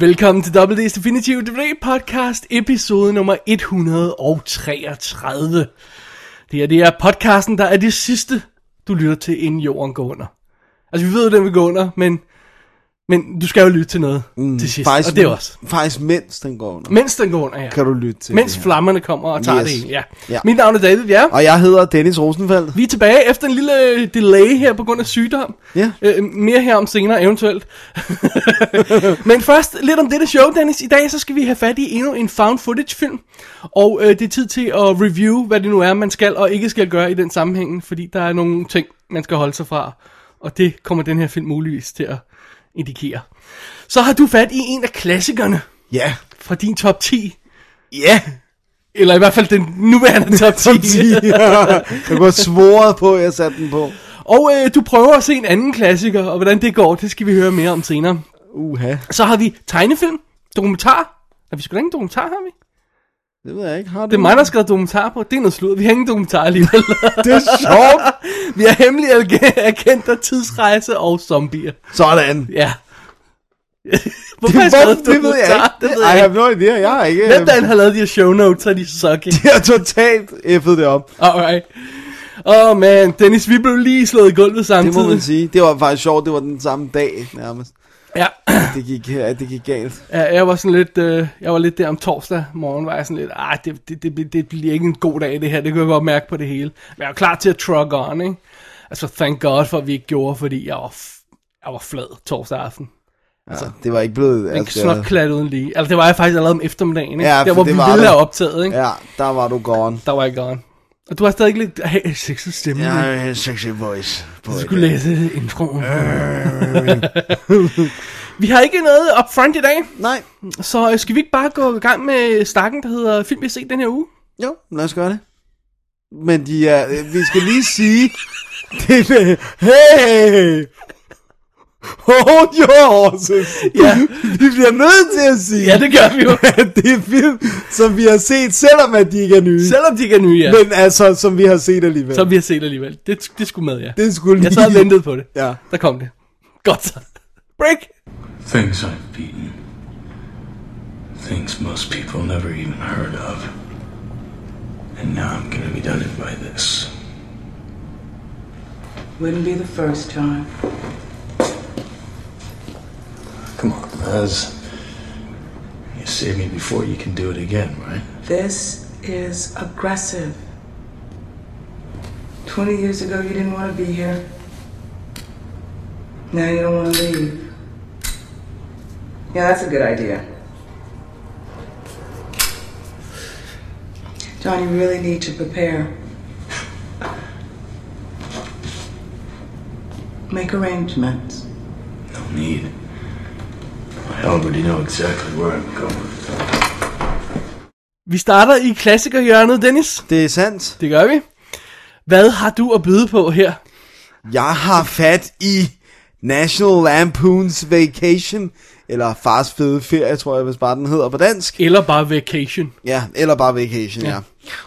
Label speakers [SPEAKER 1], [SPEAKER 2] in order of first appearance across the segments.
[SPEAKER 1] Velkommen til WD's Definitive DVD Podcast, episode nummer 133. Det her det er podcasten, der er det sidste, du lytter til, inden jorden går under. Altså, vi ved at den vil gå under, men, men du skal jo lytte til noget mm, til sidst, og det er også.
[SPEAKER 2] Faktisk mens den går under.
[SPEAKER 1] Mens den går under, ja.
[SPEAKER 2] Kan du lytte til
[SPEAKER 1] Mens flammerne kommer og tager
[SPEAKER 2] Yes.
[SPEAKER 1] det hele, ja.
[SPEAKER 2] Ja.
[SPEAKER 1] Mit navn er David Bjerg.
[SPEAKER 2] Og jeg hedder Dennis Rosenfeldt.
[SPEAKER 1] Vi er tilbage efter en lille delay her på grund af sygdom.
[SPEAKER 2] Ja.
[SPEAKER 1] Øh, mere her om senere eventuelt. Men først lidt om dette show, Dennis. I dag så skal vi have fat i endnu en found footage film. Og øh, det er tid til at review, hvad det nu er, man skal og ikke skal gøre i den sammenhæng. Fordi der er nogle ting, man skal holde sig fra. Og det kommer den her film muligvis til at indikere. Så har du fat i en af klassikerne
[SPEAKER 2] Ja.
[SPEAKER 1] fra din top 10.
[SPEAKER 2] Ja.
[SPEAKER 1] Eller i hvert fald den nuværende top 10.
[SPEAKER 2] Som siger. jeg var svoret på, at jeg satte den på.
[SPEAKER 1] Og øh, du prøver at se en anden klassiker, og hvordan det går, det skal vi høre mere om senere.
[SPEAKER 2] Uha.
[SPEAKER 1] Så har vi tegnefilm, dokumentar. Har vi sgu da ingen dokumentar, har vi?
[SPEAKER 2] Det ved jeg ikke. Har du?
[SPEAKER 1] Det er mig, der skrevet dokumentar på. Det er noget slud. Vi har ingen dokumentar alligevel.
[SPEAKER 2] Det er sjovt.
[SPEAKER 1] vi har hemmelig agenter, tidsrejse og zombier.
[SPEAKER 2] Sådan.
[SPEAKER 1] Ja. Hvorfor
[SPEAKER 2] Det, hvor, det ved jeg ikke.
[SPEAKER 1] Det ved
[SPEAKER 2] I
[SPEAKER 1] jeg
[SPEAKER 2] have
[SPEAKER 1] ikke.
[SPEAKER 2] no idea. Jeg har ikke...
[SPEAKER 1] Hvem der har lavet de her show notes, er de sucky.
[SPEAKER 2] Jeg har totalt effet det op.
[SPEAKER 1] Alright. Åh oh, man, Dennis, vi blev lige slået i gulvet
[SPEAKER 2] Det
[SPEAKER 1] samtidig.
[SPEAKER 2] må man sige. Det var faktisk sjovt. Det var den samme dag nærmest.
[SPEAKER 1] Ja.
[SPEAKER 2] Det gik, ja, det gik galt.
[SPEAKER 1] Ja, jeg var sådan lidt, øh, jeg var lidt der om torsdag morgen, var jeg sådan lidt, ah, det, det, det, det bliver ikke en god dag det her, det kan jeg godt mærke på det hele. Men jeg var klar til at truck on, ikke? Altså, thank God for, at vi ikke gjorde, fordi jeg var, jeg var flad torsdag aften.
[SPEAKER 2] Altså, det var ikke blevet...
[SPEAKER 1] En
[SPEAKER 2] Altså,
[SPEAKER 1] snot klat uden lige. Altså, det var jeg faktisk allerede om eftermiddagen, ikke?
[SPEAKER 2] Ja,
[SPEAKER 1] der, hvor
[SPEAKER 2] det
[SPEAKER 1] vi
[SPEAKER 2] var
[SPEAKER 1] ville have optaget, ikke?
[SPEAKER 2] Ja, der var du gone.
[SPEAKER 1] Der var jeg gone. Og du har stadig lidt hey, sexet stemme.
[SPEAKER 2] Jeg har en sexy voice på
[SPEAKER 1] du skulle
[SPEAKER 2] dag.
[SPEAKER 1] læse introen. vi har ikke noget up front i dag,
[SPEAKER 2] Nej.
[SPEAKER 1] så øh, skal vi ikke bare gå i gang med stakken, der hedder film, vi set den her uge?
[SPEAKER 2] Jo, lad os gøre det. Men de er, øh, vi skal lige sige, det er, hey, hold your horses.
[SPEAKER 1] Ja.
[SPEAKER 2] Vi bliver nødt til at sige,
[SPEAKER 1] Ja, det gør vi jo.
[SPEAKER 2] at det er film, som vi har set, selvom at de ikke er nye.
[SPEAKER 1] Selvom de ikke er nye, ja.
[SPEAKER 2] Men altså, som vi har set alligevel.
[SPEAKER 1] Som vi har set alligevel. Det, det skulle med, ja.
[SPEAKER 2] det skulle
[SPEAKER 1] Jeg sad og ventede på det.
[SPEAKER 2] Ja.
[SPEAKER 1] Der kom det. Godt så. Break.
[SPEAKER 3] Things I've beaten. Things most people never even heard of. And now I'm gonna be done it by this.
[SPEAKER 4] Wouldn't be the first time.
[SPEAKER 3] Come on, Liz. You saved me before you can do it again, right?
[SPEAKER 4] This is aggressive. 20 years ago, you didn't want to be here. Now you don't want to leave. Yeah, that's a good idea. John, you really need to prepare. Make arrangements.
[SPEAKER 3] No need. I already know exactly where I'm going.
[SPEAKER 1] Vi starter i klassikerhjørnet, Dennis.
[SPEAKER 2] Det er sandt.
[SPEAKER 1] Det gør vi. Hvad har du at byde på her?
[SPEAKER 2] Jeg har fat i National Lampoon's Vacation, eller Fars Fede Ferie, tror jeg, hvis bare den hedder på dansk.
[SPEAKER 1] Eller bare vacation.
[SPEAKER 2] Ja, eller bare Vacation, ja.
[SPEAKER 1] Ja.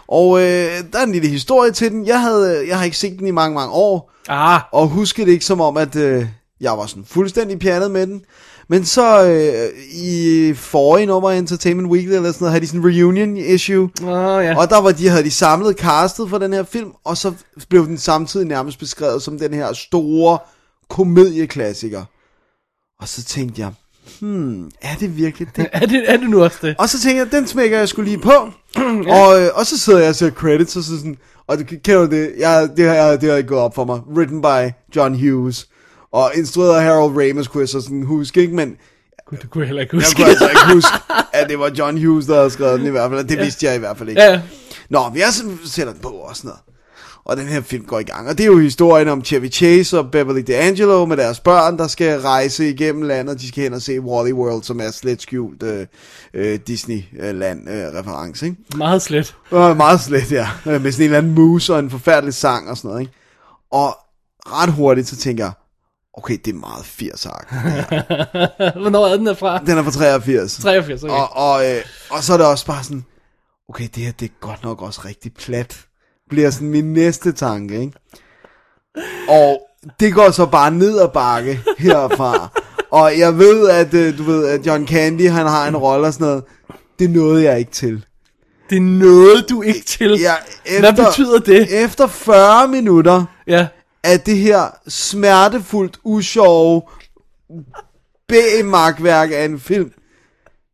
[SPEAKER 2] Og øh, der er en lille historie til den. Jeg, havde, jeg har ikke set den i mange, mange år,
[SPEAKER 1] Ah,
[SPEAKER 2] og husker det ikke som om, at øh, jeg var sådan fuldstændig pjattet med den. Men så øh, i forrige nummer Entertainment Weekly eller sådan noget, havde de sådan en reunion issue.
[SPEAKER 1] oh, ja.
[SPEAKER 2] Og der var de, havde de samlet castet for den her film, og så blev den samtidig nærmest beskrevet som den her store komedieklassiker. Og så tænkte jeg, hmm, er det virkelig det?
[SPEAKER 1] Er det, er det nu også det?
[SPEAKER 2] Og så tænkte jeg, den smækker jeg skulle lige på. og, øh, og så sidder jeg og ser credits, og så sådan, og det, kender du det, jeg, det, har, jeg- det har ikke gået op for mig. Written by John Hughes. Og instrueret af Harold Ramis, kunne jeg så sådan huske, ikke? Men
[SPEAKER 1] det kunne jeg heller ikke
[SPEAKER 2] jeg
[SPEAKER 1] huske.
[SPEAKER 2] kunne altså ikke huske, at det var John Hughes, der havde skrevet den i hvert fald. Det vidste jeg i hvert fald ikke.
[SPEAKER 1] Ja, ja.
[SPEAKER 2] Nå, vi er sådan, sætter den på og sådan noget. Og den her film går i gang. Og det er jo historien om Chevy Chase og Beverly D'Angelo med deres børn, der skal rejse igennem landet. De skal hen og se Wally World, som er slet skjult øh, øh, Disney-land-reference. ikke?
[SPEAKER 1] Meget slet.
[SPEAKER 2] Og meget slet, ja. Øh, Med sådan en eller anden mus og en forfærdelig sang og sådan noget. Ikke? Og ret hurtigt så tænker jeg, okay, det er meget 80
[SPEAKER 1] Hvornår er den der fra?
[SPEAKER 2] Den er fra 83.
[SPEAKER 1] 83, okay.
[SPEAKER 2] Og, og, øh, og så er det også bare sådan, okay, det her det er godt nok også rigtig plat. Bliver sådan min næste tanke, ikke? Og det går så bare ned ad bakke herfra. og jeg ved, at øh, du ved, at John Candy, han har en rolle og sådan noget. Det nåede jeg ikke til.
[SPEAKER 1] Det noget, du ikke til.
[SPEAKER 2] Jeg,
[SPEAKER 1] Hvad betyder det?
[SPEAKER 2] Efter 40 minutter
[SPEAKER 1] Ja.
[SPEAKER 2] Af det her smertefuldt, usjove B-magtværk af en film,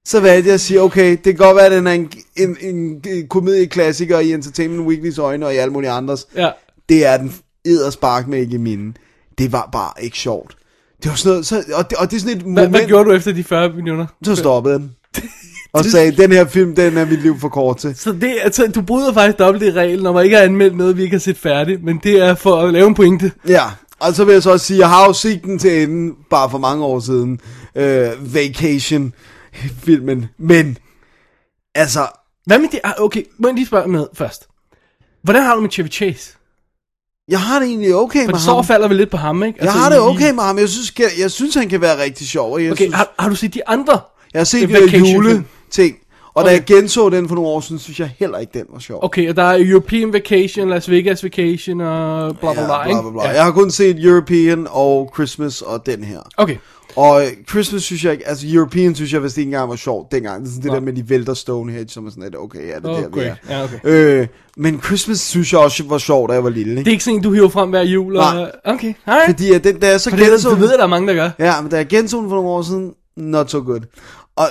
[SPEAKER 2] så valgte jeg at sige, okay, det kan godt være, at den er en, en, en, en komedieklassiker i Entertainment Weeklys øjne og i alle mulige andres.
[SPEAKER 1] Ja.
[SPEAKER 2] Det er den edderspark med ikke i mine. Det var bare ikke sjovt. Det var sådan noget, så, og, det, og det er sådan et
[SPEAKER 1] Hvad,
[SPEAKER 2] moment,
[SPEAKER 1] hvad gjorde du efter de 40 minutter?
[SPEAKER 2] så stoppede den. Og sagde, den her film, den er mit liv for kort til.
[SPEAKER 1] Så det, altså, du bryder faktisk dobbelt i reglen, når man ikke har anmeldt noget, vi ikke har set færdigt, men det er for at lave en pointe.
[SPEAKER 2] Ja, og så vil jeg så også sige, jeg har jo set den til enden, bare for mange år siden. Øh, Vacation filmen. Men, altså,
[SPEAKER 1] Hvad med det? Ah, Okay, må jeg lige spørge med først. Hvordan har du med Chevy Chase?
[SPEAKER 2] jeg har det egentlig okay
[SPEAKER 1] For
[SPEAKER 2] med
[SPEAKER 1] det så
[SPEAKER 2] ham.
[SPEAKER 1] falder vel lidt på ham, ikke?
[SPEAKER 2] Jeg har det okay med ham. Jeg synes, jeg, jeg synes han kan være rigtig sjov. Jeg,
[SPEAKER 1] Okay,
[SPEAKER 2] synes,
[SPEAKER 1] har, har du set de andre?
[SPEAKER 2] jeg har set
[SPEAKER 1] The
[SPEAKER 2] de juleting. Og da
[SPEAKER 1] Okay.
[SPEAKER 2] jeg genså den for nogle år siden, synes jeg heller ikke, den var sjov.
[SPEAKER 1] Okay, og der er European Vacation, Las Vegas Vacation og bla bla
[SPEAKER 2] Ja,
[SPEAKER 1] bla,
[SPEAKER 2] bla, bla, bla.
[SPEAKER 1] Ja.
[SPEAKER 2] Jeg har kun set European og Christmas og den her.
[SPEAKER 1] Okay,
[SPEAKER 2] Og øh, Christmas synes jeg ikke, altså European synes jeg vist ikke engang var sjovt dengang. Det er sådan det
[SPEAKER 1] Nå.
[SPEAKER 2] der med, de vælter Stonehenge, som er sådan lidt, okay, ja, det er der, vi er.
[SPEAKER 1] Ja, okay.
[SPEAKER 2] Øh, men Christmas synes jeg også var sjovt, da jeg var lille. Ikke?
[SPEAKER 1] Det er ikke sådan du hiver frem hver jul? Og...
[SPEAKER 2] Nej.
[SPEAKER 1] Okay, alright.
[SPEAKER 2] Fordi at den, da jeg så
[SPEAKER 1] For det,
[SPEAKER 2] genså
[SPEAKER 1] det ved jeg, der er mange, der gør.
[SPEAKER 2] Ja, men da jeg genså den for nogle år siden, not so good. Og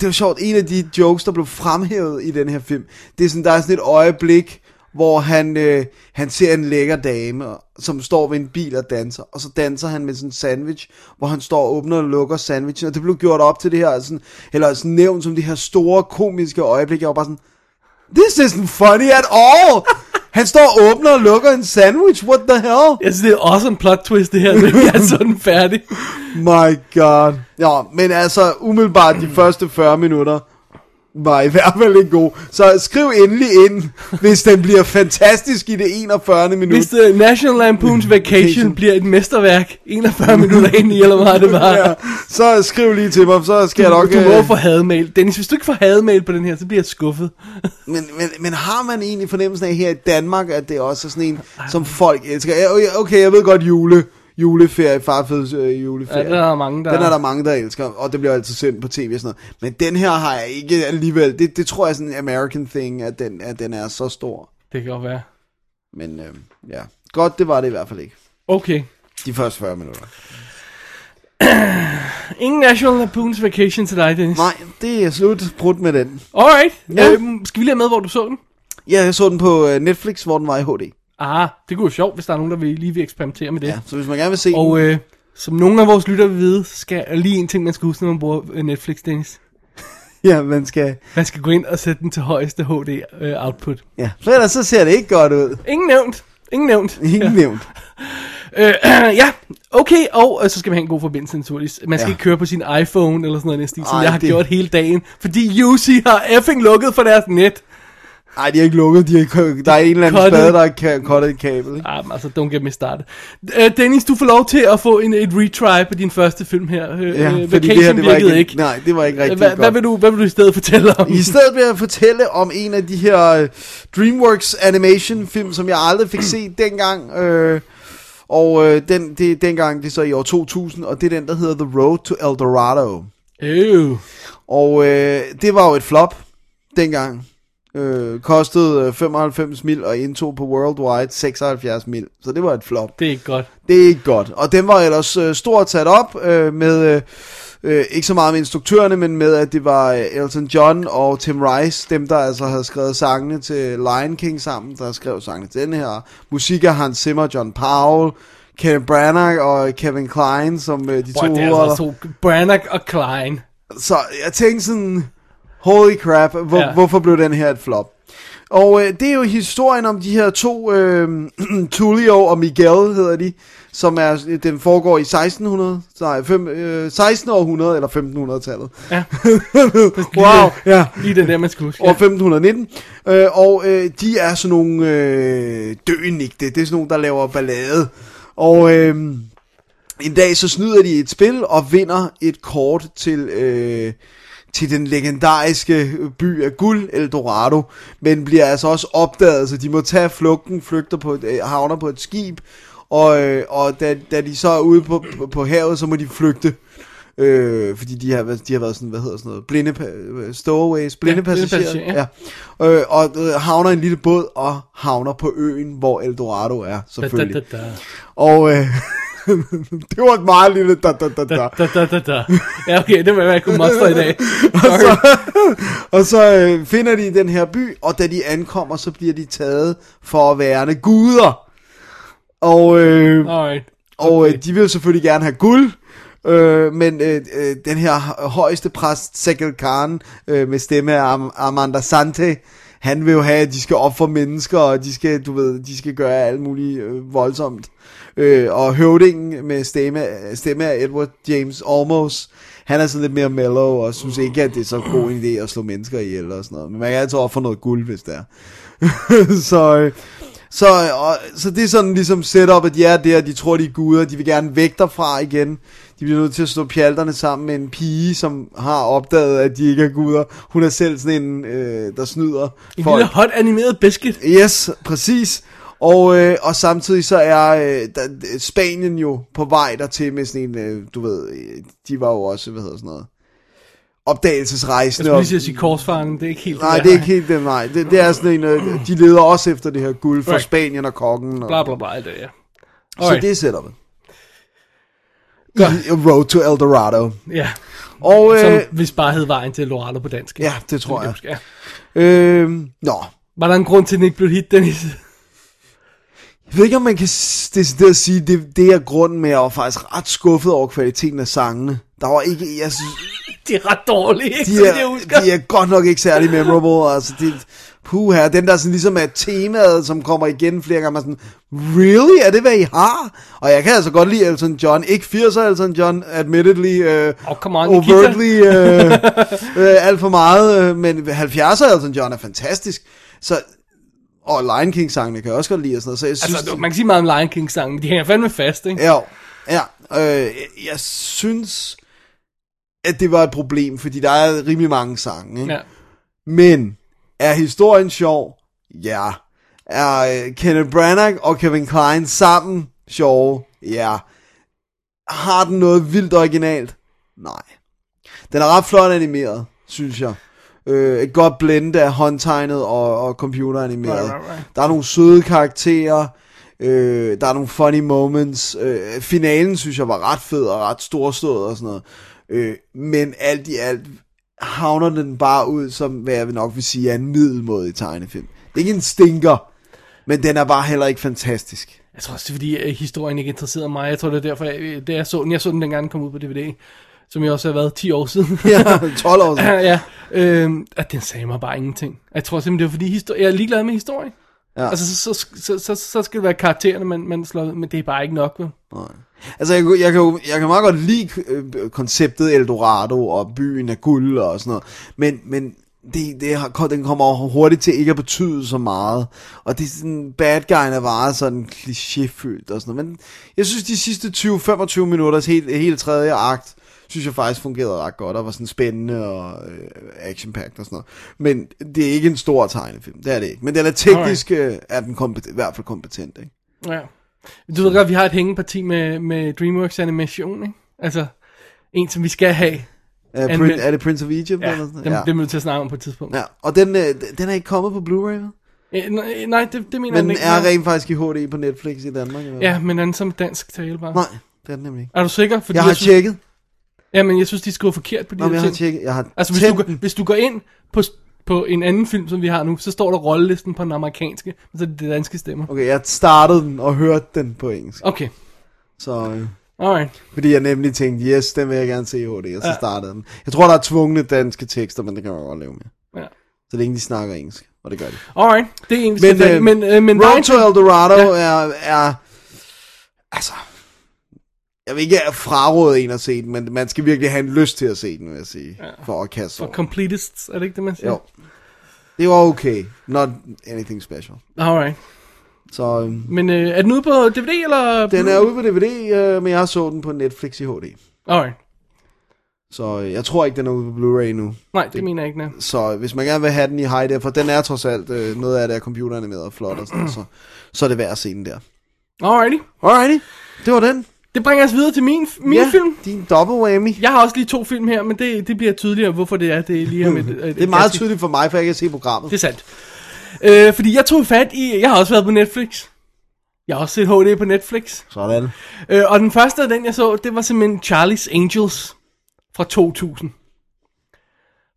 [SPEAKER 2] det var sjovt, en af de jokes, der blev fremhævet i den her film, det er sådan, der er sådan et øjeblik, hvor han, øh, han ser en lækker dame, som står ved en bil og danser, og så danser han med sådan en sandwich, hvor han står og åbner og lukker sandwichen, og det blev gjort op til det her, sådan, eller sådan nævnt som det her store komiske øjeblik, jeg var bare sådan, this isn't funny at all! Han står og åbner og lukker en sandwich, what the hell?
[SPEAKER 1] Jeg synes, det er awesome plot twist, det her. Det er sådan færdig.
[SPEAKER 2] My god. Ja, men altså, umiddelbart de første 40 minutter var i hvert fald ikke god. Så skriv endelig ind, hvis den bliver fantastisk i det 41. minut.
[SPEAKER 1] Hvis uh, National Lampoon's Vacation bliver et mesterværk 41 minutter ind i, eller hvad meget det var.
[SPEAKER 2] Ja, så skriv lige til mig, så skal jeg nok...
[SPEAKER 1] Du må
[SPEAKER 2] øh,
[SPEAKER 1] få hademail. Dennis, hvis du ikke får hademail på den her, så bliver jeg skuffet.
[SPEAKER 2] men, men, men har man egentlig fornemmelsen af her i Danmark, at det også er sådan en, som folk elsker? Okay, jeg ved godt jule, juleferie, farfeds øh,
[SPEAKER 1] Ja,
[SPEAKER 2] juleferie.
[SPEAKER 1] der er mange, der...
[SPEAKER 2] Den er der mange, der elsker, og det bliver altid sendt på tv og sådan noget. Men den her har jeg ikke alligevel. Det, det tror jeg er sådan en American thing, at den, at den er så stor.
[SPEAKER 1] Det kan godt være.
[SPEAKER 2] Men øh, ja, godt det var det i hvert fald ikke.
[SPEAKER 1] Okay.
[SPEAKER 2] De første 40 minutter.
[SPEAKER 1] Ingen National Lampoon's Vacation til dig, Dennis.
[SPEAKER 2] Nej, det er slut. Brudt med den.
[SPEAKER 1] Alright.
[SPEAKER 2] Ja.
[SPEAKER 1] Øhm, skal vi lige have med, hvor du så den?
[SPEAKER 2] Ja, jeg så den på øh, Netflix, hvor den var i HD.
[SPEAKER 1] Ah, det kunne være sjovt, hvis der er nogen, der vil, lige vil eksperimentere med det.
[SPEAKER 2] Ja, så hvis man gerne vil se
[SPEAKER 1] Og
[SPEAKER 2] den,
[SPEAKER 1] øh, som nogle af vores lyttere vil vide, skal er lige en ting, man skal huske, når man bruger øh, Netflix, Dennis.
[SPEAKER 2] ja, man skal...
[SPEAKER 1] Man skal gå ind og sætte den til højeste HD øh, output.
[SPEAKER 2] Ja, for ellers så ser det ikke godt ud.
[SPEAKER 1] Ingen nævnt. Ingen nævnt.
[SPEAKER 2] Ingen
[SPEAKER 1] Ja.
[SPEAKER 2] nævnt.
[SPEAKER 1] Øh, ja, okay, og øh, så skal man have en god forbindelse naturligvis. Man skal
[SPEAKER 2] Ja.
[SPEAKER 1] ikke køre på sin iPhone eller sådan noget, stil, som
[SPEAKER 2] Ej,
[SPEAKER 1] jeg har
[SPEAKER 2] det-
[SPEAKER 1] gjort hele dagen. Fordi UC har effing lukket for deres net.
[SPEAKER 2] Nej, de har ikke lukket. De har, der er en eller anden
[SPEAKER 1] Cuttet.
[SPEAKER 2] spade, der har kottet et kabel. Ikke?
[SPEAKER 1] Ah, men altså, don't get me started. Øh, Dennis, du får lov til at få en, et retry på din første film her. Øh,
[SPEAKER 2] Ja,
[SPEAKER 1] øh,
[SPEAKER 2] fordi det her, det var ikke,
[SPEAKER 1] ikke.
[SPEAKER 2] Nej, det var ikke rigtig
[SPEAKER 1] Hvad,
[SPEAKER 2] godt.
[SPEAKER 1] hvad, vil du, hvad vil du i stedet fortælle om?
[SPEAKER 2] I stedet vil jeg fortælle om en af de her øh, DreamWorks animation film, som jeg aldrig fik set dengang. Øh, og øh, den, det dengang, det er så i år 2000, og det er den, der hedder The Road to El Dorado.
[SPEAKER 1] Øh.
[SPEAKER 2] Og øh, det var jo et flop dengang. Øh, kostede øh, 95 mil og indtog på Worldwide 76 mil. Så det var et flop.
[SPEAKER 1] Det er ikke godt.
[SPEAKER 2] Det er ikke godt. Og den var ellers øh, stort sat op øh, med, øh, øh, ikke så meget med instruktørerne, men med at det var øh, Elton John og Tim Rice, dem der altså havde skrevet sangene til Lion King sammen, der skrev sangene til den her. Musik af Hans Zimmer, John Powell, Kenneth Branagh og Kevin Klein som øh, de
[SPEAKER 1] Boy,
[SPEAKER 2] to
[SPEAKER 1] det er altså to Branagh og Klein.
[SPEAKER 2] Så jeg tænkte sådan, holy crap, hvor,
[SPEAKER 1] Ja.
[SPEAKER 2] ja. hvorfor blev den her et flop? Og øh, det er jo historien om de her to, øh, Tullio og Miguel hedder de, som er, den foregår i 1600, nej, fem, øh, 16. århundrede eller 1500-tallet.
[SPEAKER 1] Ja.
[SPEAKER 2] wow, ja.
[SPEAKER 1] Lige den der, man skal huske.
[SPEAKER 2] År 1519. Øh, og øh, de er sådan nogle øh, døenigte. Det er sådan nogle, der laver ballade. Og øh, en dag så snyder de et spil og vinder et kort til... Øh, til den legendariske by af guld, Eldorado, men bliver altså også opdaget, så de må tage flugten, flygter på et, øh, havner på et skib, og, øh, og da, da de så er ude på, på, på havet, så må de flygte. Øh, fordi de har, de har været sådan, hvad hedder sådan noget, blinde, pa- stowaways, blinde
[SPEAKER 1] Ja, blinde
[SPEAKER 2] passagerer.
[SPEAKER 1] passagerer,
[SPEAKER 2] ja. Øh, og øh, havner i en lille båd, og havner på øen, hvor Eldorado er,
[SPEAKER 1] Da, da,
[SPEAKER 2] selvfølgelig.
[SPEAKER 1] da, da.
[SPEAKER 2] Og øh, det var et meget lille da, da, da, da.
[SPEAKER 1] Da, da, da, da. Ja, okay, det var, jeg kunne mostre i dag.
[SPEAKER 2] Og så, og så øh, finder de den her by, og da de ankommer, så bliver de taget for at være guder. Og, øh,
[SPEAKER 1] Alright.
[SPEAKER 2] og øh, de vil selvfølgelig gerne have guld, øh, men øh, øh, den her højeste præst, Sekel Khan, øh, med stemme af Am- Amanda Sante, han vil jo have, at de skal op for mennesker, og de skal, du ved, de skal gøre alt muligt øh, voldsomt. Øh, og høvdingen med stemme, stemme af Edward James Olmos, han er sådan lidt mere mellow, og synes ikke, at det er så god en idé at slå mennesker ihjel og sådan noget. Men man kan altid ofre noget guld, hvis det er. så, øh, så, og, så det er sådan ligesom setup, at de er der, de tror, de er guder, de vil gerne væk derfra igen. De bliver nødt til at slå pjalterne sammen med en pige, som har opdaget, at de ikke er guder. Hun er selv sådan en, øh, der snyder
[SPEAKER 1] En lille hot animeret biscuit.
[SPEAKER 2] Yes, præcis. Og, øh, og samtidig så er øh, der, Spanien jo på vej dertil med sådan en, øh, du ved, øh, de var jo også, hvad hedder sådan noget,
[SPEAKER 1] Jeg
[SPEAKER 2] opdagelsesrejsende.
[SPEAKER 1] skulle
[SPEAKER 2] og-
[SPEAKER 1] lige sige korsfaren, det er ikke helt
[SPEAKER 2] Nej, det er ikke helt det, nej. Det, det er sådan en, øh, de leder også efter det her guld for
[SPEAKER 1] Right.
[SPEAKER 2] Spanien og kokken. Og,
[SPEAKER 1] Bla, bla, bla, det, ja.
[SPEAKER 2] Så
[SPEAKER 1] Alright.
[SPEAKER 2] det er setupet. I Road to El Dorado.
[SPEAKER 1] Ja,
[SPEAKER 2] Og,
[SPEAKER 1] som
[SPEAKER 2] øh,
[SPEAKER 1] hvis bare hed vejen til Lorado på dansk.
[SPEAKER 2] ja, det tror jeg.
[SPEAKER 1] Ja.
[SPEAKER 2] Øh, nå,
[SPEAKER 1] Var der en grund til, at den ikke blev hit, Dennis?
[SPEAKER 2] Jeg ved ikke, om man kan decideret sige, det, det er grunden med, at jeg var faktisk ret skuffet over kvaliteten af sangene. Der var ikke, jeg synes,
[SPEAKER 1] Det er ret dårligt, ikke?
[SPEAKER 2] de
[SPEAKER 1] som jeg
[SPEAKER 2] er,
[SPEAKER 1] husker.
[SPEAKER 2] de er godt nok ikke særlig memorable. Altså, det, puha, den der sådan ligesom er temaet, som kommer igen flere gange, man er sådan, really? Er det, hvad I har? Og jeg kan altså godt lide Elton John. Ikke 80'er Elton John, admittedly, uh,
[SPEAKER 1] Oh, come on,
[SPEAKER 2] overtly, uh, uh, alt for meget, uh, men 70'er Elton John er fantastisk. Så, og Lion King sangene kan jeg også godt lide og sådan noget, så jeg synes...
[SPEAKER 1] Altså, man kan sige meget om Lion King sangen, men de hænger fandme fast, ikke?
[SPEAKER 2] Ja, ja. Øh, jeg synes, at det var et problem, fordi der er rimelig mange sange. Ikke?
[SPEAKER 1] Ja.
[SPEAKER 2] Men er historien sjov? Ja. Er øh, Kenneth Branagh og Kevin Klein sammen sjove? Ja. Har den noget vildt originalt? Nej. Den er ret flot animeret, synes jeg. Øh, et godt blend af håndtegnet og, og computeranimeret.
[SPEAKER 1] Right, right, right.
[SPEAKER 2] Der er nogle søde karakterer. Øh, der er nogle funny moments. Øh, finalen synes jeg var ret fed og ret storstået og sådan noget. Øh, men alt i alt havner den bare ud som, hvad jeg vil nok vil sige, er en middelmådig tegnefilm. Det er ikke en stinker, men den er bare heller ikke fantastisk.
[SPEAKER 1] Jeg tror også, det er fordi, at historien ikke interesserede mig. Jeg tror, det er derfor, jeg, det jeg så den. Jeg så den dengang den kom ud på DVD, som jo også har været 10 år siden.
[SPEAKER 2] Ja, 12 år siden.
[SPEAKER 1] ja. Øhm, at den sagde mig bare ingenting. Jeg tror simpelthen, det var fordi, histori- jeg er ligeglad med historien.
[SPEAKER 2] Ja.
[SPEAKER 1] Altså, så, så, så, så, så skal det være karaktererne, man, man slår ud, men det er bare ikke nok, vel?
[SPEAKER 2] Altså, jeg, jeg, kan, jo- jeg kan meget godt lide øh, konceptet Eldorado og byen af guld og sådan noget, men, men det, det har, den kommer hurtigt til ikke at betyde så meget, og det er sådan, bad guy'en er bare sådan klichéfyldt og sådan noget, men jeg synes, de sidste 20-25 minutters helt, helt tredje akt, synes jeg faktisk fungerede ret godt, og var sådan spændende og øh, action og sådan noget. Men det er ikke en stor tegnefilm, det er det ikke. Men den er teknisk, øh, er den kompet- i hvert fald kompetent, ikke?
[SPEAKER 1] Ja. Du ved godt, vi har et hængeparti med, med DreamWorks animation, ikke? Altså, en som vi skal have.
[SPEAKER 2] Er,
[SPEAKER 1] Anmeld-
[SPEAKER 2] Prin- er det Prince of Egypt?
[SPEAKER 1] Ja,
[SPEAKER 2] eller sådan?
[SPEAKER 1] dem, ja. dem er vi til at snakke om på et tidspunkt.
[SPEAKER 2] Ja, og den, øh, den er ikke kommet på Blu-ray, vel?
[SPEAKER 1] Ja. Nej, nej, det, det mener
[SPEAKER 2] Men
[SPEAKER 1] jeg ikke.
[SPEAKER 2] er
[SPEAKER 1] nej.
[SPEAKER 2] rent faktisk i HD på Netflix i Danmark. Eller?
[SPEAKER 1] Ja, men den er som dansk tale bare.
[SPEAKER 2] Nej, det er den nemlig ikke.
[SPEAKER 1] Er du sikker? Fordi
[SPEAKER 2] Jeg har
[SPEAKER 1] synes,
[SPEAKER 2] tjekket.
[SPEAKER 1] Ja, men jeg synes, de skriver forkert på de
[SPEAKER 2] Nå, men
[SPEAKER 1] her
[SPEAKER 2] jeg har
[SPEAKER 1] ting.
[SPEAKER 2] tjekket. Jeg har
[SPEAKER 1] Altså, hvis du, hvis du går ind på, på en anden film, som vi har nu, så står der rollelisten på den amerikanske, og så er det de danske stemmer.
[SPEAKER 2] Okay, jeg startede den og hørte den på engelsk.
[SPEAKER 1] Okay,
[SPEAKER 2] Så, øh,
[SPEAKER 1] alright.
[SPEAKER 2] fordi jeg nemlig tænkte, yes, den vil jeg gerne se i HD, og så
[SPEAKER 1] Ja.
[SPEAKER 2] startede den. Jeg tror, der er tvungne danske tekster, men det kan man godt leve med.
[SPEAKER 1] Ja.
[SPEAKER 2] Så længe de snakker engelsk. Og det gør de.
[SPEAKER 1] Alright, det er egentlig
[SPEAKER 2] Men,
[SPEAKER 1] men,
[SPEAKER 2] øh,
[SPEAKER 1] men, øh, men
[SPEAKER 2] Road to El Dorado
[SPEAKER 1] Ja.
[SPEAKER 2] er, er... Altså... Jeg vil ikke fraråde en at se den, men man skal virkelig have en lyst til at se den, vil jeg sige. Ja. For at kaste
[SPEAKER 1] for
[SPEAKER 2] over.
[SPEAKER 1] completists, er det ikke det, man siger?
[SPEAKER 2] Jo. Det var okay. Not anything special.
[SPEAKER 1] Alright.
[SPEAKER 2] Så øhm,
[SPEAKER 1] Men øh, er den ude på DVD, eller?
[SPEAKER 2] den er ude på DVD, øh, men jeg så den på Netflix i HD.
[SPEAKER 1] Alright.
[SPEAKER 2] Så øh, jeg tror ikke, den er ude på Blu-ray nu.
[SPEAKER 1] Nej, det mener jeg ikke, nej.
[SPEAKER 2] Så hvis man gerne vil have den i high for den er trods alt øh, noget af det er computeranimeret og flot og sådan så, så er det værd at se den der.
[SPEAKER 1] Alrighty.
[SPEAKER 2] Alrighty, det var den.
[SPEAKER 1] Det bringer os videre til min, min
[SPEAKER 2] ja,
[SPEAKER 1] film.
[SPEAKER 2] din double whammy.
[SPEAKER 1] Jeg har også lige to film her, men det, det bliver tydeligere, hvorfor det er, det er lige her med...
[SPEAKER 2] Det er meget tydeligt for mig, for jeg kan se programmet.
[SPEAKER 1] Det er sandt. Øh, fordi jeg tog fat i... Jeg har også været på Netflix. Jeg har også set HD på Netflix.
[SPEAKER 2] Sådan.
[SPEAKER 1] Øh, og den første af den, jeg så, det var simpelthen Charlie's Angels fra 2000.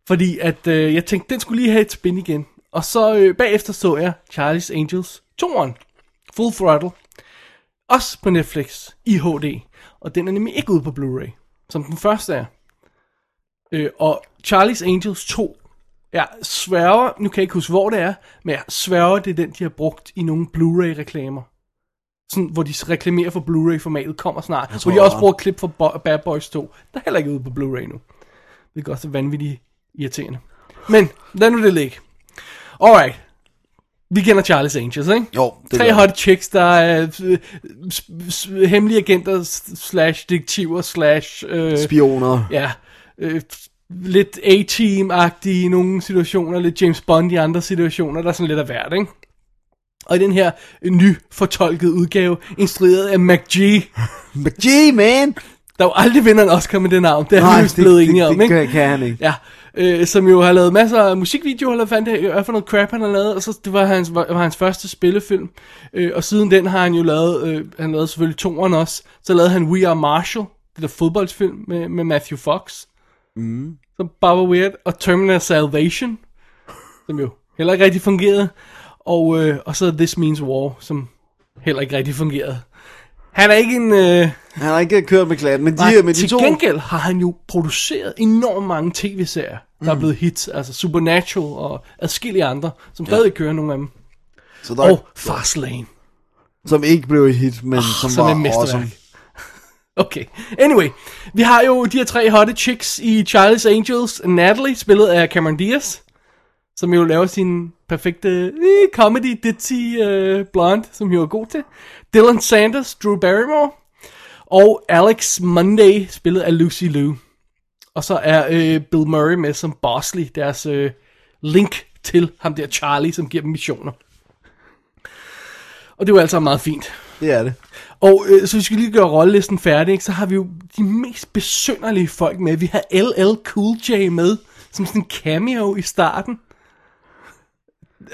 [SPEAKER 1] Fordi at øh, jeg tænkte, den skulle lige have et spin igen. Og så øh, bagefter så jeg Charlie's Angels 2'eren. Full Throttle. Også på Netflix i HD. Og den er nemlig ikke ude på Blu-ray, som den første er. Øh, og Charlie's Angels 2, jeg sværger, nu kan jeg ikke huske hvor det er, men jeg sværger, det er den, de har brugt i nogle Blu-ray-reklamer. Sådan, hvor de reklamerer for Blu-ray-formatet kommer snart. Hvor de
[SPEAKER 2] jeg
[SPEAKER 1] også
[SPEAKER 2] også.
[SPEAKER 1] bruger klip fra Bo- Bad Boys 2. Der er heller ikke ude på Blu-ray nu. Det er godt så vanvittigt irriterende. Men, lad nu det ligge. Alright. Vi kender Charlie's Angels, ikke?
[SPEAKER 2] Jo, det
[SPEAKER 1] Tre hot chicks, der er øh, hemmelige agenter slash detektiver slash... Øh,
[SPEAKER 2] Spioner.
[SPEAKER 1] ja, øh, lidt A-team-agtige i nogle situationer, lidt James Bond i andre situationer, der er sådan lidt af hvert, ikke? Og i den her øh, nyfortolkede udgave, instrueret af McG,
[SPEAKER 2] McG, man!
[SPEAKER 1] der jo aldrig vinder en Oscar med det navn, det er
[SPEAKER 2] Nej,
[SPEAKER 1] han
[SPEAKER 2] det,
[SPEAKER 1] blevet
[SPEAKER 2] det,
[SPEAKER 1] enige
[SPEAKER 2] det,
[SPEAKER 1] om,
[SPEAKER 2] det,
[SPEAKER 1] ikke?
[SPEAKER 2] kan, kan han ikke.
[SPEAKER 1] Ja, øh, som jo har lavet masser af musikvideoer, eller hvad fanden det er for noget crap, han har lavet, og så det var hans, var, var hans første spillefilm, øh, og siden den har han jo lavet, øh, han lavede selvfølgelig toeren også, så lavede han We Are Marshall, det der fodboldsfilm med, med Matthew Fox, mm. som bare var weird, og Terminator Salvation, som jo heller ikke rigtig fungerede, og, øh, og så This Means War, som heller ikke rigtig fungerede. Han er ikke en... Øh,
[SPEAKER 2] Han har ikke kørt med klatten, men de,
[SPEAKER 1] Nej,
[SPEAKER 2] med de
[SPEAKER 1] til
[SPEAKER 2] to...
[SPEAKER 1] gengæld har han jo produceret enormt mange tv-serier, der er blevet hits. Altså Supernatural og adskillige andre, som stadig kører nogle af dem.
[SPEAKER 2] Så der,
[SPEAKER 1] Og Fastlane,
[SPEAKER 2] Som ikke blev et hit, men som,
[SPEAKER 1] som er
[SPEAKER 2] var
[SPEAKER 1] mesterværk.
[SPEAKER 2] awesome.
[SPEAKER 1] Okay, anyway. Vi har jo de her tre hotte chicks i Charlie's Angels. Natalie, spillet af Cameron Diaz, som jo laver sin perfekte eh, comedy, ditzy uh, blonde, som jo er god til. Dylan Sanders, Drew Barrymore. Og Alex Monday, spillet af Lucy Liu. Og så er øh, Bill Murray med som Bosley, deres øh, link til ham der Charlie, som giver dem missioner. Og det jo altså meget fint.
[SPEAKER 2] Det er det.
[SPEAKER 1] Og øh, så vi skal lige gøre rollelisten færdig, ikke? så har vi jo de mest besynderlige folk med. Vi har LL Cool J med, som sådan en cameo i starten.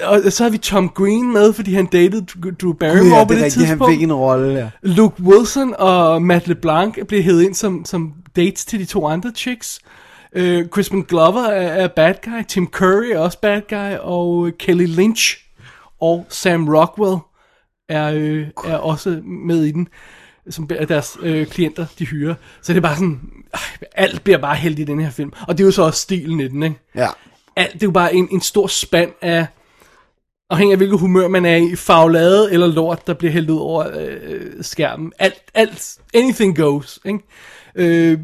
[SPEAKER 1] Og så har vi Tom Green med, fordi han datede Drew Barrymore
[SPEAKER 2] ja,
[SPEAKER 1] på
[SPEAKER 2] det
[SPEAKER 1] det,
[SPEAKER 2] rigtigt, han
[SPEAKER 1] tidspunkt.
[SPEAKER 2] fik en rolle der.
[SPEAKER 1] Luke Wilson og Matt LeBlanc bliver hævet ind som, som dates til de to andre chicks. Uh, Crispin Glover er, er bad guy, Tim Curry er også bad guy, og Kelly Lynch og Sam Rockwell er, øh, er også med i den, som er deres øh, klienter, de hyrer. Så det er bare sådan, øh, alt bliver bare hældt i den her film. Og det er jo så også stilen i den, ikke?
[SPEAKER 2] Ja.
[SPEAKER 1] alt, det er jo bare en, en stor spand af, afhængig af hvilket humør man er i, faglade eller lort, der bliver hældt ud over øh, skærmen. Alt, alt, anything goes, ikke? Øh,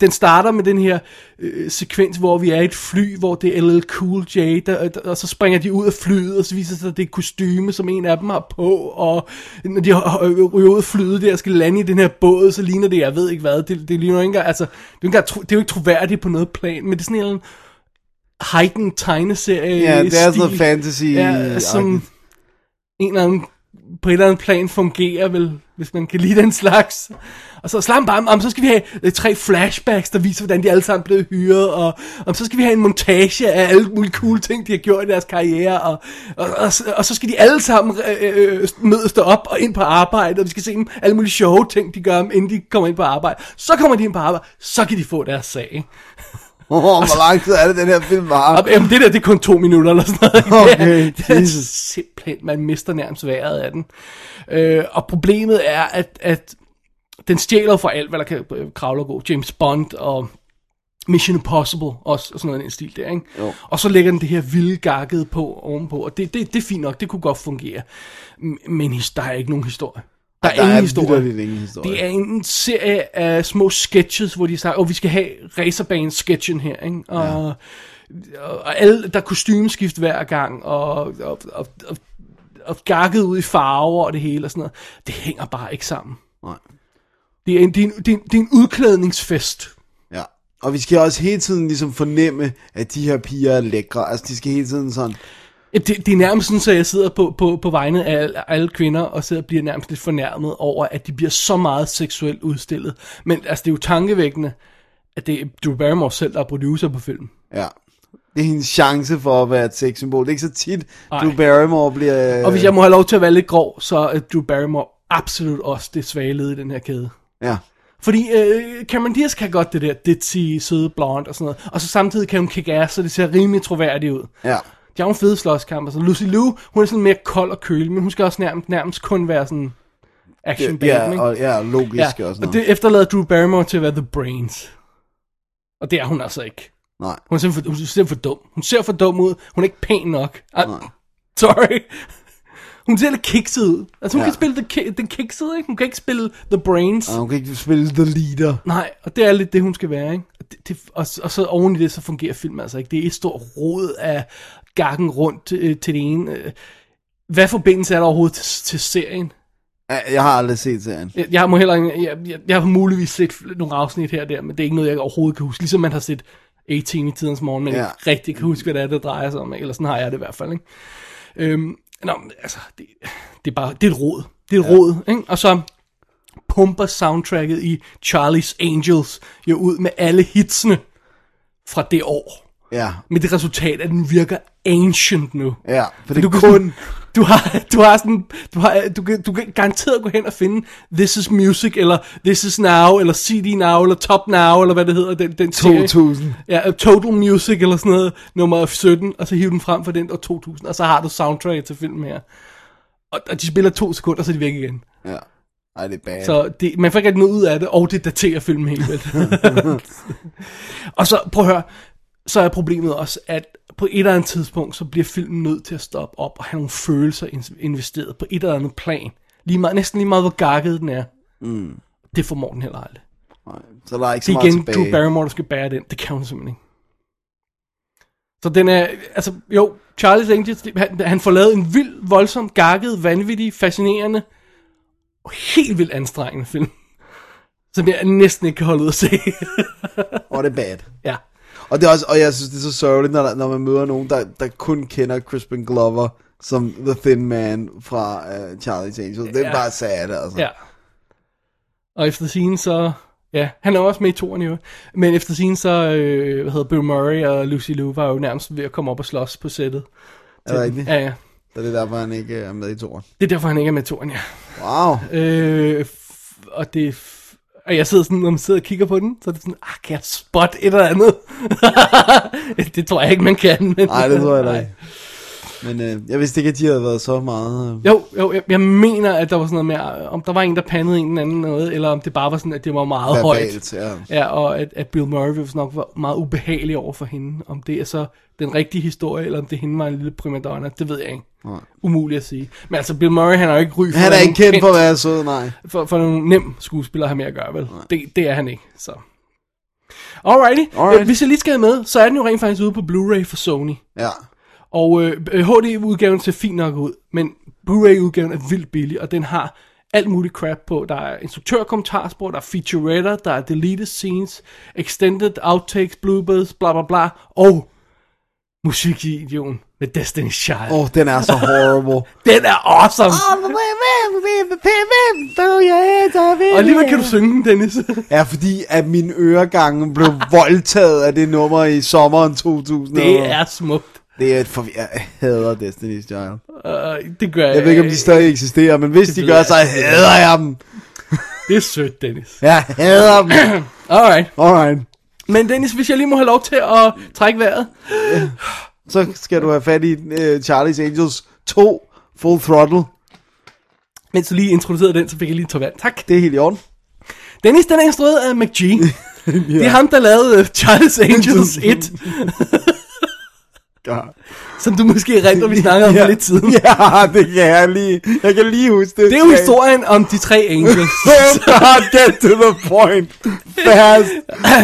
[SPEAKER 1] den starter med den her øh, sekvens, hvor vi er i et fly, hvor det er LL Cool J, der, øh, der, og så springer de ud af flyet, og så viser det sig, at det er kostyme, som en af dem har på, og når de øh, ryger ud af flyet der og skal lande i den her båd, så ligner det, jeg ved ikke hvad, det, det ligner ikke engang, altså, det er, jo ikke det er jo ikke troværdigt på noget plan, men det er sådan en heightened tegneserie
[SPEAKER 2] Ja, det er sådan fantasy.
[SPEAKER 1] Ja, som en eller anden, på et eller andet plan fungerer vel, hvis man kan lide den slags. Og så slam bam, om så skal vi have øh, tre flashbacks, der viser, hvordan de alle sammen blev hyret, og om så skal vi have en montage af alle mulige cool ting, de har gjort i deres karriere, og, og, og, og så skal de alle sammen øh, øh, mødes derop og ind på arbejde, og vi skal se dem alle mulige sjove ting, de gør, inden de kommer ind på arbejde. Så kommer de ind på arbejde, så kan de få deres sag. Ikke?
[SPEAKER 2] Oh, hvor lang tid er det, den her film var?
[SPEAKER 1] Jamen, det der, det er kun to minutter eller sådan noget.
[SPEAKER 2] Okay,
[SPEAKER 1] det, er, det er
[SPEAKER 2] Jesus.
[SPEAKER 1] simpelthen, man mister nærmest vejret af den. Øh, og problemet er, at, at den stjæler fra alt, hvad der kan øh, kravle og gå. James Bond og Mission Impossible også, og sådan noget i den stil der, ikke?
[SPEAKER 2] Jo.
[SPEAKER 1] Og så lægger den det her vilde gakkede på ovenpå, og det, det, det er fint nok, det kunne godt fungere. Men der er ikke nogen historie. Der er,
[SPEAKER 2] Der
[SPEAKER 1] ingen
[SPEAKER 2] er
[SPEAKER 1] historie.
[SPEAKER 2] ingen historie.
[SPEAKER 1] Det er en serie af små sketches, hvor de siger, at vi skal have racerbanen-sketchen her, ikke? Og, ja. og alle, der er kostymeskift hver gang, og, og, og, og, og gakket ud i farver og det hele og sådan noget. Det hænger bare ikke sammen.
[SPEAKER 2] Nej.
[SPEAKER 1] Det er en, det er en, det er en, det er en udklædningsfest.
[SPEAKER 2] Ja. Og vi skal også hele tiden ligesom fornemme, at de her piger er lækre. Altså, de skal hele tiden sådan...
[SPEAKER 1] Det, det er nærmest sådan, at jeg sidder på, på, på vegne af alle, kvinder, og sidder og bliver nærmest lidt fornærmet over, at de bliver så meget seksuelt udstillet. Men altså, det er jo tankevækkende, at det er Drew Barrymore selv, der er producer på filmen.
[SPEAKER 2] Ja. Det er hendes chance for at være et sexsymbol. Det er ikke så tit,
[SPEAKER 1] Nej.
[SPEAKER 2] Drew Barrymore bliver...
[SPEAKER 1] Og hvis jeg må have lov til at være lidt grov, så er Drew Barrymore absolut også det svage led i den her kæde.
[SPEAKER 2] Ja.
[SPEAKER 1] Fordi øh, Cameron Diaz kan godt det der ditzy, søde blonde og sådan noget. Og så samtidig kan hun kick ass, så det ser rimelig troværdigt ud.
[SPEAKER 2] Ja.
[SPEAKER 1] De har nogle fede slåskampe. Så Lucy Liu, hun er sådan mere kold og kølig, men hun skal også nærmest, nærmest kun være sådan action
[SPEAKER 2] Ja,
[SPEAKER 1] ikke?
[SPEAKER 2] og, ja, logisk
[SPEAKER 1] ja,
[SPEAKER 2] og sådan
[SPEAKER 1] og
[SPEAKER 2] noget.
[SPEAKER 1] det efterlader Drew Barrymore til at være the brains. Og det er hun altså ikke.
[SPEAKER 2] Nej.
[SPEAKER 1] Hun er simpelthen for, hun ser for dum. Hun ser for dum ud. Hun er ikke pæn nok. Ah, sorry. Hun ser lidt kikset ud. Altså hun
[SPEAKER 2] Ja.
[SPEAKER 1] kan spille the, den kiksede, ikke? Hun kan ikke spille the brains.
[SPEAKER 2] Og hun kan ikke spille The Leader.
[SPEAKER 1] Nej, og det er lidt det, hun skal være, ikke? Og, det, det, og, og så oven i det, så fungerer filmen altså ikke. Det er et stort rod af gakken rundt øh, til det ene. Øh, Hvad forbindelse er der overhovedet til, til serien?
[SPEAKER 2] Jeg har aldrig set serien.
[SPEAKER 1] Jeg, jeg må heller ikke, jeg, jeg, jeg har muligvis set nogle afsnit her og der, men det er ikke noget, jeg overhovedet kan huske. Ligesom man har set A-Team i tidens morgen, men
[SPEAKER 2] Ja.
[SPEAKER 1] ikke rigtig kan huske, hvad det er, det drejer sig om. Eller sådan har jeg det i hvert fald, ikke? Øhm, nå, men altså, det, det er bare, det er et råd. Det er et ja. råd, ikke? Og så pumper soundtracket i Charlie's Angels jo ud med alle hitsene fra det år.
[SPEAKER 2] Ja.
[SPEAKER 1] Med det resultat, at den virker ancient nu.
[SPEAKER 2] Ja, for det
[SPEAKER 1] du
[SPEAKER 2] er
[SPEAKER 1] kan
[SPEAKER 2] kun...
[SPEAKER 1] sådan- Du har, du har sådan, du, har, du, kan, du kan garanteret gå hen og finde This is Music, eller This is Now, eller CD Now, eller Top Now, eller hvad det hedder, den, den serie.
[SPEAKER 2] 2000.
[SPEAKER 1] Ja, Total Music, eller sådan noget, nummer 17, og så hive den frem for den år 2000, og så har du soundtrack til filmen her. Og, og de spiller to sekunder, så er de væk igen.
[SPEAKER 2] Ja. Ej, det er bad.
[SPEAKER 1] Så det, man får ikke noget ud af det, og det daterer filmen helt vildt. og så, prøv at høre, så er problemet også, at på et eller andet tidspunkt, så bliver filmen nødt til at stoppe op og have nogle følelser in- investeret på et eller andet plan. Lige meget, næsten lige meget, hvor gakket den er. Mm. Det formår den heller aldrig.
[SPEAKER 2] Nej, så der er ikke så
[SPEAKER 1] Det
[SPEAKER 2] meget
[SPEAKER 1] igen
[SPEAKER 2] tilbage.
[SPEAKER 1] Drew Barrymore, der skal bære den. Det kan hun simpelthen ikke. Så den er, altså jo, Charlie's Angels, han, han får lavet en vild, voldsom, gakket, vanvittig, fascinerende og helt vildt anstrengende film. Som jeg næsten ikke kan holde ud at se.
[SPEAKER 2] Og det er bad.
[SPEAKER 1] ja.
[SPEAKER 2] Og, det er også, og jeg synes, det er så sørgeligt, når, når man møder nogen, der, der kun kender Crispin Glover som The Thin Man fra uh, Charlie's Angels. Det er
[SPEAKER 1] Ja.
[SPEAKER 2] bare sad, altså.
[SPEAKER 1] ja. Og efter scene så... Ja, han er også med i toren jo. Men efter scene så, øh, hvad hedder Bill Murray og Lucy Liu var jo nærmest ved at komme op og slås på sættet.
[SPEAKER 2] Er det rigtigt?
[SPEAKER 1] Ja, ja.
[SPEAKER 2] Så det er derfor, han ikke er med i toren.
[SPEAKER 1] Det er derfor, han ikke er med i toren, ja.
[SPEAKER 2] Wow.
[SPEAKER 1] Øh, og det... Og jeg sidder sådan, når man sidder og kigger på den, så er det sådan, ah, kan jeg spotte et eller andet? det tror jeg ikke, man kan. Men,
[SPEAKER 2] Nej, det tror jeg ikke. Men øh, jeg vidste ikke, at de havde været så meget... Øh,
[SPEAKER 1] Jo, jo, jeg, jeg mener, at der var sådan noget med, øh, om der var en, der pandede en eller anden noget, eller om det bare var sådan, at det var meget højt.
[SPEAKER 2] verbalt, ja.
[SPEAKER 1] Ja, og at, at Bill Murray nok var meget ubehagelig over for hende. Om det er så den rigtige historie, eller om det hende var en lille primadonna, det ved jeg ikke.
[SPEAKER 2] Nej.
[SPEAKER 1] Umuligt at sige. Men altså, Bill Murray, han er jo ikke ry for,
[SPEAKER 2] Han er ikke
[SPEAKER 1] nogen
[SPEAKER 2] kendt for at være sød, nej.
[SPEAKER 1] for, for nogle nem skuespillere at have med at gøre, vel? Det, det er han ikke, så. Alrighty.
[SPEAKER 2] Alright.
[SPEAKER 1] Hvis jeg lige skal have med, så er den jo rent faktisk ude på Blu-ray for Sony.
[SPEAKER 2] Ja.
[SPEAKER 1] Og øh, HD-udgaven ser fint nok ud, men Blu-ray-udgaven er vildt billig, og den har alt muligt crap på. Der er instruktørkommentarspor, der er featuretter, der er deleted scenes, extended outtakes, bloopers, bla bla bla, og musikvideoen med Destiny's Child.
[SPEAKER 2] Åh, oh, den er så horrible.
[SPEAKER 1] Den er awesome! Og alligevel kan du synge den, Dennis.
[SPEAKER 2] Ja, fordi at mine øregange blev voldtaget af det nummer i sommeren 2000.
[SPEAKER 1] det er smukt.
[SPEAKER 2] Det er et for... Jeg hader Destiny's Child.
[SPEAKER 1] Uh, det gør jeg.
[SPEAKER 2] Jeg ved ikke, om de stadig eksisterer, men hvis
[SPEAKER 1] det
[SPEAKER 2] de gør, så hader jeg dem.
[SPEAKER 1] Det er sødt, Dennis.
[SPEAKER 2] Jeg hader dem.
[SPEAKER 1] Alright.
[SPEAKER 2] Alright.
[SPEAKER 1] Men Dennis, hvis jeg lige må have lov til at trække vejret.
[SPEAKER 2] Så skal du have fat i uh, Charlie's Angels 2 Full Throttle.
[SPEAKER 1] Mens du lige introducerede den, så fik jeg lige tage vand. Tak.
[SPEAKER 2] Det er helt i orden.
[SPEAKER 1] Dennis, den er instrueret af McG. Det er ham, der lavede uh, Charles Angels 1,
[SPEAKER 2] Ja.
[SPEAKER 1] som du måske erindrer, vi snakkede om for lidt siden.
[SPEAKER 2] ja, det kan jeg lige. Jeg kan lige huske det.
[SPEAKER 1] Det er jo historien om de tre angels.
[SPEAKER 2] God, get to the point. Fast.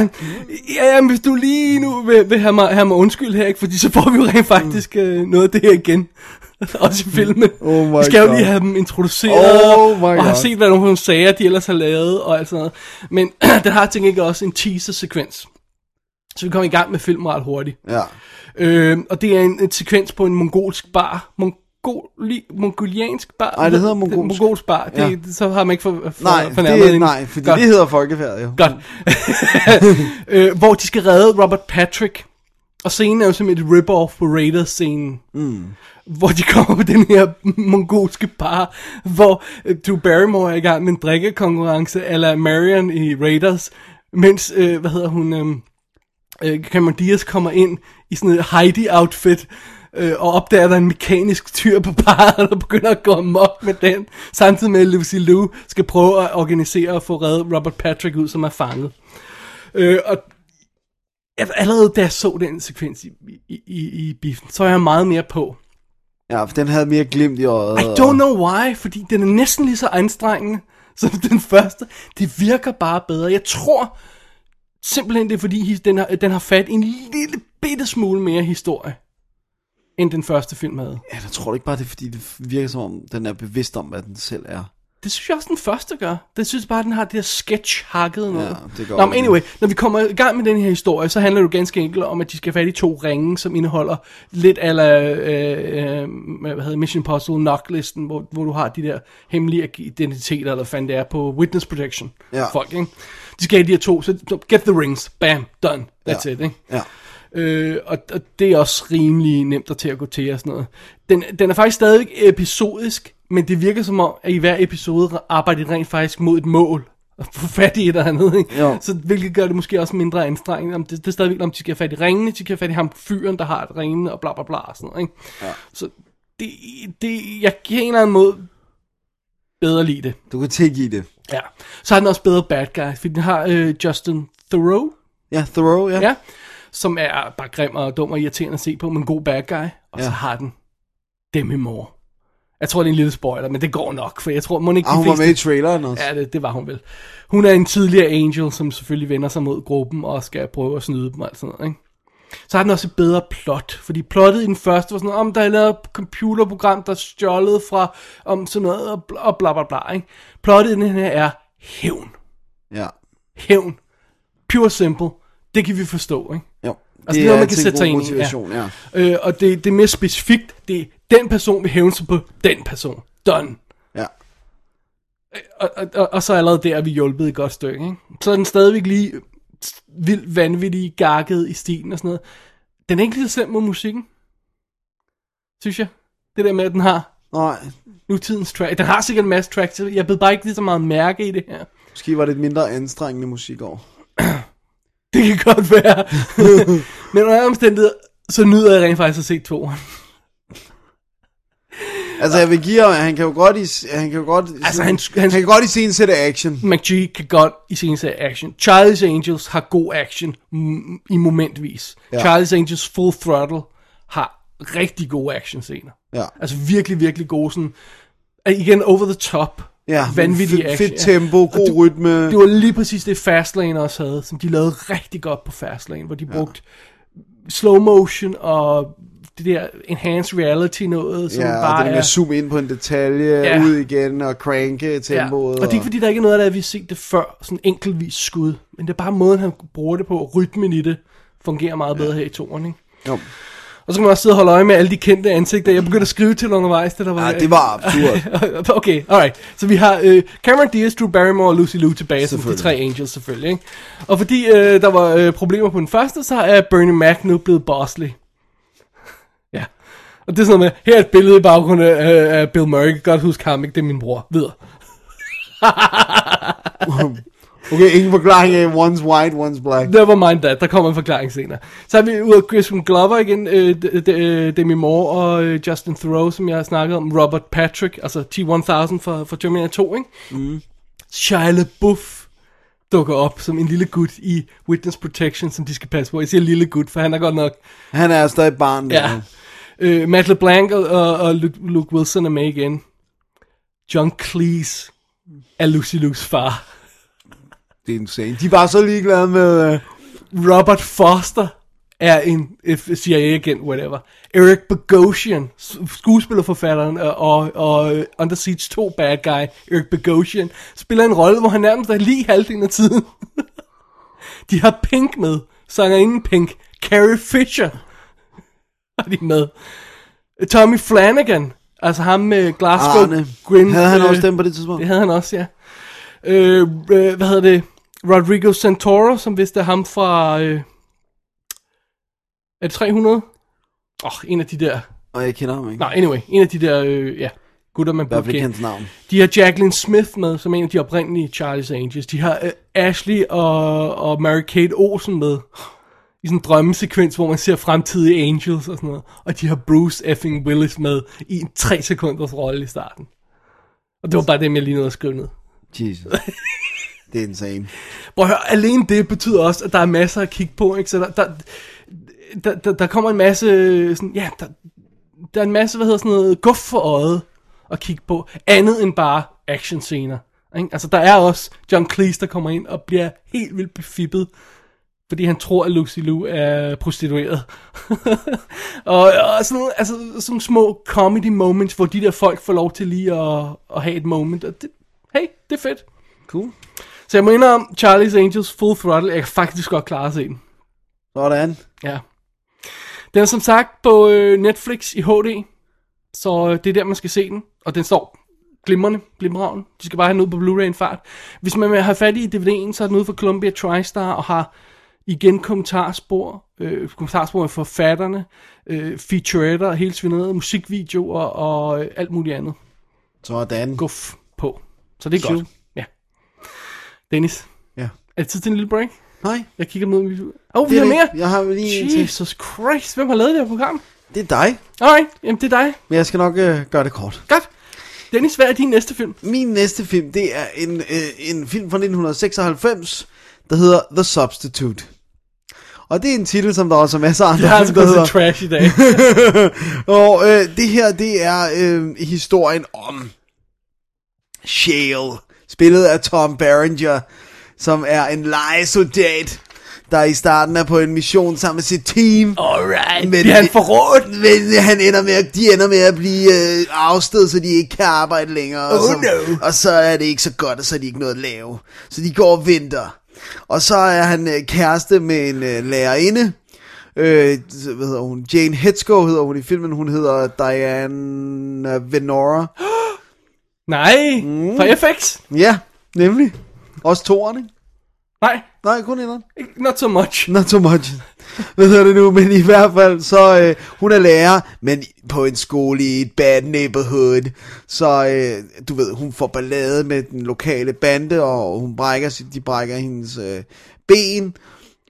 [SPEAKER 1] ja, jamen, hvis du lige nu vil, vil have, mig, have mig undskyld her, ikke? fordi så får vi jo rent faktisk øh, noget af det her igen. Også i filmen.
[SPEAKER 2] Oh my
[SPEAKER 1] vi skal jo
[SPEAKER 2] God.
[SPEAKER 1] lige have dem introduceret,
[SPEAKER 2] Oh my
[SPEAKER 1] og have
[SPEAKER 2] God.
[SPEAKER 1] set, hvad nogle sager, de ellers har lavet, og alt sådan noget. Men den har til gengæld også en teaser-sekvens. Så vi kommer i gang med filmen ret hurtigt.
[SPEAKER 2] Ja.
[SPEAKER 1] Øh, og det er en, en sekvens på en mongolsk bar. Mongoli, mongoliansk bar?
[SPEAKER 2] Ej, det hedder mongolsk.
[SPEAKER 1] Mongolsk bar. Det,
[SPEAKER 2] Ja.
[SPEAKER 1] Så har man ikke for, for,
[SPEAKER 2] Nej,
[SPEAKER 1] fornærmet
[SPEAKER 2] det,
[SPEAKER 1] en-
[SPEAKER 2] nej, fordi
[SPEAKER 1] Godt.
[SPEAKER 2] det hedder folkefærd, jo.
[SPEAKER 1] Godt. øh, hvor de skal redde Robert Patrick. Og scenen er jo simpelthen et rip-off på Raiders-scenen. Mm. Hvor de kommer på den her mongolske bar, hvor øh, Drew Barrymore er i gang med en drikkekonkurrence, eller Marion i Raiders, mens, øh, hvad hedder hun, øh, øh, Cameron Diaz kommer ind i sådan et Heidi-outfit, øh, og opdager, at der er en mekanisk tyr på baren, og begynder at gå amok med den, samtidig med, at Lucy Liu skal prøve at organisere og få reddet Robert Patrick ud, som er fanget. Øh, og jeg- allerede da jeg så den sekvens i, i, i, i biffen, så er jeg meget mere på.
[SPEAKER 2] Ja, for den havde mere glimt i øjet.
[SPEAKER 1] I don't know why, fordi den er næsten lige så anstrengende som den første. Det virker bare bedre. Jeg tror simpelthen, det er fordi, den har, den har fat i en lille bitte smule mere historie, end den første film havde.
[SPEAKER 2] Ja, jeg tror ikke bare, det er fordi, det virker som om, den er bevidst om, hvad den selv er.
[SPEAKER 1] Det synes jeg også, den første gør. Det synes bare, den har det der sketch-hakket noget.
[SPEAKER 2] Ja, det gør
[SPEAKER 1] Nå, men anyway, når vi kommer i gang med den her historie, så handler det jo ganske enkelt om, at de skal have fat i to ringe, som indeholder lidt ala, øh, øh, hvad hedder Mission Impossible Knock-listen, hvor, hvor du har de der hemmelige identiteter, eller fanden det er, på Witness Protection.
[SPEAKER 2] Ja.
[SPEAKER 1] Folk, ikke? De skal have de her to, så get the rings, bam, done, that's
[SPEAKER 2] Ja.
[SPEAKER 1] it, ikke?
[SPEAKER 2] Ja.
[SPEAKER 1] Øh, og, og det er også rimelig nemt at til at gå til og sådan noget. Den, den er faktisk stadig episodisk, men det virker som om, at i hver episode arbejder de rent faktisk mod et mål. At få fat i et eller andet, ikke?
[SPEAKER 2] Jo.
[SPEAKER 1] Så hvilket gør det måske også mindre anstrengende. Om det, det er stadigvæk, om de skal have fat i ringene, de skal have fat i ham fyren, der har et ringene, og bla bla bla og sådan noget, ikke?
[SPEAKER 2] Ja.
[SPEAKER 1] Så det, det, jeg kan en eller anden måde bedre lide det.
[SPEAKER 2] Du kan tilgive det.
[SPEAKER 1] Ja. Så har den også bedre bad guys, fordi den har øh, Justin Thoreau,
[SPEAKER 2] Ja, Thoreau, ja.
[SPEAKER 1] ja, som er bare grim og dum og irriterende at se på, men god bad guy. Og ja. så har den Demi Moore. Jeg tror, det er en lille spoiler, men det går nok, for jeg tror, må ikke
[SPEAKER 2] Ah, hun var
[SPEAKER 1] fleste...
[SPEAKER 2] med i traileren også.
[SPEAKER 1] Ja, det, det var hun vel. Hun er en tidligere angel, som selvfølgelig vender sig mod gruppen og skal prøve at snyde dem og alt sådan noget, ikke? Så har den også et bedre plot, fordi plottet i den første var sådan om der er lavet et computerprogram, der er stjålet fra, om sådan noget, og og bla bla, bla ikke? Plottet i den her er hævn.
[SPEAKER 2] Ja.
[SPEAKER 1] Hævn. Pure simple. Det kan vi forstå, ikke?
[SPEAKER 2] Jo.
[SPEAKER 1] Altså, det er noget, man kan sætte sig ind i, ja.
[SPEAKER 2] ja.
[SPEAKER 1] Øh, og det, det er mere specifikt. Det er, den person vil hævne sig på den person. Done.
[SPEAKER 2] ja.
[SPEAKER 1] Og, og, og, og så allerede der er vi hjulpet et godt stykke, ikke? Så er den stadigvæk lige vildt vanvittig gakket i stilen og sådan noget. Den er ikke lige så slem mod musikken. Synes jeg. Det der med, at den har
[SPEAKER 2] Nej,
[SPEAKER 1] nutidens track. Den har sikkert en masse tracks. Jeg ved bare ikke lige så meget mærke i det her.
[SPEAKER 2] måske var det et mindre anstrengende musikår.
[SPEAKER 1] Det kan godt være. Men under omstændigheder, så nyder jeg rent faktisk at se toeren.
[SPEAKER 2] Altså, jeg vil give ham, han kan jo godt i, han kan jo godt,
[SPEAKER 1] Altså, han-
[SPEAKER 2] han,
[SPEAKER 1] han-
[SPEAKER 2] kan godt i sin sætte action.
[SPEAKER 1] McGee kan godt i sin serie action. Charlie's Angels har god action i momentvis. Ja.
[SPEAKER 2] Ja.
[SPEAKER 1] Charlie's Angels Full Throttle har rigtig gode action scener.
[SPEAKER 2] Ja.
[SPEAKER 1] Altså virkelig, virkelig gode sådan, øh, igen over the top,
[SPEAKER 2] Ja,
[SPEAKER 1] vanvittig action.
[SPEAKER 2] fedt tempo,
[SPEAKER 1] Og
[SPEAKER 2] god
[SPEAKER 1] det-
[SPEAKER 2] rytme.
[SPEAKER 1] Det var lige præcis det Fastlane også havde, som de lavede rigtig godt på Fastlane, hvor de brugte slow motion og det der enhanced reality noget, som
[SPEAKER 2] ja, og
[SPEAKER 1] bare
[SPEAKER 2] det der med
[SPEAKER 1] er...
[SPEAKER 2] at zoome ind på en detalje,
[SPEAKER 1] Ja.
[SPEAKER 2] ja. ud igen, og cranke
[SPEAKER 1] Ja,
[SPEAKER 2] tempoet.
[SPEAKER 1] og det er ikke fordi, der ikke er noget af det, vi har set det før, sådan enkeltvis skud. Men det er bare måden, han bruger det på, og rytmen i det, fungerer meget bedre her i toren, ikke?
[SPEAKER 2] Jo.
[SPEAKER 1] Og så kan man også sidde og holde øje med alle de kendte ansigter. Jeg begyndte at skrive til undervejs, det der var...
[SPEAKER 2] Ja, det var absurd.
[SPEAKER 1] okay, alright. Så vi har øh, Cameron Diaz, Drew Barrymore og Lucy Liu tilbage, som de tre angels selvfølgelig, ikke? Og fordi øh, der var øh, problemer på den første, så er Bernie Mac nu blevet bossly. Ja. Og det er sådan noget med, her er et billede i baggrunden af, af Bill Murray, Jeg kan godt huske ham, ikke? Det er min bror. Videre.
[SPEAKER 2] Okay, ingen forklaring af, one's white, one's black.
[SPEAKER 1] Never mind that, der kommer en forklaring senere. Så er vi ude af Crispin Glover igen, øh, øh, Demi Moore og øh, Justin Thoreau, som jeg har snakket om, Robert Patrick, altså T-1000 for, for Terminator 2, ikke? Mm. Shia LaBeouf, dukker op som en lille gut i Witness Protection, som de skal passe på. Jeg siger lille gut, for han er godt nok...
[SPEAKER 2] Han er stadig barn. der.
[SPEAKER 1] Øh, Matt LeBlanc og, og, og Luke, Luke Wilson er med igen. John Cleese er Lucy Lukes far.
[SPEAKER 2] Det er insane. De var så ligeglade med... Uh,
[SPEAKER 1] Robert Foster er en CIA-agent, whatever. Eric Bogosian, skuespillerforfatteren og, og, og øh, Under Siege 2 bad guy, Eric Bogosian, spiller en rolle, hvor han nærmest er lige halvdelen af tiden. de har Pink med, sangerinden Pink, Carrie Fisher har de med. Tommy Flanagan, altså ham med Glasgow
[SPEAKER 2] Arne.
[SPEAKER 1] Grin.
[SPEAKER 2] Havde han
[SPEAKER 1] øh,
[SPEAKER 2] også dem på det tidspunkt?
[SPEAKER 1] Det havde han også, ja. Øh, øh, hvad hedder det? Rodrigo Santoro, som vist er ham fra... Øh, er det 300? Åh, oh, en af de der...
[SPEAKER 2] Og jeg kender ham ikke.
[SPEAKER 1] Nej, anyway, en af de der, øh, ja, gutter, man burde kende.
[SPEAKER 2] navn.
[SPEAKER 1] De har Jacqueline Smith med, som en af de oprindelige Charlie's Angels. De har øh, Ashley og, og Mary-Kate Olsen med. I sådan en drømmesekvens, hvor man ser fremtidige Angels og sådan noget. Og de har Bruce effing Willis med i en 3 sekunders rolle i starten. Og det var bare dem, jeg lige nåede at skrive ned.
[SPEAKER 2] Jesus. det er insane.
[SPEAKER 1] Prøv at høre, alene det betyder også, at der er masser at kigge på, ikke? Så der, der, der, der, der kommer en masse, sådan, ja, der, der er en masse, hvad hedder sådan noget, guf for øjet at kigge på, andet end bare actionscener. Ikke? Altså, der er også John Cleese, der kommer ind og bliver helt vildt befippet, fordi han tror, at Lucy Liu er prostitueret. og, og sådan, noget, altså, sådan nogle små comedy moments, hvor de der folk får lov til lige at, at have et moment, og det, hey, det er fedt.
[SPEAKER 2] Cool.
[SPEAKER 1] Så jeg må indrømme, Charlie's Angels Full Throttle, jeg kan faktisk godt klare se den.
[SPEAKER 2] Sådan.
[SPEAKER 1] Ja. Den er som sagt på øh, Netflix i HD, så øh, det er der, man skal se den. Og den står glimrende, glimrende. De skal bare have den ud på Blu-ray en fart. Hvis man vil have fat i DVD'en, så er den ude for Columbia TriStar og har igen kommentarspor, øh, kommentarspor med forfatterne, øh, featuretter, hele svineriet, musikvideoer og øh, alt muligt andet.
[SPEAKER 2] Sådan.
[SPEAKER 1] Guf på. Så det er
[SPEAKER 2] Sure.
[SPEAKER 1] godt. Ja. Dennis,
[SPEAKER 2] Ja.
[SPEAKER 1] er det tid til en lille break?
[SPEAKER 2] Nej.
[SPEAKER 1] Jeg kigger mod mit... Åh, oh, vi
[SPEAKER 2] er
[SPEAKER 1] har mere!
[SPEAKER 2] Jeg har lige en til.
[SPEAKER 1] Jesus Christ, hvem har lavet det her program?
[SPEAKER 2] Det er dig.
[SPEAKER 1] Alright, jamen det er dig.
[SPEAKER 2] Men jeg skal nok øh, gøre det kort.
[SPEAKER 1] Godt. Dennis, hvad er din næste film?
[SPEAKER 2] Min næste film, det er en, øh, en film fra 1996, der hedder The Substitute. Og det er en titel, som der også er masser af andre
[SPEAKER 1] Jeg har altså gået trash i dag.
[SPEAKER 2] Og øh, det her, det er øh, historien om Shale, spillet af Tom Berenger, som er en lejesoldat, der i starten er på en mission sammen med sit team.
[SPEAKER 1] Alright,
[SPEAKER 2] Men-
[SPEAKER 1] bliver han forrådt?
[SPEAKER 2] Men han ender med, at, de ender med at blive øh, afsted, så de ikke kan arbejde længere. og,
[SPEAKER 1] Oh,
[SPEAKER 2] så,
[SPEAKER 1] no.
[SPEAKER 2] og så er det ikke så godt, og så er de ikke noget at lave. Så de går og venter. Og så er han øh, kæreste med en øh, lærerinde. Øh, hvad hedder hun? Jane Hetzko hedder hun i filmen. Hun hedder Diana Venora.
[SPEAKER 1] Nej,
[SPEAKER 2] Mm.
[SPEAKER 1] fra FX?
[SPEAKER 2] Ja, nemlig. Også toeren, ikke?
[SPEAKER 1] Nej,
[SPEAKER 2] Nej, kun etteren.
[SPEAKER 1] not so much.
[SPEAKER 2] Not so much. Hvad hedder det nu? Men i hvert fald, så øh, hun er lærer, men på en skole i et bad neighborhood. Så øh, du ved, hun får ballade med den lokale bande, og hun brækker, sit- de brækker hendes øh, ben.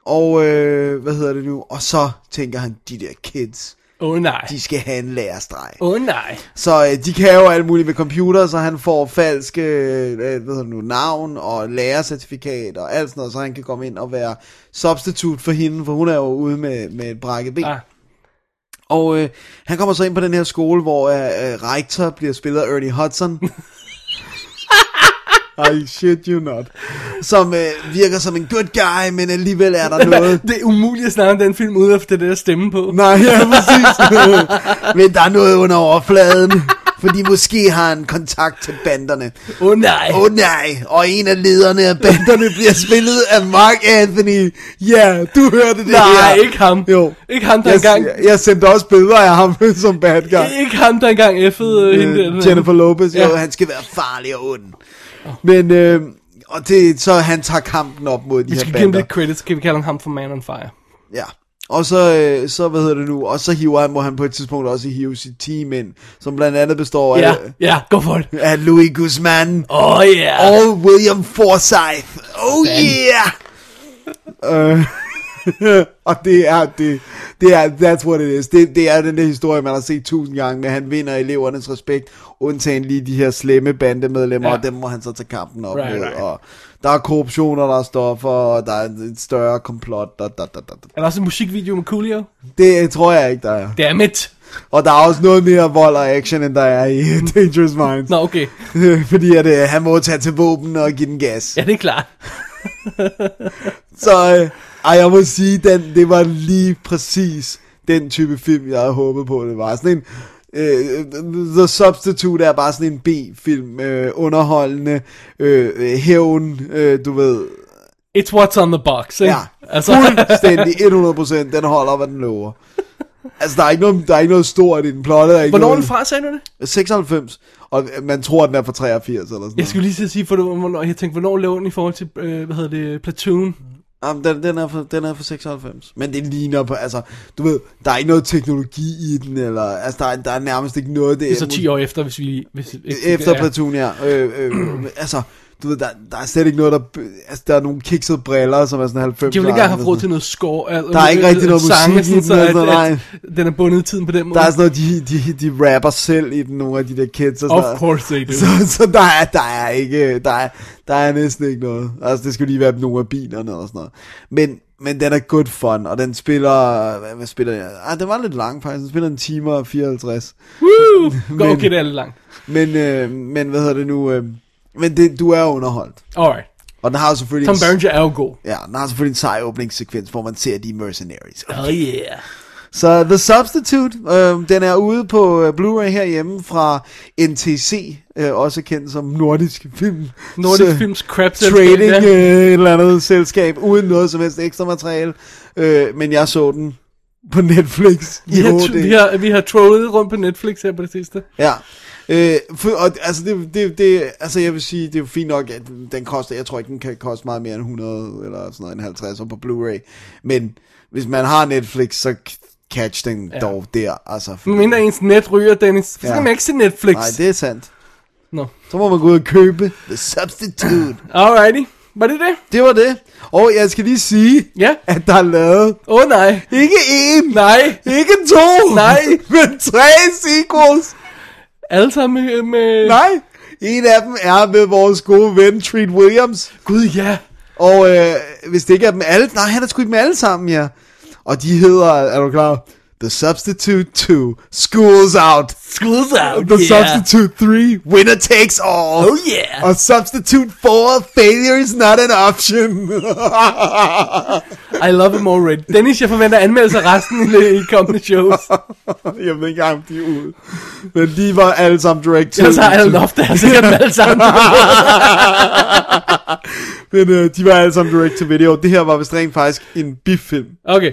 [SPEAKER 2] Og øh, hvad hedder det nu? Og så tænker han, de der kids,
[SPEAKER 1] oh, nej.
[SPEAKER 2] de skal have en lærerstreg.
[SPEAKER 1] Åh oh, nej.
[SPEAKER 2] Så øh, de kan jo alt muligt med computer, så han får falske øh, hvad nu, navn og lærercertifikat og alt sådan noget, så han kan komme ind og være substitute for hende, for hun er jo ude med, med et brækket ben.
[SPEAKER 1] Ah,
[SPEAKER 2] Og øh, han kommer så ind på den her skole, hvor øh, øh, rektor bliver spillet af Ernie Hudson. I shit you not. Som øh, virker som en good guy, men alligevel er der noget...
[SPEAKER 1] det er umuligt at snakke om den film, uden at få det der stemme på.
[SPEAKER 2] Nej, ja, præcis. men der er noget under overfladen. Fordi måske har han kontakt til banderne.
[SPEAKER 1] Åh oh, nej.
[SPEAKER 2] Åh oh, nej, og en af lederne af banderne bliver spillet af Mark Anthony. Ja, yeah, du hørte det
[SPEAKER 1] nej,
[SPEAKER 2] her.
[SPEAKER 1] ikke ham.
[SPEAKER 2] Jo.
[SPEAKER 1] Ikke ham, der
[SPEAKER 2] Jeg,
[SPEAKER 1] engang...
[SPEAKER 2] jeg, jeg sendte også billeder af ham som bad guy.
[SPEAKER 1] Ikke ham, der engang effede øh, hende
[SPEAKER 2] Jennifer Lopez, jo,
[SPEAKER 1] Ja.
[SPEAKER 2] han skal være farlig og ond. Men, øh, og det, så han tager kampen op mod de
[SPEAKER 1] Vi
[SPEAKER 2] her
[SPEAKER 1] skal give ham
[SPEAKER 2] bander.
[SPEAKER 1] lidt credit, så kan vi kalde ham for Man on Fire.
[SPEAKER 2] Ja. Og så, øh, så, hvad hedder det nu, og så hiver han, må han på et tidspunkt også hive sit team ind, som blandt andet består
[SPEAKER 1] Ja,
[SPEAKER 2] af,
[SPEAKER 1] ja, gå for det.
[SPEAKER 2] af Louis Guzman
[SPEAKER 1] oh, ja.
[SPEAKER 2] og William Forsythe. Oh yeah! Øh, og det er, det, det er, that's what it is. Det, det er den der historie, man har set tusind gange, med han vinder elevernes respekt, undtagen lige de her slemme bandemedlemmer,
[SPEAKER 1] Ja.
[SPEAKER 2] og dem må han så tage kampen op
[SPEAKER 1] Right,
[SPEAKER 2] med,
[SPEAKER 1] right.
[SPEAKER 2] og der er korruption, og der er stoffer, og der er et større komplot, da, da, da, da.
[SPEAKER 1] Er der også en musikvideo med Coolio?
[SPEAKER 2] Det tror jeg ikke, der er.
[SPEAKER 1] Dammit.
[SPEAKER 2] Og der er også noget mere vold og action, end der er i Dangerous Minds.
[SPEAKER 1] Nå, okay.
[SPEAKER 2] Fordi at, øh, han må tage til våben og give den gas.
[SPEAKER 1] Ja, det er klart.
[SPEAKER 2] Så øh, ej, jeg må sige, den, det var lige præcis den type film, jeg havde håbet på, det var. Sådan en, øh, The Substitute er bare sådan en B-film, øh, underholdende, øh, øh, hævn, øh, du ved,
[SPEAKER 1] It's what's on the box, ikke?
[SPEAKER 2] ja,
[SPEAKER 1] Altså,
[SPEAKER 2] fuldstændig 100%, den holder, hvad den lover. Altså, der er ikke noget, der er ikke noget stort i den, plottet ikke
[SPEAKER 1] hvornår er den
[SPEAKER 2] noget,
[SPEAKER 1] fra, sagde du det?
[SPEAKER 2] 96, og man tror, den er fra 83 eller sådan
[SPEAKER 1] Jeg skulle lige til at sige, for du, hvornår, jeg tænkte, hvornår lå den i forhold til, øh, hvad hedder det, Platoon?
[SPEAKER 2] Jamen, den, den, er fra, den er fra 96. Men det ligner på, altså, du ved, der er ikke noget teknologi i den, eller, altså, der er, der er nærmest ikke noget.
[SPEAKER 1] Det er så 10 år efter, hvis vi... Hvis,
[SPEAKER 2] Efter
[SPEAKER 1] ja.
[SPEAKER 2] Platoon, ja. Øh, øh, altså, du ved, der, der er slet ikke noget, der, altså, der er nogle kiksede briller, som er sådan 90.
[SPEAKER 1] De vil ikke engang have råd til noget score. Altså,
[SPEAKER 2] Der er ikke rigtig noget
[SPEAKER 1] sange,
[SPEAKER 2] musik i den,
[SPEAKER 1] så at,
[SPEAKER 2] altså, nej.
[SPEAKER 1] den er bundet i tiden på den måde.
[SPEAKER 2] Der er sådan noget, de, de, de rapper selv i den, nogle af de der kids. Og sådan
[SPEAKER 1] Of course they do.
[SPEAKER 2] Så, så der, er, der er ikke, der er, der er næsten ikke noget. Altså, det skulle lige være nogle af bilerne og sådan noget. Men, men den er good fun, og den spiller, hvad, hvad spiller jeg? Ah, den var lidt lang faktisk, den spiller en time og 54.
[SPEAKER 1] Woo!
[SPEAKER 2] Men-
[SPEAKER 1] okay, det er lidt langt.
[SPEAKER 2] Men, øh, men hvad hedder det nu? Øh, men det, du er underholdt.
[SPEAKER 1] Alright.
[SPEAKER 2] Og den har jo selvfølgelig
[SPEAKER 1] Tom
[SPEAKER 2] en,
[SPEAKER 1] Berenger er jo god.
[SPEAKER 2] ja, den har selvfølgelig en sej åbningssekvens, hvor man ser de mercenaries.
[SPEAKER 1] Oh yeah.
[SPEAKER 2] Så The Substitute, øh, den er ude på øh, Blu-ray herhjemme fra NTC, øh, også kendt som Nordisk Film.
[SPEAKER 1] Nordisk
[SPEAKER 2] Så-
[SPEAKER 1] Films crap
[SPEAKER 2] Trading
[SPEAKER 1] ja.
[SPEAKER 2] øh, et eller andet selskab, uden noget som helst ekstra materiale. Øh, men jeg så den på Netflix i
[SPEAKER 1] Vi har,
[SPEAKER 2] HD.
[SPEAKER 1] vi, har, vi har trollet rundt på Netflix her på det sidste.
[SPEAKER 2] Ja. Øh, for, og, altså, det, det, det, altså, jeg vil sige, det er jo fint nok, at den koster, jeg tror ikke, den kan koste meget mere end 100 eller sådan noget, en 50 på Blu-ray. Men hvis man har Netflix, så catch den ja. dog der. Altså, for,
[SPEAKER 1] Mindre ens net ryger, Dennis. Så skal
[SPEAKER 2] Ja.
[SPEAKER 1] man ikke se Netflix.
[SPEAKER 2] nej, det er sandt.
[SPEAKER 1] Nå.
[SPEAKER 2] Så må man gå ud og købe The Substitute.
[SPEAKER 1] Alrighty. Var det det?
[SPEAKER 2] det var det. Og jeg skal lige sige,
[SPEAKER 1] Ja.
[SPEAKER 2] at der er lavet
[SPEAKER 1] Åh oh, nej.
[SPEAKER 2] ikke én,
[SPEAKER 1] Nej.
[SPEAKER 2] ikke to,
[SPEAKER 1] Nej.
[SPEAKER 2] men tre sequels.
[SPEAKER 1] Alle sammen med... med...
[SPEAKER 2] Nej. En af dem er med vores gode ven, Treat Williams.
[SPEAKER 1] Gud, ja.
[SPEAKER 2] Og øh, hvis det ikke er dem alle, nej, han er sgu ikke med alle sammen, ja. Og de hedder, er du klar? The Substitute 2, School's Out.
[SPEAKER 1] School's out,
[SPEAKER 2] The
[SPEAKER 1] yeah.
[SPEAKER 2] Substitute 3, Winner Takes All.
[SPEAKER 1] Oh yeah.
[SPEAKER 2] Og Substitute 4, Failure is not an option.
[SPEAKER 1] I love him already. Dennis, jeg forventer anmeldelser resten i, i kommende shows.
[SPEAKER 2] Jeg ved ikke om de er ude. Men de var alle sammen direct to.
[SPEAKER 1] Jeg loft, der har sikkert dem alle sammen.
[SPEAKER 2] Men øh, de var alle sammen direct to video. Det her var vist rent faktisk en biffilm.
[SPEAKER 1] Okay,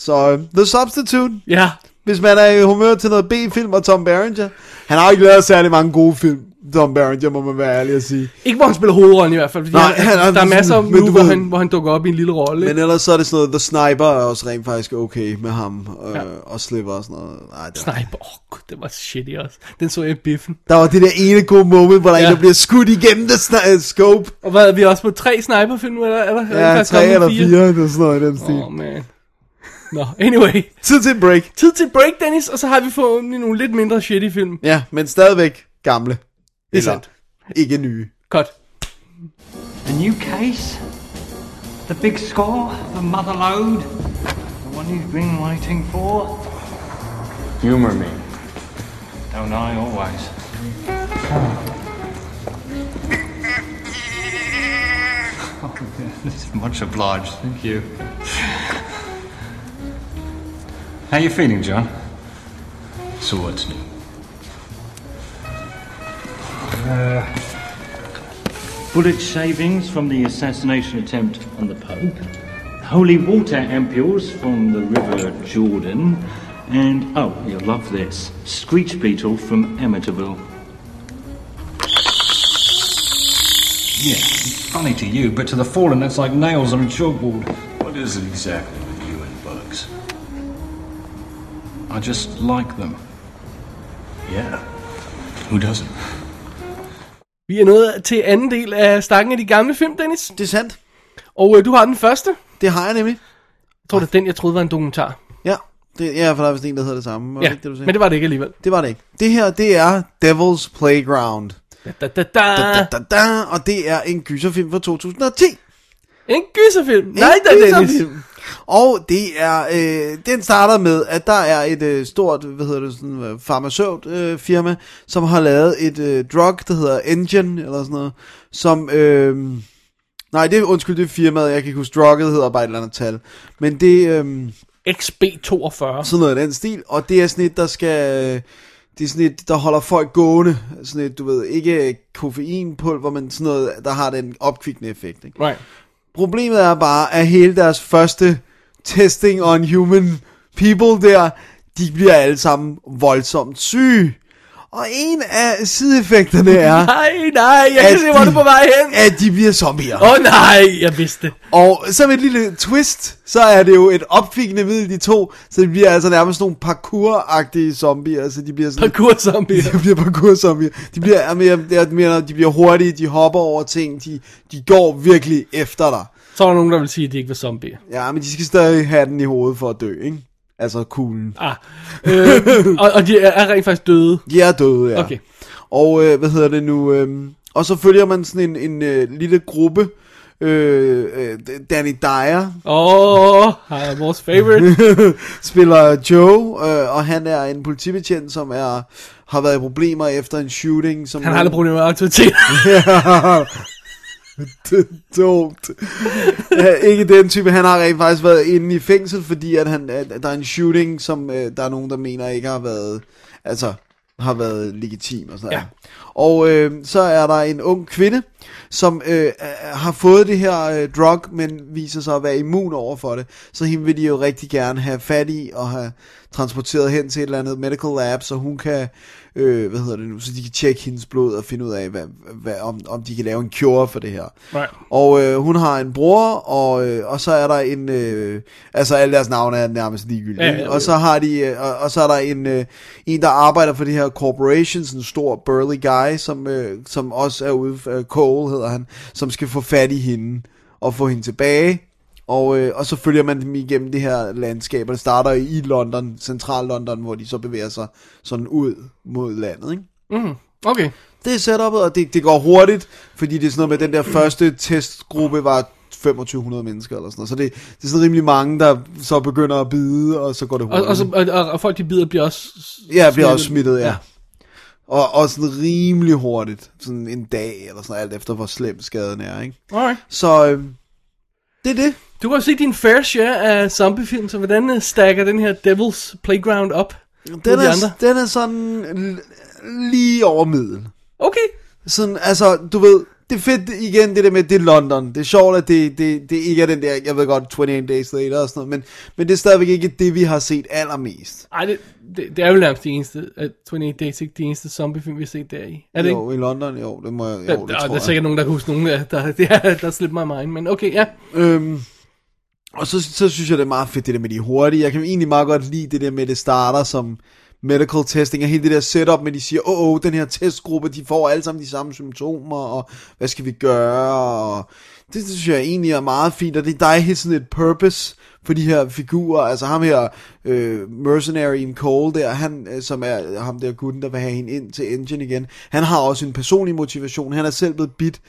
[SPEAKER 2] Så øh, The Substitute,
[SPEAKER 1] ja.
[SPEAKER 2] hvis man er i humør til noget B-film og Tom Berenger. Han har ikke lavet særlig mange gode film, Tom Berenger, må man være ærlig at sige.
[SPEAKER 1] Ikke hvor han spiller hovedrollen i hvert fald.
[SPEAKER 2] Nej,
[SPEAKER 1] han,
[SPEAKER 2] han er-
[SPEAKER 1] der er masser af
[SPEAKER 2] men
[SPEAKER 1] nu, hvor han, hvor han dukker op i en lille rolle.
[SPEAKER 2] Men ellers så er det sådan noget, The Sniper er også rent faktisk okay med ham, øh,
[SPEAKER 1] Ja.
[SPEAKER 2] og Sliver og sådan noget. Ej, det var...
[SPEAKER 1] Sniper, åh oh, gud, det var shitty også. Den så jeg i biffen.
[SPEAKER 2] Der var det der ene gode moment, hvor der ja. En, der bliver skudt igennem the sni- uh, scope.
[SPEAKER 1] Og hvad, er vi også på tre sniperfilm, eller er er der
[SPEAKER 2] Ja, tre eller fire, det er sådan noget i den stil.
[SPEAKER 1] Åh, oh, man. Nå, anyway.
[SPEAKER 2] Tid til break.
[SPEAKER 1] Tid til break, Dennis, og så har vi fået nogle lidt mindre shitty film.
[SPEAKER 2] Ja, men stadigvæk gamle.
[SPEAKER 1] Det er sandt.
[SPEAKER 2] Ikke nye.
[SPEAKER 1] Godt.
[SPEAKER 5] A new case? The big score? The mother load? The one you've been waiting for?
[SPEAKER 3] Humor me.
[SPEAKER 5] Don't I always? Oh, yes, much obliged, thank you. How you feeling, John?
[SPEAKER 3] So what's uh, new?
[SPEAKER 5] Bullet shavings from the assassination attempt on the Pope, holy water ampules from the River Jordan, and oh, you'll love this screech beetle from Amityville.
[SPEAKER 6] Yeah, funny to you, but to the fallen, that's like nails on a chalkboard.
[SPEAKER 3] What is it exactly
[SPEAKER 6] I just like them.
[SPEAKER 3] Yeah. Who doesn't?
[SPEAKER 1] Vi er nået til anden del af stakken af de gamle film, Dennis.
[SPEAKER 2] Det er sandt.
[SPEAKER 1] Og øh, du har den første.
[SPEAKER 2] Det har jeg nemlig.
[SPEAKER 1] Jeg tror, det er den, jeg troede var en dokumentar.
[SPEAKER 2] Ja. Det, ja, for der er vist en, der hedder det samme. Var
[SPEAKER 1] Ja,
[SPEAKER 2] det ikke det, du sagde?
[SPEAKER 1] men det var det ikke alligevel.
[SPEAKER 2] det var det ikke. Det her, det er Devil's Playground.
[SPEAKER 1] Da, da, da.
[SPEAKER 2] Da, da, da, og det er en gyserfilm fra 2010.
[SPEAKER 1] En gyserfilm.
[SPEAKER 2] En
[SPEAKER 1] Nej da, Dennis.
[SPEAKER 2] Og det er, øh, den starter med, at der er et øh, stort, hvad hedder det, sådan øh, farmaceut øh, firma, som har lavet et øh, drug, der hedder Engine, eller sådan noget, som, øh, nej, det er, undskyld, det er firmaet, jeg kan ikke huske, drugget hedder bare et eller andet tal, men det, øh,
[SPEAKER 1] XB42.
[SPEAKER 2] sådan noget af den stil, og det er sådan et, der skal, det er sådan et, der holder folk gående, sådan et, du ved, ikke koffeinpulver, men sådan noget, der har den opkvikkende effekt, ikke?
[SPEAKER 1] Right.
[SPEAKER 2] Problemet er bare, at hele deres første testing on human people der, de bliver alle sammen voldsomt syge. Og en af sideeffekterne er,
[SPEAKER 1] Nej, nej, jeg kan se, hvor du på vej hen.
[SPEAKER 2] at de bliver zombier.
[SPEAKER 1] Åh oh, nej, jeg vidste det.
[SPEAKER 2] Og som et lille twist, så er det jo et opkvikkende middel, de to, så det bliver altså nærmest nogle parkour-agtige zombier, så de bliver sådan...
[SPEAKER 1] Parkour zombie.
[SPEAKER 2] De bliver parkour-zombier. De bliver, jeg mener, de bliver hurtige, de hopper over ting, de, de går virkelig efter dig.
[SPEAKER 1] Så er der nogen, der vil sige, at de ikke var zombier.
[SPEAKER 2] Ja, men de skal stadig have den i hovedet for at dø, ikke? Altså kuglen.
[SPEAKER 1] Ah. Øh, og, og de er, rent faktisk døde.
[SPEAKER 2] De er døde, ja.
[SPEAKER 1] Okay.
[SPEAKER 2] Og øh, hvad hedder det nu? Øh, og så følger man sådan en, en øh, lille gruppe. Øh, øh, Danny Dyer
[SPEAKER 1] Åh, oh, vores favorite.
[SPEAKER 2] spiller Joe, øh, og han er en politibetjent, som er har været i problemer efter en shooting. Som
[SPEAKER 1] Han har aldrig problemer med autoritet.
[SPEAKER 2] det er dumt. ja, ikke den type. Han har rent faktisk været inde i fængsel, fordi at han, at der er en shooting, som øh, der er nogen, der mener ikke har været, altså, har været legitim og sådan.
[SPEAKER 1] Ja.
[SPEAKER 2] Og øh, så er der en ung kvinde, som øh, har fået det her øh, drug, men viser sig at være immun over for det. Så hende vil de jo rigtig gerne have fat i og have transporteret hen til et eller andet medical lab, så hun kan, øh, hvad hedder det nu, så de kan tjekke hendes blod og finde ud af, hvad, hvad, om, om de kan lave en cure for det her.
[SPEAKER 1] Right.
[SPEAKER 2] Og øh, hun har en bror, og, øh, og så er der en, øh, altså alle deres navne er nærmest ligegyldige.
[SPEAKER 1] Ja,
[SPEAKER 2] Ja, og så har de, øh, og, og så er der en, øh, en der arbejder for det her corporation, sådan en stor burly guy, som, øh, som også er ude, øh, Cole hedder han, som skal få fat i hende og få hende tilbage. Og, øh, og så følger man dem igennem det her landskab, og det starter i London, central London, hvor de så bevæger sig sådan ud mod landet, ikke?
[SPEAKER 1] Mm, okay.
[SPEAKER 2] Det er setupet, og det, det går hurtigt, fordi det er sådan noget med, den der første testgruppe var 2500 mennesker eller sådan noget. Så det, det er sådan rimelig mange, der så begynder at bide, og så går det
[SPEAKER 1] Og,
[SPEAKER 2] hurtigt.
[SPEAKER 1] og, så, og, og, og folk, de bider, bliver også
[SPEAKER 2] ja, bliver også smittet, ja. Og, og sådan rimelig hurtigt, sådan en dag eller sådan alt efter hvor slem skaden er, ikke?
[SPEAKER 1] Alright.
[SPEAKER 2] Så øh, det er det.
[SPEAKER 1] Du har set din fair share af zombiefilm, så hvordan øh, stacker den her Devil's Playground op?
[SPEAKER 2] Den
[SPEAKER 1] de
[SPEAKER 2] er,
[SPEAKER 1] andre?
[SPEAKER 2] den er sådan lige over middel.
[SPEAKER 1] Okay.
[SPEAKER 2] Sådan, altså, du ved, det er fedt igen, det der med, det er London. Det er sjovt, at det, det, det ikke er den der, jeg ved godt, 28 Days Later og sådan noget, men, men det er stadigvæk ikke det, vi har set allermest.
[SPEAKER 1] Ej, det, det, det er jo nærmest det eneste, at 28 Days ikke de eneste zombiefilm, vi har set der i. Er det
[SPEAKER 2] jo, i London, jo, det må jeg,
[SPEAKER 1] ikke?
[SPEAKER 2] jo, det
[SPEAKER 1] der,
[SPEAKER 2] tror
[SPEAKER 1] der er
[SPEAKER 2] jeg.
[SPEAKER 1] sikkert nogen, der kan huske nogen, der, der, der, der slipper mig mind, men okay, ja.
[SPEAKER 2] Øhm, og så, så synes jeg, det er meget fedt, det der med de hurtige. Jeg kan egentlig meget godt lide det der med, det starter som medical testing, og hele det der setup med, de siger, åh, oh, oh, den her testgruppe, de får alle sammen de samme symptomer, og hvad skal vi gøre, og det, det synes jeg egentlig er meget fint, og det der er helt sådan et purpose for de her figurer, altså ham her, øh, mercenary in Cole der, han, øh, som er ham der gutten, der vil have hende ind til Engine igen, han har også en personlig motivation, han er selv blevet bit,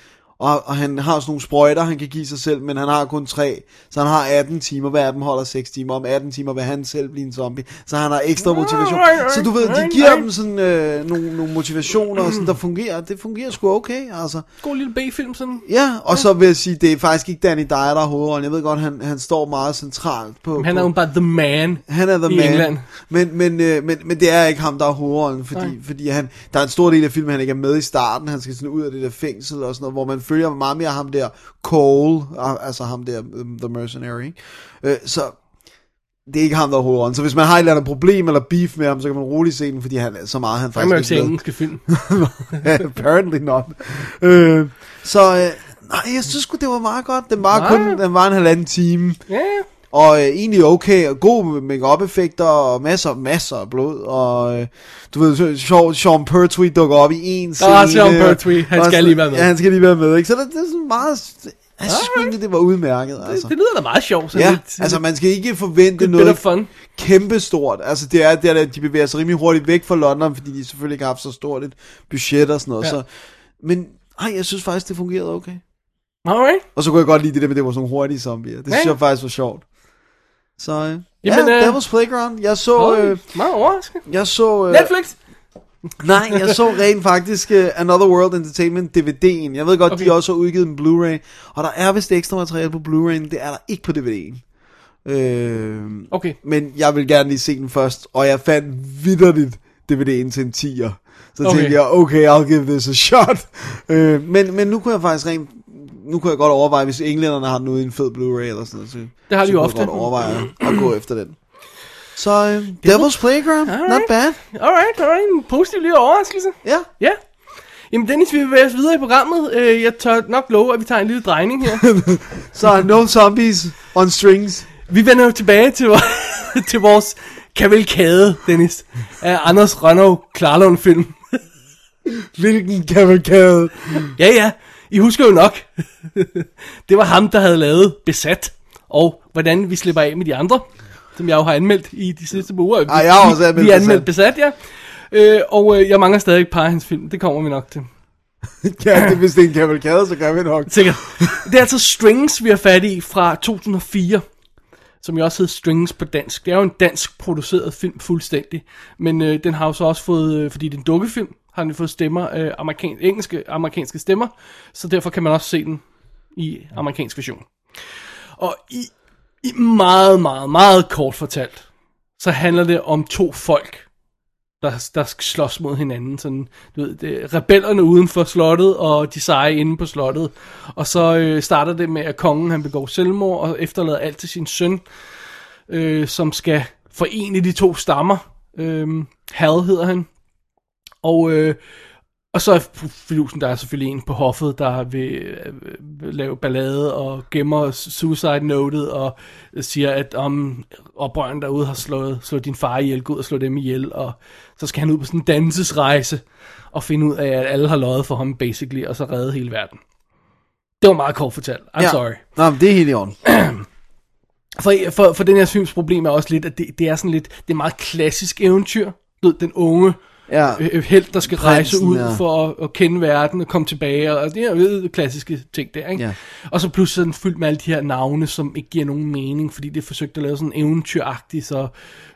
[SPEAKER 2] og, og han har sådan nogle sprøjter, han kan give sig selv, men han har kun tre. Så han har 18 timer, hver af dem holder 6 timer. Om 18 timer vil han selv blive en zombie. Så han har ekstra motivation. Så du ved, de giver dem sådan øh, nogle, nogle motivationer, og sådan, der fungerer. Det fungerer sgu okay, altså.
[SPEAKER 1] God lille B-film, sådan.
[SPEAKER 2] Ja, og så vil jeg sige, det er faktisk ikke Danny Dyer, der er hovedrollen. Jeg ved godt, han, han står meget centralt på...
[SPEAKER 1] Han er jo bare the man.
[SPEAKER 2] han er the man.
[SPEAKER 1] England.
[SPEAKER 2] Men, men, øh, men, men det er ikke ham, der er hovedrollen, fordi,
[SPEAKER 1] Nej.
[SPEAKER 2] fordi han, der er en stor del af filmen, han ikke er med i starten. Han skal sådan ud af det der fængsel og sådan noget, hvor man følger meget mere ham der Cole, ah, altså ham der, um, The Mercenary. Øh, så det er ikke ham, der er hovedrollen. Så hvis man har et eller andet problem eller beef med ham, så kan man roligt se den, fordi han er så meget, han
[SPEAKER 1] Han
[SPEAKER 2] faktisk ikke med.
[SPEAKER 1] engelske film.
[SPEAKER 2] Apparently not. Øh, så øh, nej, jeg synes det var meget godt. Den var
[SPEAKER 1] Nej.
[SPEAKER 2] kun den var en halvanden time.
[SPEAKER 1] Ja,
[SPEAKER 2] Og øh, egentlig okay, og god make effekter og masser, masser af blod, og øh, du ved, Sean, Pertwee dukker op i en scene.
[SPEAKER 1] Sean Pertwee, han skal lige være med.
[SPEAKER 2] Ja, han skal lige være med, ikke? Så der, det er sådan meget, Jeg synes egentlig, det var udmærket. Altså.
[SPEAKER 1] Det lyder da meget sjovt.
[SPEAKER 2] Ja,
[SPEAKER 1] lidt,
[SPEAKER 2] altså man skal ikke forvente noget
[SPEAKER 1] fun.
[SPEAKER 2] kæmpestort. Altså det er, det at de bevæger sig rimelig hurtigt væk fra London, fordi de selvfølgelig ikke har haft så stort et budget og sådan noget.
[SPEAKER 1] Ja.
[SPEAKER 2] Så, men ej, jeg synes faktisk, det fungerede okay.
[SPEAKER 1] Alright.
[SPEAKER 2] Og så kunne jeg godt lide det der med, det var sådan hurtige zombier. Det synes
[SPEAKER 1] Ja.
[SPEAKER 2] jeg faktisk var sjovt. Så øh,
[SPEAKER 1] Jamen,
[SPEAKER 2] ja,
[SPEAKER 1] øh,
[SPEAKER 2] Devil's Playground. Jeg så, øh,
[SPEAKER 1] meget overraskende.
[SPEAKER 2] jeg så, øh,
[SPEAKER 1] Netflix.
[SPEAKER 2] nej, jeg så rent faktisk uh, Another World Entertainment DVD'en. Jeg ved godt. Okay. de også har udgivet en Blu-ray, og der er vist ekstra materiale på Blu-ray'en. Det er der ikke på DVD'en. Øh,
[SPEAKER 1] Okay.
[SPEAKER 2] men jeg vil gerne lige se den først, og jeg fandt vidderligt DVD'en til en 10'er. Så
[SPEAKER 1] Okay.
[SPEAKER 2] tænkte jeg, okay, I'll give this a shot. Øh, men, men nu kunne jeg faktisk rent, nu kunne jeg godt overveje, hvis englænderne har den ude i en fed Blu-ray eller sådan noget. Så,
[SPEAKER 1] Det har de
[SPEAKER 2] så
[SPEAKER 1] jo
[SPEAKER 2] kunne
[SPEAKER 1] ofte.
[SPEAKER 2] Jeg godt overveje at gå efter den. Så øh, Devil's Playground, not
[SPEAKER 1] Alright.
[SPEAKER 2] bad.
[SPEAKER 1] Alright, alright. En positiv lille overraskelse.
[SPEAKER 2] Ja,
[SPEAKER 1] Ja. Jamen Dennis, vi vil bevæge os videre i programmet. Øh, Jeg tør nok love, at vi tager en lille drejning her.
[SPEAKER 2] så no zombies on strings.
[SPEAKER 1] Vi vender jo tilbage til, til vores kavalkade, Dennis, af Anders Rønnow Klarlund film.
[SPEAKER 2] Hvilken kavalkade.
[SPEAKER 1] Ja, ja, I husker jo nok. Det var ham, der havde lavet Besat, og hvordan vi slipper af med de andre, som jeg jo har anmeldt i de sidste par uger.
[SPEAKER 2] Ej, jeg har også anmeldt
[SPEAKER 1] Vi anmeldt
[SPEAKER 2] Besat.
[SPEAKER 1] Besat, ja. Øh, og øh, jeg mangler stadig et par af hans film. Det kommer vi nok til.
[SPEAKER 2] ja, det, hvis det er en kavalkade, så gør vi nok.
[SPEAKER 1] Sikkert. Det er altså Strings, vi har fat i fra 2004, som jo også hedder Strings på dansk. Det er jo en dansk produceret film fuldstændig, men øh, den har jo så også fået, øh, fordi det er en dukkefilm, har den fået stemmer, øh, amerikan, engelske, amerikanske stemmer, så derfor kan man også se den i amerikansk version. Og i, i meget, meget, meget kort fortalt, så handler det om to folk, der, der skal slås mod hinanden. Sådan, du ved, det, er rebellerne uden for slottet, og de seje inde på slottet. Og så øh, starter det med, at kongen han begår selvmord, og efterlader alt til sin søn, øh, som skal forene de to stammer. Øh, Hal hedder han. Og, øh, og så er filusen, der er selvfølgelig en på hoffet, der vil øh, lave ballade og gemmer suicide notet og siger, at om oprøren derude har slået, slået din far ihjel, gå ud og slå dem ihjel, og så skal han ud på sådan en dannelsesrejse og finde ud af, at alle har løjet for ham, basically, og så redde hele verden. Det var meget kort fortalt. I'm
[SPEAKER 2] ja.
[SPEAKER 1] sorry.
[SPEAKER 2] Nå, men det er helt i orden.
[SPEAKER 1] For, for, for den her films problem er også lidt, at det, det er sådan lidt, det er meget klassisk eventyr. Du ved, den unge
[SPEAKER 2] Ja.
[SPEAKER 1] øh, held, der skal rejse
[SPEAKER 2] Prinsen,
[SPEAKER 1] ud
[SPEAKER 2] ja.
[SPEAKER 1] for at, at kende verden og komme tilbage, og det er jo klassiske ting der, ikke?
[SPEAKER 2] Ja.
[SPEAKER 1] Og så pludselig den fyldt med alle de her navne, som ikke giver nogen mening, fordi det er forsøgt at lave sådan eventyragtigt, så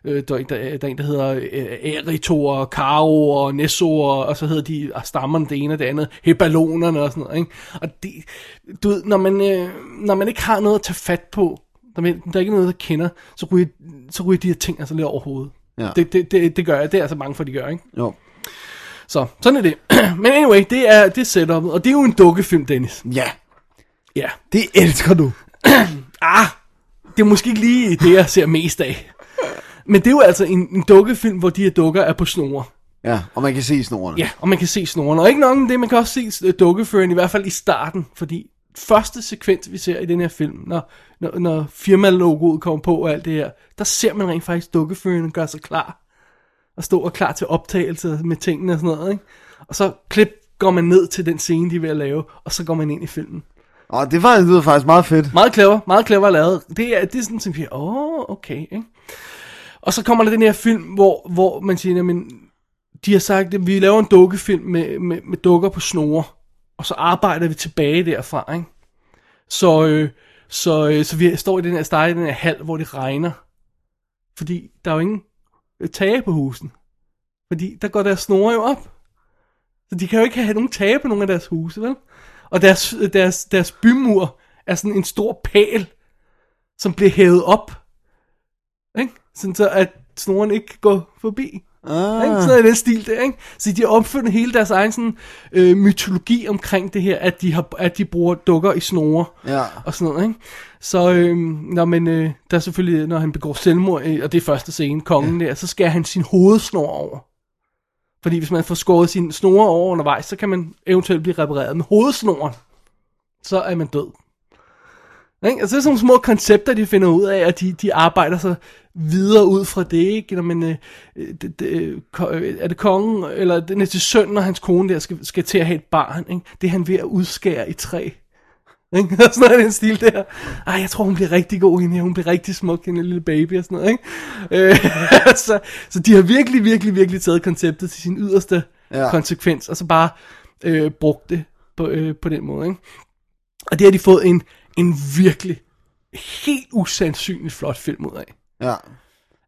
[SPEAKER 1] øh, der, er en, der, der er en, der hedder øh, Erito og Karo og Nesso, og, og så hedder de og stammerne det ene og det andet, Hebalonerne og sådan noget, ikke? Og det, du ved, når man, øh, når man ikke har noget at tage fat på, der, der er ikke noget, der kender, så ryger, så ryger de her ting altså lidt over hovedet.
[SPEAKER 2] Ja.
[SPEAKER 1] Det, det, det, det gør jeg, det er altså mange for, de gør, ikke?
[SPEAKER 2] Jo.
[SPEAKER 1] Så, sådan er det. Men anyway, det er, det er setupet, og det er jo en dukkefilm, Dennis.
[SPEAKER 2] Ja,
[SPEAKER 1] Ja.
[SPEAKER 2] det elsker du.
[SPEAKER 1] Ah, det er måske ikke lige det, jeg ser mest af. Men det er jo altså en, en dukkefilm, hvor de her dukker er på snore.
[SPEAKER 2] Ja, og man kan se snorene.
[SPEAKER 1] Ja, og man kan se snoren. Og ikke nok om det, man kan også se øh, dukkeføren, i hvert fald i starten. Fordi første sekvens, vi ser i den her film, når, når, når firmalogoet kommer på og alt det her, der ser man rent faktisk dukkeføren gøre sig klar. Og stå og klar til optagelse med tingene og sådan noget, ikke? Og så klip går man ned til den scene, de er ved at lave, og så går man ind i filmen.
[SPEAKER 2] Og det var, det lyder faktisk meget fedt.
[SPEAKER 1] Meget clever, meget clever lavet. Det er, det er sådan, som vi åh, oh, okay, ikke? Og så kommer der den her film, hvor, hvor man siger, men de har sagt, at vi laver en dukkefilm med, med, med dukker på snore, og så arbejder vi tilbage derfra, ikke? Så, øh, så, øh, så vi står i den her, starter i den her hal, hvor det regner. Fordi der er jo ingen øh, tage på husen. Fordi der går deres snore jo op. Så de kan jo ikke have nogen tage på nogle af deres huse, vel? Og deres, øh, deres, deres bymur er sådan en stor pæl, som bliver hævet op. Ikke? Sådan så, at snoren ikke går forbi.
[SPEAKER 2] Ah.
[SPEAKER 1] Ikke? Sådan den stil der, ikke? Så de har opfundet hele deres egen sådan, øh, mytologi omkring det her, at de, har, at de bruger dukker i snore
[SPEAKER 2] Ja.
[SPEAKER 1] og sådan noget, ikke? Så, øh, når, men, øh, der er selvfølgelig, når han begår selvmord, øh, og det er første scene, kongen ja. der, så skærer han sin hovedsnor over. Fordi hvis man får skåret sin snore over undervejs, så kan man eventuelt blive repareret med hovedsnoren. Så er man død. Ikke? Altså det er sådan nogle små koncepter, de finder ud af, og de, de arbejder så videre ud fra det, ikke? Når man, øh, det, det, ko- øh, er det kongen, eller den er til sønnen og hans kone der, skal, skal til at have et barn, ikke? Det er han ved at udskære i træ. Ikke? Og sådan noget den stil der. Ej, jeg tror, hun bliver rigtig god hende her. Hun bliver rigtig smuk, hende lille baby og sådan noget, ikke? Øh, så, så de har virkelig, virkelig, virkelig taget konceptet til sin yderste
[SPEAKER 2] ja.
[SPEAKER 1] konsekvens, og så bare øh, brugt det på, øh, på den måde, ikke? Og det har de fået en, en virkelig helt usandsynligt flot film ud af.
[SPEAKER 2] Ja.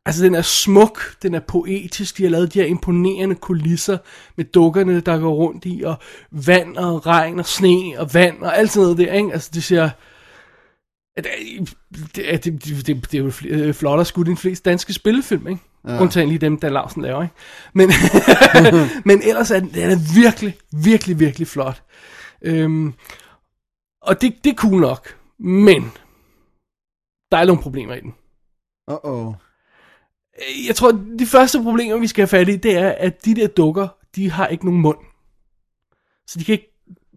[SPEAKER 1] Altså, den er smuk, den er poetisk, de har lavet de her imponerende kulisser med dukkerne, der går rundt i, og vand og regn og sne og vand og alt sådan noget der, ikke? Altså, det ser... Det, det, det, det, det, det er jo øh, flottere skudt end de fleste danske spillefilm, ikke? Ja. Undtagen lige dem, der Larsen laver, ikke? Men, men ellers er den, den er virkelig, virkelig, virkelig flot. Øhm, og det, det er cool nok. Men, der er nogle problemer i den.
[SPEAKER 2] Uh-oh.
[SPEAKER 1] Jeg tror, de første problemer, vi skal have fat i, det er, at de der dukker, de har ikke nogen mund. Så de kan ikke,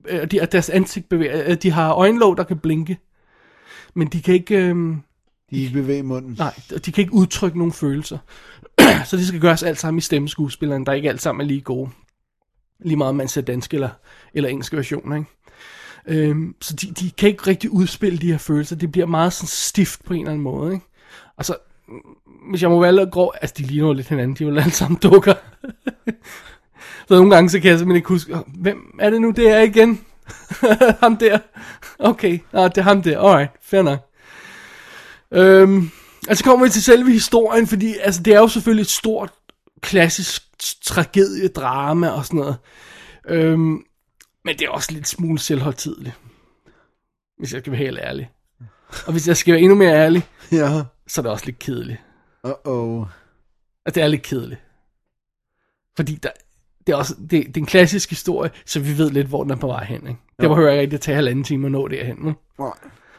[SPEAKER 1] øh, de, deres ansigt bevæger, øh, de har øjenlåg, der kan blinke. Men de kan ikke, øh,
[SPEAKER 2] De kan bevæge munden.
[SPEAKER 1] nej, de kan ikke udtrykke nogen følelser. så det skal gøres alt sammen i stemmeskuespilleren, der ikke alt sammen er lige gode. Lige meget om man ser danske eller, eller engelske versioner, ikke? Øhm, så de, de kan ikke rigtig udspille de her følelser. Det bliver meget sådan stift på en eller anden måde, ikke? Altså, så, mm, hvis jeg må være altså de ligner jo lidt hinanden, de er jo alle sammen dukker. så nogle gange, så kan jeg simpelthen ikke huske, hvem er det nu, det er igen? ham der. Okay, Nå, det er ham der, alright, fair nok. Øhm, altså kommer vi til selve historien, fordi altså, det er jo selvfølgelig et stort, klassisk tragediedrama og sådan noget. Øhm, men det er også lidt smule selvhøjtidligt. Hvis jeg skal være helt ærlig. Og hvis jeg skal være endnu mere ærlig,
[SPEAKER 2] Ja
[SPEAKER 1] så er det også lidt kedeligt.
[SPEAKER 2] Uh-oh.
[SPEAKER 1] Altså, det er lidt kedeligt. Fordi der, det er også det, det er en klassisk historie, så vi ved lidt, hvor den er på vej hen. Ikke? Det behøver jeg ikke at tage halvanden time at nå derhen. Vel?
[SPEAKER 2] Nej.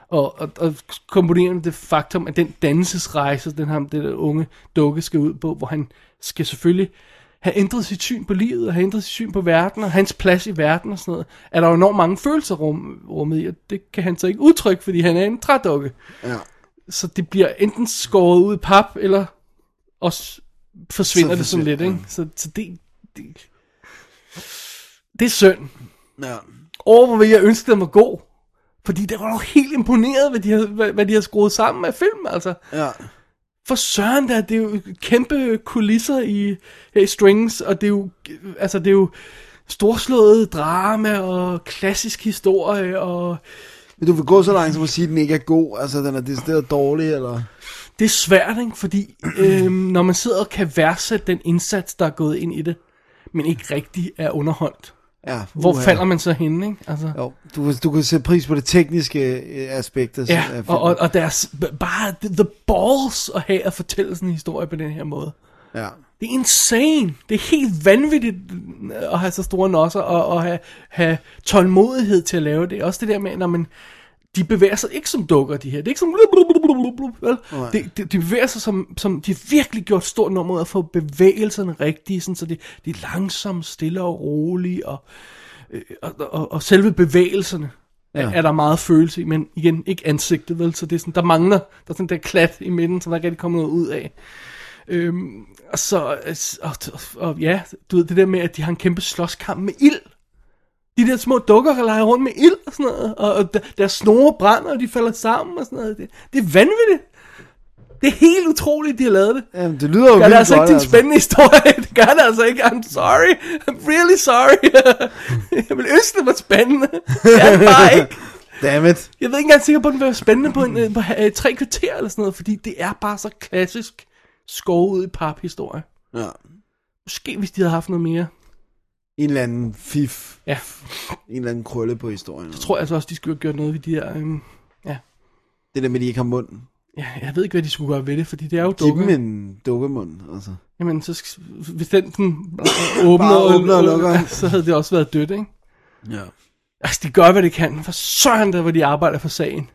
[SPEAKER 1] Og, og, og kombinerende det faktum, at den dannelsesrejse, den her det der unge dukke skal ud på, hvor han skal selvfølgelig have ændret sit syn på livet, og have ændret sit syn på verden, og hans plads i verden og sådan noget, er der jo enormt mange følelser rum, rummet i, og det kan han så ikke udtrykke, fordi han er en trædukke.
[SPEAKER 2] Ja.
[SPEAKER 1] Så det bliver enten skåret ud i pap, eller også forsvinder
[SPEAKER 2] Så
[SPEAKER 1] det sådan lidt, ikke? Så, så det, det, det er synd.
[SPEAKER 2] Ja.
[SPEAKER 1] Over hvor jeg ønske, den var god. Fordi det var jo helt imponeret, hvad de har, hvad, hvad de har skruet sammen af film, altså.
[SPEAKER 2] Ja.
[SPEAKER 1] For søren der, det er jo kæmpe kulisser i, i Strings, og det er jo, altså det er jo storslået drama og klassisk historie, og
[SPEAKER 2] Men du vil gå så langt som at sige, at den ikke er god. Altså, den er decideret dårlig, eller...
[SPEAKER 1] det er svært, ikke? Fordi øhm, når man sidder og kan værdsætte den indsats, der er gået ind i det, men ikke rigtig er underholdt,
[SPEAKER 2] Ja.
[SPEAKER 1] hvor
[SPEAKER 2] uha.
[SPEAKER 1] falder man så henne, ikke? Altså,
[SPEAKER 2] Jo, du, du kan sætte pris på det tekniske øh, aspekt af,
[SPEAKER 1] ja,
[SPEAKER 2] af
[SPEAKER 1] og, og, og deres, bare the, the balls at have at fortælle sådan en historie på den her måde.
[SPEAKER 2] ja.
[SPEAKER 1] Det er insane. Det er helt vanvittigt at have så store nosser og, og have, have tålmodighed til at lave det. Også det der med, når man... De bevæger sig ikke som dukker, de her. Det er ikke som... Vel? De, de, de bevæger sig som, som... De har virkelig gjort stort nummer af at få bevægelserne rigtige, sådan, så de, de er langsomme, stille og rolige, og, øh, og, og, og selve bevægelserne ja. er, er der meget følelse i, men igen, ikke ansigtet, vel? Så det er sådan, der mangler, der er sådan der klat i midten, som der ikke rigtig kommer noget ud af. Øhm, og så, og, og, og ja, du ved, det der med, at de har en kæmpe slåskamp med ild. De der små dukker, der leger rundt med ild og sådan noget, og, og der- deres snore brænder, og de falder sammen og sådan noget. Det, det er vanvittigt. Det er helt utroligt, de har lavet det.
[SPEAKER 2] Jamen, det lyder jo
[SPEAKER 1] Gør det altså ikke
[SPEAKER 2] godt,
[SPEAKER 1] til en spændende historie. Det gør det altså ikke. I'm sorry. I'm really sorry. Jeg vil ønske, det var spændende. Det er det bare ikke.
[SPEAKER 2] Dammit.
[SPEAKER 1] Jeg ved ikke engang sikker på, at den være spændende på, en, øh, på øh, tre kvarter eller sådan noget, fordi det er bare så klassisk skåret ud i pap-historie.
[SPEAKER 2] Ja.
[SPEAKER 1] Måske hvis de havde haft noget mere.
[SPEAKER 2] En eller anden fif.
[SPEAKER 1] Ja,
[SPEAKER 2] En eller anden krølle på historien.
[SPEAKER 1] jeg tror altså også, de skulle have gjort noget ved de der... Øhm, ja.
[SPEAKER 2] Det der med, at de ikke har mund.
[SPEAKER 1] ja, jeg ved ikke, hvad de skulle gøre ved det, fordi det er jo
[SPEAKER 2] Giv dem
[SPEAKER 1] dukker.
[SPEAKER 2] en dukkemund, altså.
[SPEAKER 1] Jamen, så, sk- hvis den, den åbner,
[SPEAKER 2] Bare åbner og lukker.
[SPEAKER 1] ja, så havde det også været dødt, ikke?
[SPEAKER 2] Ja.
[SPEAKER 1] Altså, de gør, hvad de kan. For søren der, hvor de arbejder for sagen.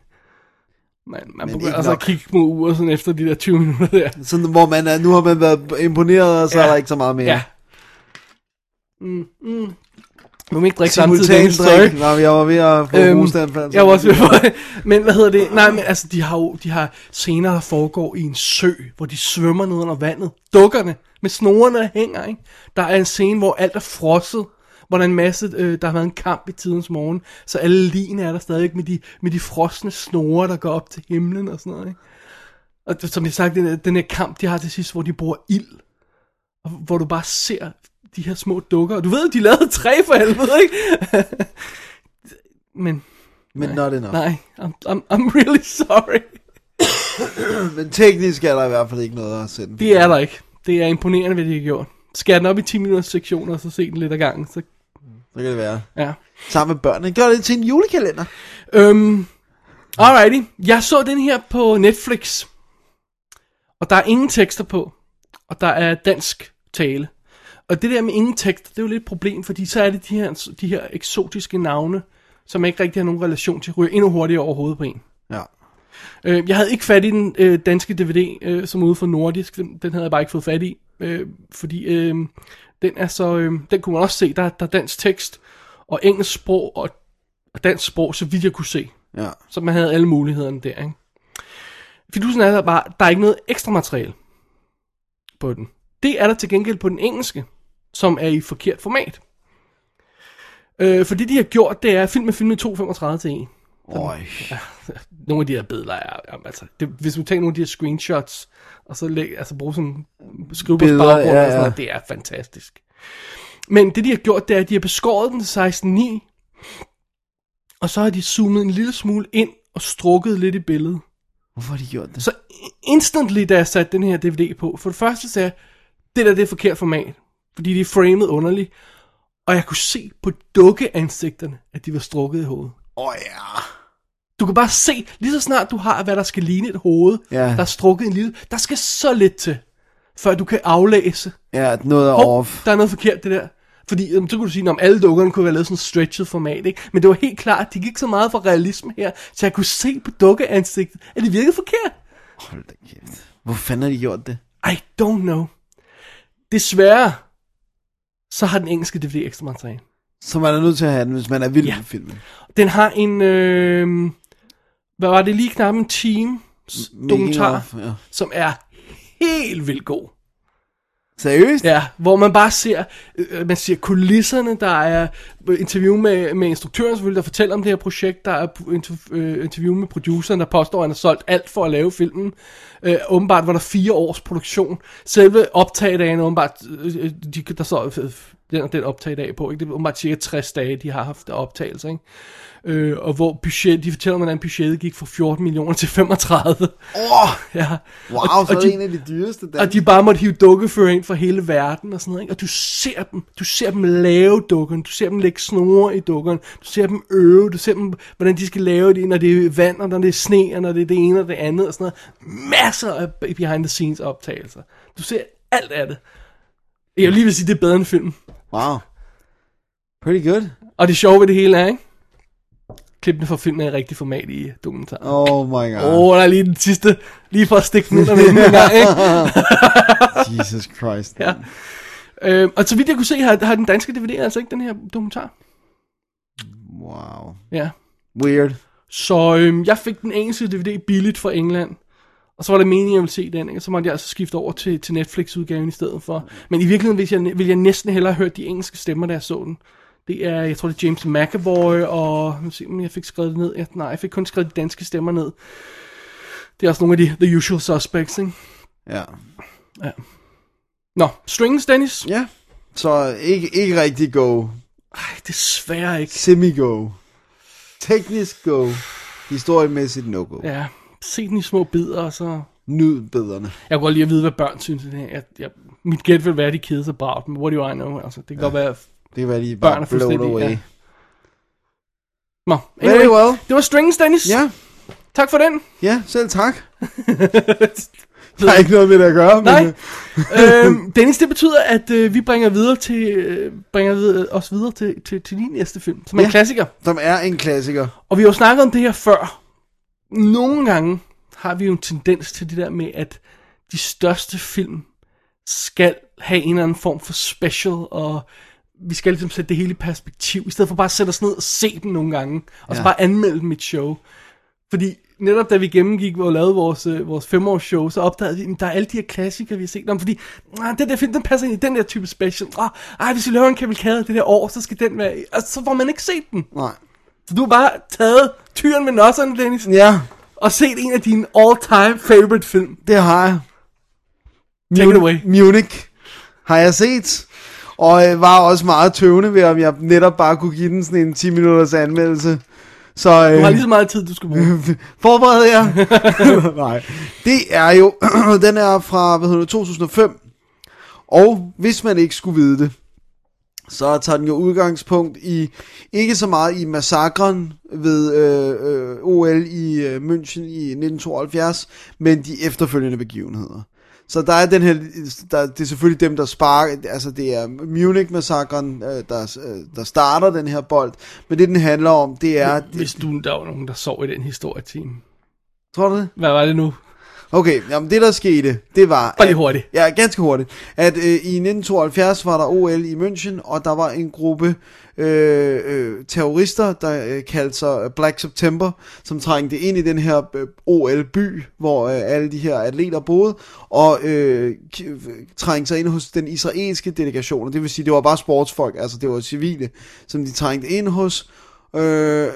[SPEAKER 1] Man, man begynder altså at
[SPEAKER 2] nok.
[SPEAKER 1] kigge mod uret sådan efter de der 20 minutter der.
[SPEAKER 2] Sådan, hvor man er, nu har man været imponeret, og så
[SPEAKER 1] Ja.
[SPEAKER 2] er der ikke så meget mere.
[SPEAKER 1] Ja. Mm, mm. Nu må ikke drikke samtidig. Dennis, sorry.
[SPEAKER 2] Nå, jeg var ved at få
[SPEAKER 1] Øhm,
[SPEAKER 2] hosteanfald.
[SPEAKER 1] Jeg var også ved det. Men hvad hedder det? Nej, men altså, de har jo de har scener, der foregår i en sø, hvor de svømmer ned under vandet. Dukkerne med snorene der hænger, ikke? Der er en scene, hvor alt er frosset, hvor der er en masse, øh, der har været en kamp i tidens morgen, så alle ligene er der stadig med de, med de frosne snore, der går op til himlen og sådan noget, ikke? Og som jeg sagde, den, den her kamp, de har til sidst, hvor de bruger ild, og hvor du bare ser de her små dukker, og du ved, de lavede tre for helvede, ikke? Men
[SPEAKER 2] Men not enough.
[SPEAKER 1] nej, I'm, I'm, I'm really sorry.
[SPEAKER 2] Men teknisk er der i hvert fald ikke noget at sende.
[SPEAKER 1] Det er der ikke. Det er imponerende, hvad de har gjort. Skær den op i 10 minutters sektioner, og så se den lidt ad gangen. Så,
[SPEAKER 2] Så kan det være.
[SPEAKER 1] ja.
[SPEAKER 2] Sammen med børnene. Gør det til en julekalender.
[SPEAKER 1] Øhm, alrighty. Jeg så den her på Netflix. Og der er ingen tekster på. Og der er dansk tale. Og det der med ingen tekster, det er jo lidt et problem, fordi så er det de her, de her eksotiske navne, som ikke rigtig har nogen relation til, ryger endnu hurtigere over hovedet på en.
[SPEAKER 2] Ja.
[SPEAKER 1] Øh, jeg havde ikke fat i den øh, danske DVD, øh, som ude for nordisk. Den, den havde jeg bare ikke fået fat i. Øh, fordi øh, den er så... Øh, den kunne man også se. Der, der er dansk tekst og engelsk sprog og, og dansk sprog, så vidt jeg kunne se.
[SPEAKER 2] Ja.
[SPEAKER 1] Så man havde alle mulighederne der, ikke? Fidusen er der bare, der er ikke noget ekstra materiale på den. Det er der til gengæld på den engelske, som er i forkert format. Øh, for det de har gjort, det er at filme filmet 2.35 til 1.
[SPEAKER 2] Øj.
[SPEAKER 1] Nogle af de her billeder er, jamen, altså, det, hvis du tager nogle af de her screenshots, og så læg, altså bruge sådan skrive på
[SPEAKER 2] Billeder,
[SPEAKER 1] baggrund,
[SPEAKER 2] ja,
[SPEAKER 1] og sådan
[SPEAKER 2] ja.
[SPEAKER 1] noget, det er fantastisk. Men det de har gjort, det er, at de har beskåret den til 16.9, og så har de zoomet en lille smule ind og strukket lidt i billedet.
[SPEAKER 2] Hvorfor har de gjort det?
[SPEAKER 1] Så instantly, da jeg satte den her DVD på, for det første sagde jeg, det der det er forkert format, fordi de er framet underligt, og jeg kunne se på dukkeansigterne, at de var strukket i hovedet.
[SPEAKER 2] Åh oh, ja.
[SPEAKER 1] Du kan bare se, lige så snart du har, hvad der skal ligne et hoved,
[SPEAKER 2] Ja.
[SPEAKER 1] der er strukket en lille... Der skal så lidt til, før du kan aflæse.
[SPEAKER 2] Ja, noget er
[SPEAKER 1] Hov,
[SPEAKER 2] off.
[SPEAKER 1] der er noget forkert, det der. Fordi, så kunne du sige, om alle dukkerne kunne være lavet sådan en stretchet format, ikke? Men det var helt klart, de gik så meget for realisme her, så jeg kunne se på dukkeansigtet, at det virkede forkert.
[SPEAKER 2] Hold da kæft. Hvor fanden har de gjort det?
[SPEAKER 1] I don't know. Desværre, så har den engelske DVD ekstra materiale.
[SPEAKER 2] Så man er nødt til at have den, hvis man er vild
[SPEAKER 1] Ja.
[SPEAKER 2] med filmen.
[SPEAKER 1] Den har en, øh, hvad var det lige knap en time dokumentar,
[SPEAKER 2] Ja.
[SPEAKER 1] som er helt vildt god.
[SPEAKER 2] Seriøst?
[SPEAKER 1] Ja, hvor man bare ser, øh, man ser kulisserne, der er interview med, med instruktøren selvfølgelig, der fortæller om det her projekt, der er øh, interview med produceren, der påstår, at han har solgt alt for at lave filmen. Øh, åbenbart var der fire års produktion. Selve optagedagen, åbenbart, øh, de, der så den, den optagedag på, ikke? det er åbenbart cirka 60 dage, de har haft optagelser, ikke? Øh, og hvor budget, de fortæller, hvordan budgettet gik fra 14 millioner til 35.
[SPEAKER 2] Åh,
[SPEAKER 1] ja.
[SPEAKER 2] wow,
[SPEAKER 1] og,
[SPEAKER 2] så er
[SPEAKER 1] og
[SPEAKER 2] det
[SPEAKER 1] de,
[SPEAKER 2] en af de dyreste
[SPEAKER 1] og de bare måtte hive dukkefører ind fra hele verden og sådan noget, ikke? Og du ser dem, du ser dem lave dukkerne, du ser dem lægge snore i dukkerne, du ser dem øve, du ser dem, hvordan de skal lave det, når det er vand, og når det er sne, og når det er det ene og det andet og sådan noget. Masser af behind the scenes optagelser. Du ser alt af det. Jeg vil lige vil sige, det er bedre end film.
[SPEAKER 2] Wow. Pretty good.
[SPEAKER 1] Og det sjove ved det hele er, ikke? Klippene fra filmen er i rigtig format i dokumentaren.
[SPEAKER 2] Oh my god.
[SPEAKER 1] Åh, oh, der er lige den sidste, lige for at stikke den ind vende en gang, ikke?
[SPEAKER 2] Jesus Christ.
[SPEAKER 1] Ja. Øh, og så vidt jeg kunne se, har, har den danske DVD altså ikke den her dokumentar.
[SPEAKER 2] Wow.
[SPEAKER 1] Ja.
[SPEAKER 2] Weird.
[SPEAKER 1] Så øhm, jeg fik den engelske DVD billigt fra England. Og så var det meningen, at jeg ville se den, ikke? Og så måtte jeg altså skifte over til, til Netflix-udgaven i stedet for. Men i virkeligheden vil jeg, vil jeg næsten hellere have hørt de engelske stemmer, da jeg så den. Det er, jeg tror det er James McAvoy, og se, om jeg fik skrevet det ned. Jeg, nej, jeg fik kun skrevet de danske stemmer ned. Det er også nogle af de The Usual Suspects, ikke?
[SPEAKER 2] Ja.
[SPEAKER 1] Nå, Strings, Dennis?
[SPEAKER 2] Ja. Så ikke, ikke rigtig go.
[SPEAKER 1] Ej, desværre ikke.
[SPEAKER 2] Semi-go. Teknisk go. Historiemæssigt no-go. Ja.
[SPEAKER 1] Se den i små bidder, og så...
[SPEAKER 2] Nyd bedrene.
[SPEAKER 1] Jeg kunne godt lide at vide, hvad børn synes. Jeg, jeg, mit gæt vil være, at de keder sig bare, men what do I know? Altså, det kan ja. godt være...
[SPEAKER 2] Det kan være, de
[SPEAKER 1] Børn er
[SPEAKER 2] bare
[SPEAKER 1] fuldstændig,
[SPEAKER 2] away.
[SPEAKER 1] ja. Nå,
[SPEAKER 2] Very
[SPEAKER 1] anyway,
[SPEAKER 2] well.
[SPEAKER 1] det var Strings, Dennis.
[SPEAKER 2] Ja,
[SPEAKER 1] Tak for den.
[SPEAKER 2] ja, selv tak. Der er ikke noget med det at gøre.
[SPEAKER 1] Nej.
[SPEAKER 2] Men,
[SPEAKER 1] øhm, Dennis, det betyder, at øh, vi bringer, videre til, øh, bringer videre, os videre til, til, til din næste film, som er
[SPEAKER 2] Ja.
[SPEAKER 1] en klassiker.
[SPEAKER 2] som er en klassiker.
[SPEAKER 1] Og vi har jo snakket om det her før. Nogle gange har vi jo en tendens til det der med, at de største film skal have en eller anden form for special, og vi skal ligesom sætte det hele i perspektiv, i stedet for bare at sætte os ned og se dem nogle gange, og så
[SPEAKER 2] Ja.
[SPEAKER 1] bare anmelde dem i et show. Fordi netop da vi gennemgik og lavede vores, øh, vores femårsshow, så opdagede vi, at der er alle de her klassikere, vi har set om, fordi ah, den der film, den passer ind i den der type special. Ah, ej, hvis vi laver en kavalkade det der år, så skal den være... Og så får man ikke set den.
[SPEAKER 2] Nej.
[SPEAKER 1] Så du har bare taget tyren med nosserne, Dennis,
[SPEAKER 2] Ja,
[SPEAKER 1] og set en af dine all-time favorite film.
[SPEAKER 2] det har jeg.
[SPEAKER 1] Take it away.
[SPEAKER 2] Munich har jeg set. Og øh, var også meget tøvende ved, om jeg netop bare kunne give den sådan en 10 minutters anmeldelse. Så, øh,
[SPEAKER 1] Du har lige så meget tid, du skal bruge.
[SPEAKER 2] Forbered jer. Nej. Det er jo, den er fra, hvad hedder det, 2005. Og hvis man ikke skulle vide det, så tager den jo udgangspunkt i, ikke så meget i massakren ved øh, øh, OL i øh, München i 1972, men de efterfølgende begivenheder. Så der er den her, der, det er selvfølgelig dem, der sparker, altså det er Munich-massakren, øh, der, øh, der starter den her bold, men det den handler om, det er,
[SPEAKER 1] Hvis du, der var nogen, der sov i den historietime.
[SPEAKER 2] tror du det?
[SPEAKER 1] Hvad var det nu?
[SPEAKER 2] Okay, jamen det der skete, det var...
[SPEAKER 1] Bare lige
[SPEAKER 2] at-
[SPEAKER 1] hurtigt.
[SPEAKER 2] Ja, ganske hurtigt. At øh, i 1972 var der OL i München, og der var en gruppe øh, øh, terrorister, der øh, kaldte sig Black September, som trængte ind i den her øh, OL-by, hvor øh, alle de her atleter boede, og øh, trængte sig ind hos den israelske delegation. Og Det vil sige, det var bare sportsfolk, altså det var civile, som de trængte ind hos, Øh,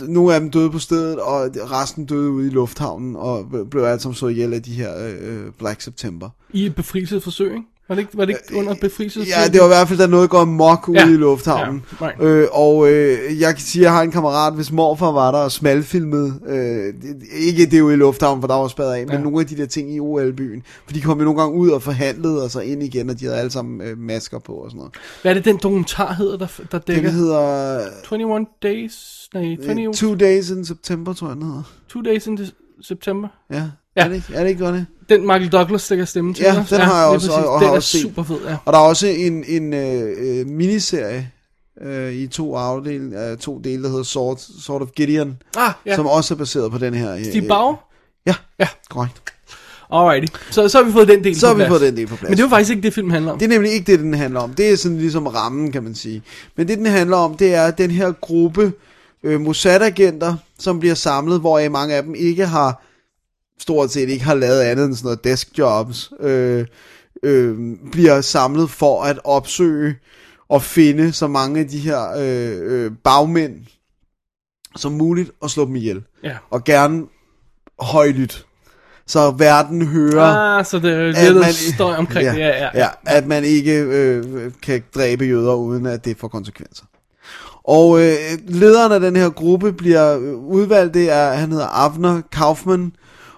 [SPEAKER 2] nogle af dem døde på stedet, og resten døde ude i lufthavnen, og blev alt sammen så ihjel af de her øh, øh, Black September.
[SPEAKER 1] I et befrielsesforsøg, ikke? Var det ikke, var det ikke under et befrielsesforsøg?
[SPEAKER 2] Ja, det var i hvert fald, da noget går mok ude
[SPEAKER 1] Ja.
[SPEAKER 2] i lufthavnen.
[SPEAKER 1] Ja, right.
[SPEAKER 2] øh, og øh, jeg kan sige, at jeg har en kammerat, hvis morfar var der og smalfilmede, øh, ikke det ude i lufthavnen, for der var spadet af, men
[SPEAKER 1] Ja.
[SPEAKER 2] nogle af de der ting i OL-byen. For de kom jo nogle gange ud og forhandlede, og så ind igen, og de havde alle sammen øh, masker på og sådan noget.
[SPEAKER 1] Hvad er det, den dokumentar hedder, der, der dækker?
[SPEAKER 2] Den hedder
[SPEAKER 1] 21 Days, nej, 20,
[SPEAKER 2] øh, Two Days in September, tror jeg, den hedder.
[SPEAKER 1] two Days in September.
[SPEAKER 2] Ja,
[SPEAKER 1] Ja.
[SPEAKER 2] Er, det ikke, er det ikke godt det?
[SPEAKER 1] Den Michael Douglas, der kan stemme til.
[SPEAKER 2] Ja, den har jeg også- og- og
[SPEAKER 1] Den
[SPEAKER 2] har
[SPEAKER 1] er
[SPEAKER 2] også
[SPEAKER 1] super fed, ja.
[SPEAKER 2] Og der er også en, en øh, øh, miniserie øh, i to afdel, øh, to dele, der hedder Sword, Sword of Gideon,
[SPEAKER 1] Ah, ja.
[SPEAKER 2] som også er baseret på den her. Øh,
[SPEAKER 1] Steve Bauer?
[SPEAKER 2] Ja,
[SPEAKER 1] Ja.
[SPEAKER 2] korrekt.
[SPEAKER 1] Alrighty. Så, så har vi fået den del
[SPEAKER 2] Så
[SPEAKER 1] på
[SPEAKER 2] har vi fået den del på plads.
[SPEAKER 1] Men det var faktisk ikke det, film handler om.
[SPEAKER 2] Det er nemlig ikke det, den handler om. Det er sådan ligesom rammen, kan man sige. Men det, den handler om, det er den her gruppe øh, Mossad-agenter, som bliver samlet, hvor mange af dem ikke har, stort set ikke har lavet andet end sådan noget desk jobs, øh, øh, bliver samlet for at opsøge og finde så mange af de her øh, øh, bagmænd som muligt og slå dem ihjel.
[SPEAKER 1] Ja.
[SPEAKER 2] Og gerne højlydt. Så verden hører
[SPEAKER 1] Ah, så det er
[SPEAKER 2] at
[SPEAKER 1] lidt støj omkring det. Ja, ja,
[SPEAKER 2] ja, at man ikke øh, kan dræbe jøder, uden at det får konsekvenser. Og øh, lederen af den her gruppe bliver udvalgt, det er, han hedder Avner Kaufman,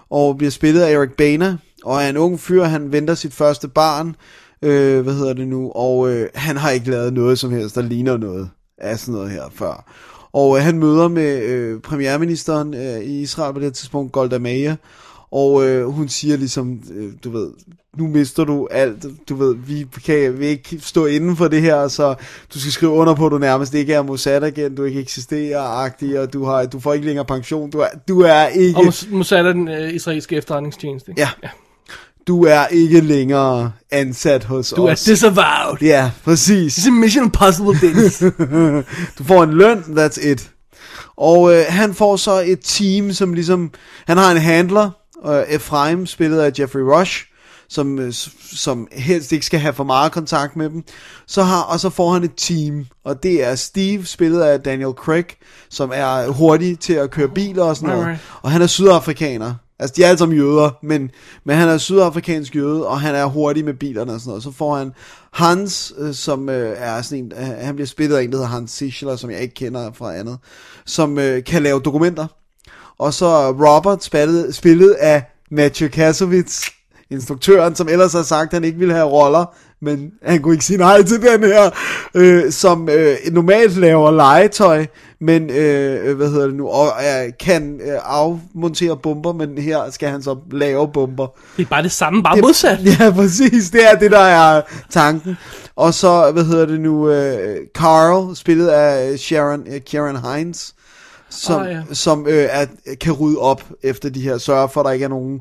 [SPEAKER 2] og bliver spillet af Eric Bana, og er en ung fyr, han venter sit første barn, øh, hvad hedder det nu, og øh, han har ikke lavet noget som helst, der ligner noget af sådan noget her før. Og øh, han møder med øh, premierministeren øh, i Israel på det her tidspunkt, Golda Meir, og øh, hun siger ligesom, øh, du ved, nu mister du alt, du ved, vi kan vi ikke stå inden for det her, så du skal skrive under på, at du nærmest ikke er Mossad-agent, du ikke eksisterer, agtig, og du, har, du får ikke længere pension, du er, du er ikke,
[SPEAKER 1] Og Mos- Mossad er den øh, israelske efterretningstjeneste. ikke?
[SPEAKER 2] ja, du er ikke længere ansat hos
[SPEAKER 1] Du er
[SPEAKER 2] os.
[SPEAKER 1] disavowed.
[SPEAKER 2] Ja, præcis.
[SPEAKER 1] It's a mission impossible, Dennis.
[SPEAKER 2] Du får en løn, that's it. Og øh, han får så et team, som ligesom... Han har en handler, øh, Ephraim, spillet af Jeffrey Rush, som, øh, som helst ikke skal have for meget kontakt med dem. Så har, og så får han et team, og det er Steve, spillet af Daniel Craig, som er hurtig til at køre biler og sådan noget. Og han er sydafrikaner. Altså, de er alle sammen jøder, men, men han er sydafrikansk jøde, og han er hurtig med bilerne og sådan noget. Så får han Hans, øh, som øh, er sådan en, øh, han bliver spillet af en, der hedder Hans Sichler, som jeg ikke kender fra andet, som øh, kan lave dokumenter. Og så Robert, spillet, spillet af Matthew Kasovitz, instruktøren, som ellers har sagt, at han ikke ville have roller, men han kunne ikke sige nej til den her, øh, som øh, normalt laver legetøj, men øh, hvad hedder det nu, og øh, kan øh, afmontere bomber, men her skal han så lave bomber.
[SPEAKER 1] det er bare det samme, bare modsat.
[SPEAKER 2] Ja, præcis. Det er det, der er tanken. Og så, hvad hedder det nu, øh, Carl, spillet af Sharon, øh, Kieran Hines, som,
[SPEAKER 1] Ah, ja.
[SPEAKER 2] som øh, er, kan rydde op efter de her, sørge for, at der ikke er nogen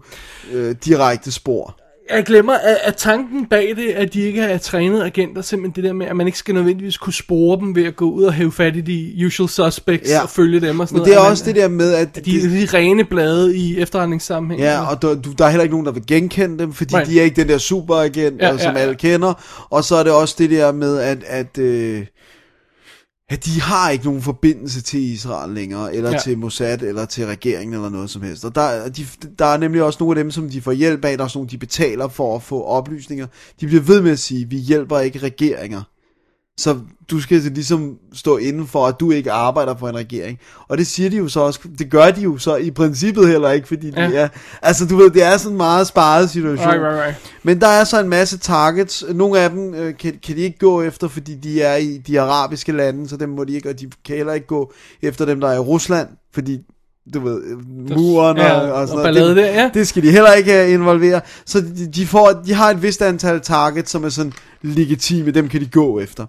[SPEAKER 2] øh, direkte spor.
[SPEAKER 1] Jeg glemmer, at, at tanken bag det, at de ikke er trænede agenter, simpelthen det der med, at man ikke skal nødvendigvis kunne spore dem ved at gå ud og hæve fat i de usual suspects
[SPEAKER 2] Ja.
[SPEAKER 1] og følge dem og sådan
[SPEAKER 2] Men
[SPEAKER 1] noget.
[SPEAKER 2] det er
[SPEAKER 1] At
[SPEAKER 2] også
[SPEAKER 1] man-
[SPEAKER 2] det der med, at...
[SPEAKER 1] at de, de rene blade i efterretningssammenhæng.
[SPEAKER 2] Ja, og der, du, der er heller ikke nogen, der vil genkende dem, fordi
[SPEAKER 1] Right.
[SPEAKER 2] de er ikke den der superagent,
[SPEAKER 1] Ja,
[SPEAKER 2] ja, som
[SPEAKER 1] ja, ja.
[SPEAKER 2] alle kender. Og så er det også det der med, at, at, øh, at de har ikke nogen forbindelse til Israel længere, eller
[SPEAKER 1] Ja.
[SPEAKER 2] til Mossad, eller til regeringen, eller noget som helst. Og der, de, der er nemlig også nogle af dem, som de får hjælp af, der er også nogle, de betaler for at få oplysninger. De bliver ved med at sige, vi hjælper ikke regeringer. Så du skal ligesom stå inden for, at du ikke arbejder for en regering. Og det siger de jo så også, det gør de jo så i princippet heller ikke, fordi de
[SPEAKER 1] Ja.
[SPEAKER 2] er, altså du ved, det er sådan en meget sparet situation.
[SPEAKER 1] Right, right, right.
[SPEAKER 2] Men der er så en masse targets, nogle af dem øh, kan, kan de ikke gå efter, fordi de er i de arabiske lande, så dem må de ikke, og de kan heller ikke gå efter dem, der er i Rusland, fordi du ved, øh, muren
[SPEAKER 1] Ja,
[SPEAKER 2] og, og
[SPEAKER 1] og
[SPEAKER 2] sådan noget.
[SPEAKER 1] ballade
[SPEAKER 2] det,
[SPEAKER 1] der, ja.
[SPEAKER 2] det skal de heller ikke øh, involvere. Så de, de, får, de har et vist antal targets, som er sådan legitime, dem kan de gå efter.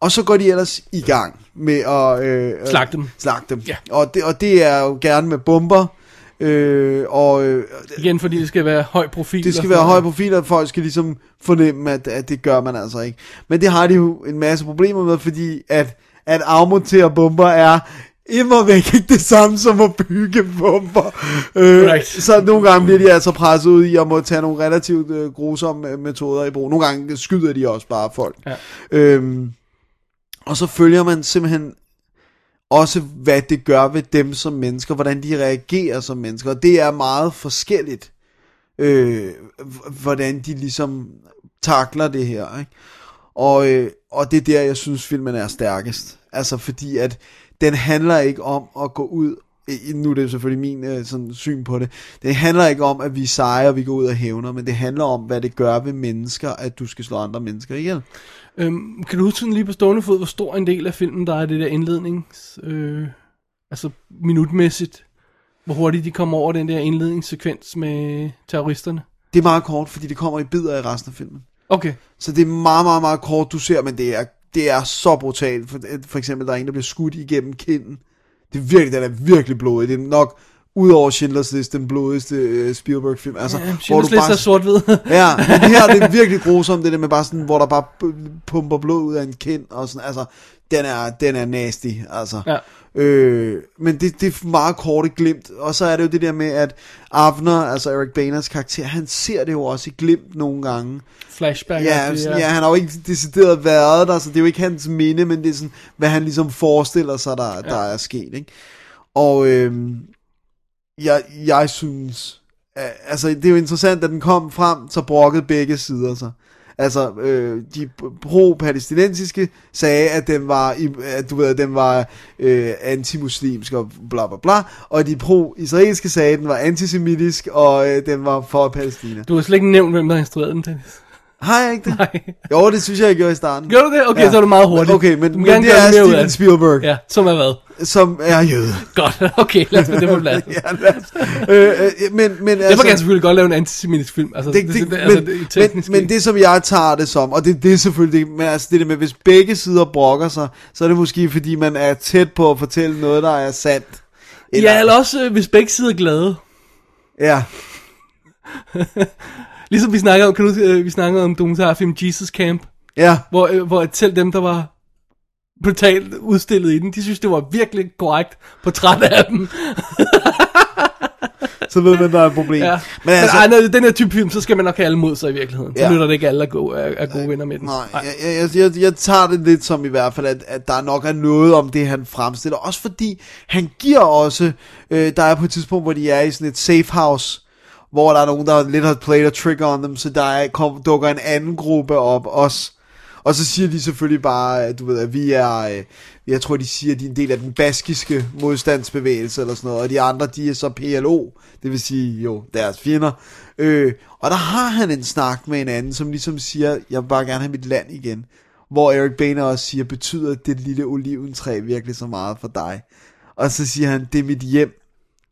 [SPEAKER 2] Og så går de ellers i gang med at... Øh,
[SPEAKER 1] Slagte dem.
[SPEAKER 2] Slagte dem.
[SPEAKER 1] Ja.
[SPEAKER 2] Og, det, og det er jo gerne med bomber. Øh, og øh,
[SPEAKER 1] Igen, fordi det skal være høj profil.
[SPEAKER 2] det
[SPEAKER 1] og
[SPEAKER 2] skal være høj
[SPEAKER 1] noget.
[SPEAKER 2] profil, og folk skal ligesom fornemme, at, at det gør man altså ikke. Men det har de jo en masse problemer med, fordi at, at afmontere bomber er immer væk ikke det samme som at bygge bomber. Øh,
[SPEAKER 1] Right.
[SPEAKER 2] Så nogle gange bliver de altså presset ud i at må tage nogle relativt øh, grusomme øh, metoder i brug. Nogle gange skyder de også bare folk.
[SPEAKER 1] Ja.
[SPEAKER 2] Øhm, og så følger man simpelthen også, hvad det gør ved dem som mennesker, hvordan de reagerer som mennesker. Og det er meget forskelligt, øh, hvordan de ligesom takler det her. Ikke? Og, øh, og det er der, jeg synes, filmen er stærkest. Altså fordi, at den handler ikke om at gå ud nu er det selvfølgelig min øh, sådan, syn på det. Det handler ikke om, at vi sejrer, og vi går ud og hævner, men det handler om, hvad det gør ved mennesker, at du skal slå andre mennesker ihjel.
[SPEAKER 1] Øhm, kan du huske lige på stående fod, hvor stor en del af filmen, der er det der indlednings... Øh, altså minutmæssigt. Hvor hurtigt de kommer over den der indledningssekvens med terroristerne.
[SPEAKER 2] Det er meget kort, fordi det kommer i bidder i resten af filmen.
[SPEAKER 1] Okay.
[SPEAKER 2] Så det er meget, meget, meget kort, du ser, men det er, det er så brutalt. For, for eksempel, der er en, der bliver skudt igennem kinden. Det er virkelig, den er virkelig blodig. Det er nok, udover Schindlers List, den blodigste uh, Spielberg-film. Altså,
[SPEAKER 1] Ja, Schindlers List er sort-hvid.
[SPEAKER 2] ja, men det her det er virkelig grusomt, det der med bare sådan, hvor der bare pu- pumper blod ud af en kind, og sådan, altså, den er, den er nasty, altså.
[SPEAKER 1] Ja.
[SPEAKER 2] Øh, men det, det er meget korte glimt, og så er det jo det der med, at Avner, altså Eric Baners karakter, han ser det jo også i glimt nogle gange.
[SPEAKER 1] Flashback.
[SPEAKER 2] Ja, sådan, ja, han har jo ikke decideret været der, så det er jo ikke hans minde, men det er sådan, hvad han ligesom forestiller sig, der, ja. der er sket, ikke? Og øhm, jeg, jeg synes, altså det er jo interessant, at den kom frem, så brokkede begge sider sig. Altså, øh, de pro-palæstinensiske sagde, at den var, i- at, du ved, at den var øh, antimuslimsk og bla bla bla, og de pro-israelske sagde, at den var antisemitisk, og øh, den var for Palæstina.
[SPEAKER 1] Du har slet ikke nævnt, hvem der har instrueret den, Dennis.
[SPEAKER 2] Har jeg ikke det?
[SPEAKER 1] Nej.
[SPEAKER 2] Jo, det synes jeg, jeg gjorde i starten.
[SPEAKER 1] Gjorde du det? Okay, så er det meget hurtigt.
[SPEAKER 2] Okay, men, men det er Steven. Spielberg, ja.
[SPEAKER 1] Ja, som er hvad?
[SPEAKER 2] som er jøde.
[SPEAKER 1] Godt, okay, lad os få det på plads.
[SPEAKER 2] ja, lad os- øh, øh, men, men
[SPEAKER 1] Derfor kan jeg selvfølgelig godt lave en antisemitisk film. Altså,
[SPEAKER 2] det,
[SPEAKER 1] det,
[SPEAKER 2] det,
[SPEAKER 1] det, altså,
[SPEAKER 2] men,
[SPEAKER 1] det
[SPEAKER 2] men, men det som jeg tager det som, og det, det er selvfølgelig det, men altså det der med, hvis begge sider brokker sig, så er det måske fordi man er tæt på at fortælle noget, der er sandt.
[SPEAKER 1] Ja, eller også, øh, hvis begge sider er glade.
[SPEAKER 2] Ja,
[SPEAKER 1] Ligesom vi snakker om, kan du, øh, vi snakkede om dokumentarfilm Jesus Camp,
[SPEAKER 2] ja,
[SPEAKER 1] hvor, øh, hvor selv dem, der var brutalt udstillet i den, de synes, det var virkelig korrekt portræt af dem.
[SPEAKER 2] så ved man, der er et problem.
[SPEAKER 1] Ja.
[SPEAKER 2] Men altså,
[SPEAKER 1] ej, når det er den her type film, så skal man nok have alle mod sig i virkeligheden. Så
[SPEAKER 2] Ja.
[SPEAKER 1] nytter det ikke alle er gode, er, er gode venner med den.
[SPEAKER 2] Nej, jeg, jeg, jeg, jeg tager det lidt som i hvert fald, at, at der nok er noget om det, han fremstiller. Også fordi han giver også, øh, der er på et tidspunkt, hvor de er i sådan et safe house, hvor der er nogen, der lidt har played a trick on dem, så der er, kom, dukker en anden gruppe op også. Og så siger de selvfølgelig bare, at du ved, at vi er, øh, jeg tror de siger, at de er en del af den baskiske modstandsbevægelse eller sådan noget, og de andre, de er så PLO, det vil sige jo deres fjender. Øh, og der har han en snak med en anden, som ligesom siger, jeg vil bare gerne have mit land igen. Hvor Eric Boehner også siger, betyder det lille oliventræ virkelig så meget for dig? Og så siger han, det er mit hjem.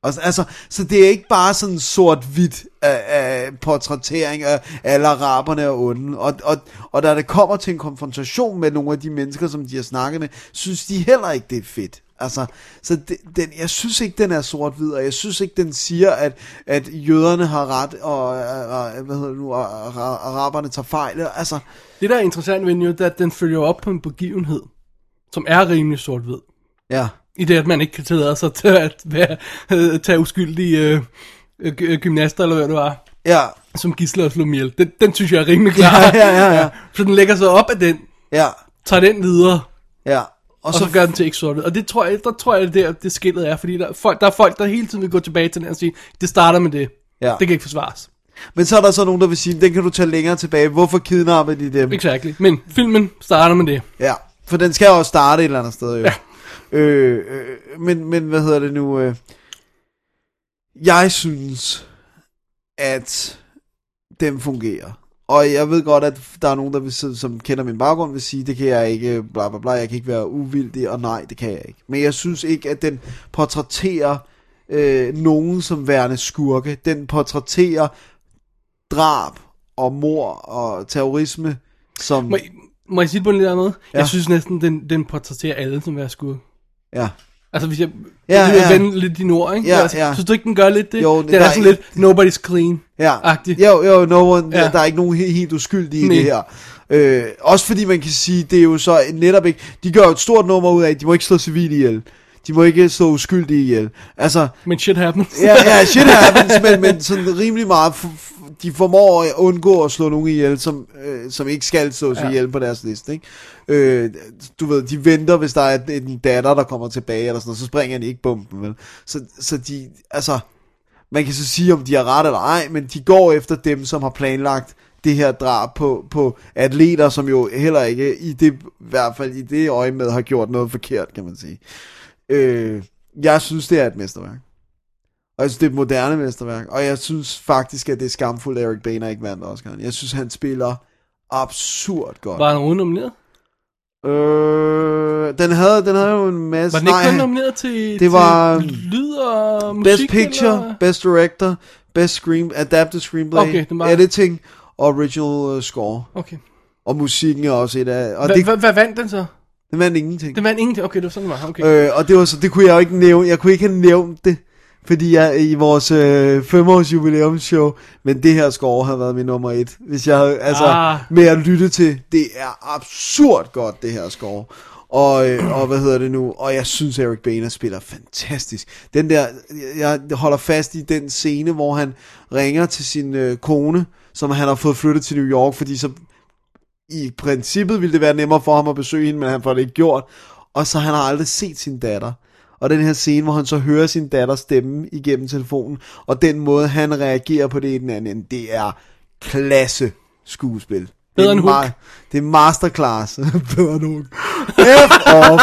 [SPEAKER 2] Og, så- altså, så det er ikke bare sådan sort-hvidt af, af portrættering af alle araberne og onde. Og, og, og da det kommer til en konfrontation med nogle af de mennesker, som de har snakket med, synes de heller ikke, det er fedt. Altså, så det, den, jeg synes ikke, den er sort-hvid, og jeg synes ikke, den siger, at, at jøderne har ret, og, og hvad hedder det nu, og, og araberne tager fejl. Altså,
[SPEAKER 1] Det, der er interessant ved den, jo, det er, at den følger op på en begivenhed, som er rimelig sort-hvid.
[SPEAKER 2] ja.
[SPEAKER 1] I det, at man ikke kan tillade sig til at være, øh, tage uskyldige øh, øh, gy- gymnaster, eller hvad det var,
[SPEAKER 2] Ja,
[SPEAKER 1] som gisler og slå ihjel. Den, den synes jeg er rimelig klar.
[SPEAKER 2] Ja, ja, ja, ja.
[SPEAKER 1] Så den lægger sig op af den,
[SPEAKER 2] ja,
[SPEAKER 1] tager den videre,
[SPEAKER 2] ja.
[SPEAKER 1] og,
[SPEAKER 2] Og
[SPEAKER 1] så,
[SPEAKER 2] så,
[SPEAKER 1] gør den til ikke Og det tror jeg, der tror jeg, det er der, det skillet er, fordi der er, folk, der er folk, der hele tiden vil gå tilbage til den og sige, det starter med det.
[SPEAKER 2] Ja.
[SPEAKER 1] Det kan ikke forsvares.
[SPEAKER 2] men så er der så nogen, der vil sige, den kan du tage længere tilbage. Hvorfor kidnapper de dem?
[SPEAKER 1] Exactly. Men filmen starter med det.
[SPEAKER 2] Ja, for den skal også starte et eller andet sted jo.
[SPEAKER 1] Ja.
[SPEAKER 2] Øh, øh, men, men hvad hedder det nu? Øh, jeg synes, at den fungerer. Og jeg ved godt, at der er nogen, der vil, som kender min baggrund, vil sige, det kan jeg ikke, bla bla bla, jeg kan ikke være uvildig, og nej, det kan jeg ikke. Men jeg synes ikke, at den portrætterer øh, nogen som værende skurke. Den portrætterer drab og mor og terrorisme som...
[SPEAKER 1] Må, jeg- må jeg sige det på en lidt anden måde?
[SPEAKER 2] Ja.
[SPEAKER 1] Jeg synes næsten, den, den portrætterer alle som være skurk.
[SPEAKER 2] Ja.
[SPEAKER 1] Altså hvis jeg,
[SPEAKER 2] Ja, ja.
[SPEAKER 1] vende lidt dine ord, ikke?
[SPEAKER 2] Ja,
[SPEAKER 1] altså,
[SPEAKER 2] ja.
[SPEAKER 1] Synes du ikke, den gør lidt det?
[SPEAKER 2] Jo,
[SPEAKER 1] det, er sådan lidt, nobody's clean.
[SPEAKER 2] Ja,
[SPEAKER 1] Agtigt.
[SPEAKER 2] jo, jo, no one,
[SPEAKER 1] Ja.
[SPEAKER 2] der er ikke nogen helt, helt uskyldige i
[SPEAKER 1] Nej.
[SPEAKER 2] det her. Øh, også fordi man kan sige, det er jo så netop ikke, de gør et stort nummer ud af, at de må ikke slå civile ihjel. De må ikke slå uskyldige ihjel. Altså,
[SPEAKER 1] Men shit happens.
[SPEAKER 2] ja, ja, shit happens, men, men sådan rimelig meget, de formår at undgå at slå nogen ihjel, som, øh, som ikke skal slås
[SPEAKER 1] Ja.
[SPEAKER 2] ihjel på deres liste, ikke? Øh, du ved, de venter, hvis der er en, en datter, der kommer tilbage, eller sådan noget, så springer de ikke bomben, vel? Så, så de, altså, man kan så sige, om de har ret eller ej, men de går efter dem, som har planlagt det her drab på, på atleter, som jo heller ikke i det, i hvert fald i det øje med, har gjort noget forkert, kan man sige. Øh, jeg synes, det er et mesterværk. Og jeg synes, det er et moderne mesterværk. Og jeg synes faktisk, at det er skamfuldt, at Eric Boehner ikke vandt Oscar'en. Jeg synes, han spiller absurd godt.
[SPEAKER 1] Var han overhovedet nomineret?
[SPEAKER 2] Øh, den, havde, den havde jo en masse...
[SPEAKER 1] Var den ikke kun
[SPEAKER 2] han-
[SPEAKER 1] nomineret til,
[SPEAKER 2] det
[SPEAKER 1] til
[SPEAKER 2] var
[SPEAKER 1] lyd og musik?
[SPEAKER 2] Best Picture,
[SPEAKER 1] Eller?
[SPEAKER 2] Best Director, Best Screen, Adapted Screenplay,
[SPEAKER 1] Okay, den var-
[SPEAKER 2] Editing og Original uh, Score.
[SPEAKER 1] Okay.
[SPEAKER 2] Og musikken er også et af... Og det,
[SPEAKER 1] hva, hvad vandt den så?
[SPEAKER 2] det vandt ingenting.
[SPEAKER 1] Den vandt ingenting. Okay, det var sådan, det var. Okay.
[SPEAKER 2] Øh, og det var så, det kunne jeg jo ikke nævne, jeg kunne ikke have nævnt det, fordi jeg i vores øh, femårs jubilæumsshow, men det her score havde været min nummer et, hvis jeg havde, altså,
[SPEAKER 1] Ah.
[SPEAKER 2] ah. med at lytte til, det er absurd godt, det her score. Og, øh, og hvad hedder det nu? Og jeg synes, Eric Boehner spiller fantastisk. Den der, jeg holder fast i den scene, hvor han ringer til sin øh, kone, som han har fået flyttet til New York, fordi så i princippet ville det være nemmere for ham at besøge hende, men han får det ikke gjort. Og så han har aldrig set sin datter. Og den her scene, hvor han så hører sin datters stemme igennem telefonen, og den måde, han reagerer på det i den anden, det er klasse skuespil.
[SPEAKER 1] Bedre
[SPEAKER 2] det er
[SPEAKER 1] end Hook.
[SPEAKER 2] ma- Det er masterclass. Bedre end Hook. F off.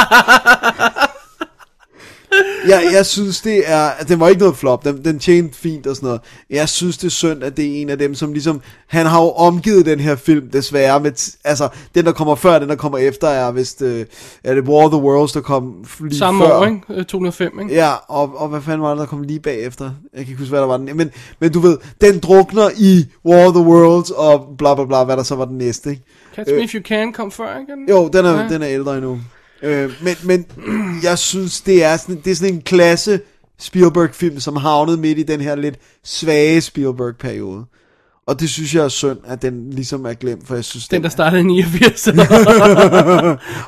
[SPEAKER 2] Jeg, jeg synes det er Den var ikke noget flop Den, den tjente fint og sådan noget Jeg synes det er synd at det er en af dem Som ligesom Han har jo omgivet den her film Desværre med Altså den der kommer før Den der kommer efter er vist øh, Er det War of the Worlds der kom lige
[SPEAKER 1] Samme
[SPEAKER 2] før
[SPEAKER 1] år, ikke? Øh, 2005, ikke?
[SPEAKER 2] Ja, og, og hvad fanden var det, der kom lige bagefter? Jeg kan ikke huske, hvad der var den. Men, men du ved, den drukner i War of the Worlds, og bla bla bla, hvad der så var den næste, ikke?
[SPEAKER 1] Catch Me If You Can kom før, ikke?
[SPEAKER 2] Jo, den er,
[SPEAKER 1] ja.
[SPEAKER 2] den er ældre endnu. Øh, men, men jeg synes, det er sådan, det er sådan en klasse Spielberg-film, som havnede midt i den her lidt svage Spielberg-periode. Og det synes jeg er synd, at den ligesom er glemt, for jeg synes,
[SPEAKER 1] Den, der startede i 89.
[SPEAKER 2] Ej,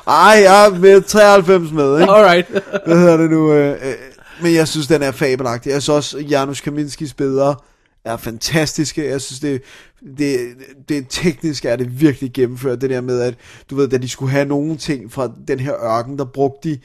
[SPEAKER 2] jeg er med 93 med, ikke?
[SPEAKER 1] Alright.
[SPEAKER 2] Hvad hedder det nu? Øh, øh, men jeg synes, den er fabelagtig. Jeg synes også, Janusz Kaminskis bedre er fantastiske. Jeg synes, det, det, det teknisk er det virkelig gennemført. Det der med, at du ved, da de skulle have nogle ting fra den her ørken, der brugte de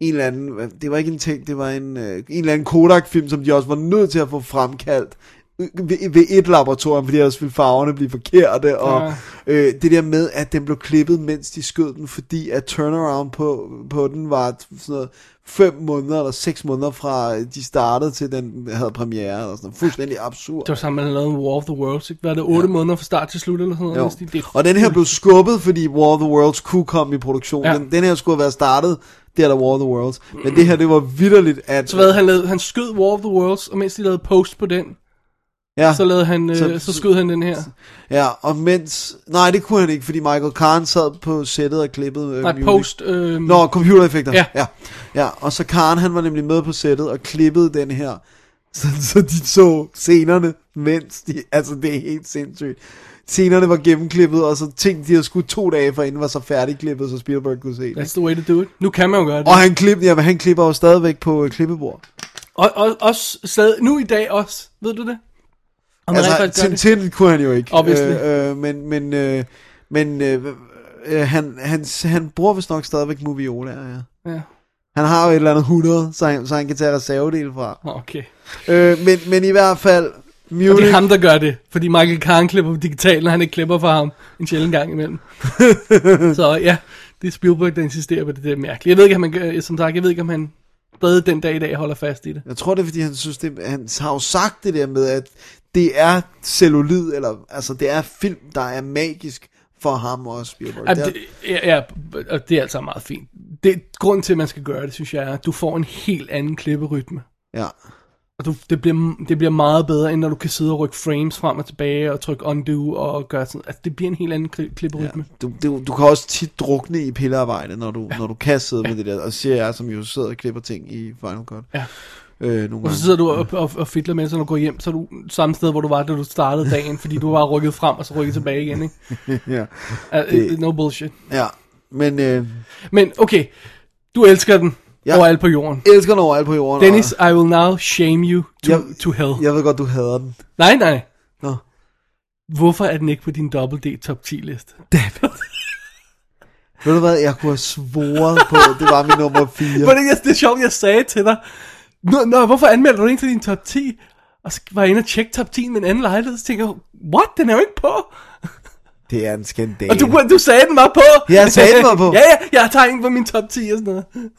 [SPEAKER 2] en eller anden, det var ikke en ting, det var en, øh, en eller anden Kodak-film, som de også var nødt til at få fremkaldt ved, ved et laboratorium, fordi ellers ville farverne blive forkerte, og
[SPEAKER 1] Ja.
[SPEAKER 2] øh, det der med, at den blev klippet, mens de skød den, fordi at turnaround på, på den var sådan noget fem måneder eller seks måneder fra de startede til den havde premiere, eller sådan noget. fuldstændig absurd.
[SPEAKER 1] Det var sammen, man lavede War of the Worlds, ikke? Var det 8 ja. måneder fra start til slut, eller sådan noget? Det, det,
[SPEAKER 2] Og den her blev skubbet, fordi War of the Worlds kunne komme i produktion.
[SPEAKER 1] Ja.
[SPEAKER 2] Den, den her skulle have været startet, der der War of the Worlds. Men det her, det var vidderligt, at...
[SPEAKER 1] Så hvad, han, lavede, han skød War of the Worlds, og mens de lavede post på den,
[SPEAKER 2] Ja,
[SPEAKER 1] Så, lavede han, øh,
[SPEAKER 2] Så-
[SPEAKER 1] så, skød han den her.
[SPEAKER 2] ja, og mens... Nej, det kunne han ikke, fordi Michael Kahn sad på sættet og klippede øh,
[SPEAKER 1] Nej,
[SPEAKER 2] music.
[SPEAKER 1] post... Øh,
[SPEAKER 2] Nå, computereffekter.
[SPEAKER 1] Ja.
[SPEAKER 2] ja. Ja, og så Karen, han var nemlig med på sættet og klippede den her, så, så de så scenerne, mens de, altså det er helt sindssygt. Scenerne var gennemklippet, og så ting, de havde skudt to dage for inden var så færdigklippet, så Spielberg kunne se det.
[SPEAKER 1] That's the way to do it. Nu kan man jo gøre det.
[SPEAKER 2] Og han, klip, ja, men han klipper jo stadigvæk på øh, klippebord.
[SPEAKER 1] Og, og også stadig, nu i dag også, ved du det? Om
[SPEAKER 2] Altså,
[SPEAKER 1] gør det?
[SPEAKER 2] Tintin kunne han jo ikke. Øh, øh, men men, øh, men øh, øh, han, han, han bruger vist nok stadigvæk Moviola, ja.
[SPEAKER 1] Ja.
[SPEAKER 2] Han har jo et eller andet 100, så han, så han kan tage reservedel fra.
[SPEAKER 1] Okay.
[SPEAKER 2] Øh, men, men i hvert fald,
[SPEAKER 1] Og det
[SPEAKER 2] Munich,
[SPEAKER 1] er ham, der gør det, fordi Michael Kahn klipper digitalt, når han ikke klipper for ham en sjældent gang imellem. så ja, det er Spielberg, der insisterer på det, det er mærkeligt. Jeg ved ikke, om han, gør- som sagt, jeg ved ikke, om han stadig den dag i dag holder fast i det.
[SPEAKER 2] jeg tror det er, fordi han synes, det, han har jo sagt det der med, at det er cellulid, eller altså det er film, der er magisk for ham også, Spielberg.
[SPEAKER 1] Ja,
[SPEAKER 2] Det
[SPEAKER 1] ja, ja, og det er altså meget fint. Det, grunden til, at man skal gøre det, synes jeg, er, at du får en helt anden klipperytme.
[SPEAKER 2] ja.
[SPEAKER 1] Og du, det, bliver, det bliver meget bedre, end når du kan sidde og rykke frames frem og tilbage og trykke undo og gøre sådan. Altså, det bliver en helt anden kli- klipperytme.
[SPEAKER 2] Du, du, du kan også tit drukne i pillearbejde, når du, ja. når du kan sidde med det der, og siger jeg, som jo sidder og klipper ting i Final Cut.
[SPEAKER 1] Ja.
[SPEAKER 2] Øh, nogle
[SPEAKER 1] Og så
[SPEAKER 2] gange.
[SPEAKER 1] sidder du og, og, og fidler med, så når du går hjem, så er du samme sted, hvor du var, da du startede dagen, fordi du var rykket frem og så rykket tilbage igen, ikke?
[SPEAKER 2] ja.
[SPEAKER 1] Uh, det... No bullshit.
[SPEAKER 2] ja, men øh,
[SPEAKER 1] Men okay, du elsker den
[SPEAKER 2] Ja.
[SPEAKER 1] overalt på jorden.
[SPEAKER 2] elsker den overalt på jorden.
[SPEAKER 1] Dennis, I will now shame you to,
[SPEAKER 2] Jeg-
[SPEAKER 1] to hell.
[SPEAKER 2] Og jeg ved godt, du hader den.
[SPEAKER 1] Nej, nej.
[SPEAKER 2] Nå.
[SPEAKER 1] Hvorfor er den ikke på din Double D top 10 liste?
[SPEAKER 2] Ved du hvad, jeg kunne have svoret på, det var min nummer 4.
[SPEAKER 1] Var det, det er sjovt, jeg sagde til dig. Nå, nå, hvorfor anmelder du den ikke til din top 10? Og så var jeg inde og tjekke top 10 med en anden lejlighed, så tænker jeg, what, den er jo ikke på.
[SPEAKER 2] Det er en skandal.
[SPEAKER 1] Og du, du sagde den var på.
[SPEAKER 2] Ja, jeg sagde, den var på.
[SPEAKER 1] ja, ja, jeg har tegnet på min top 10 og sådan noget.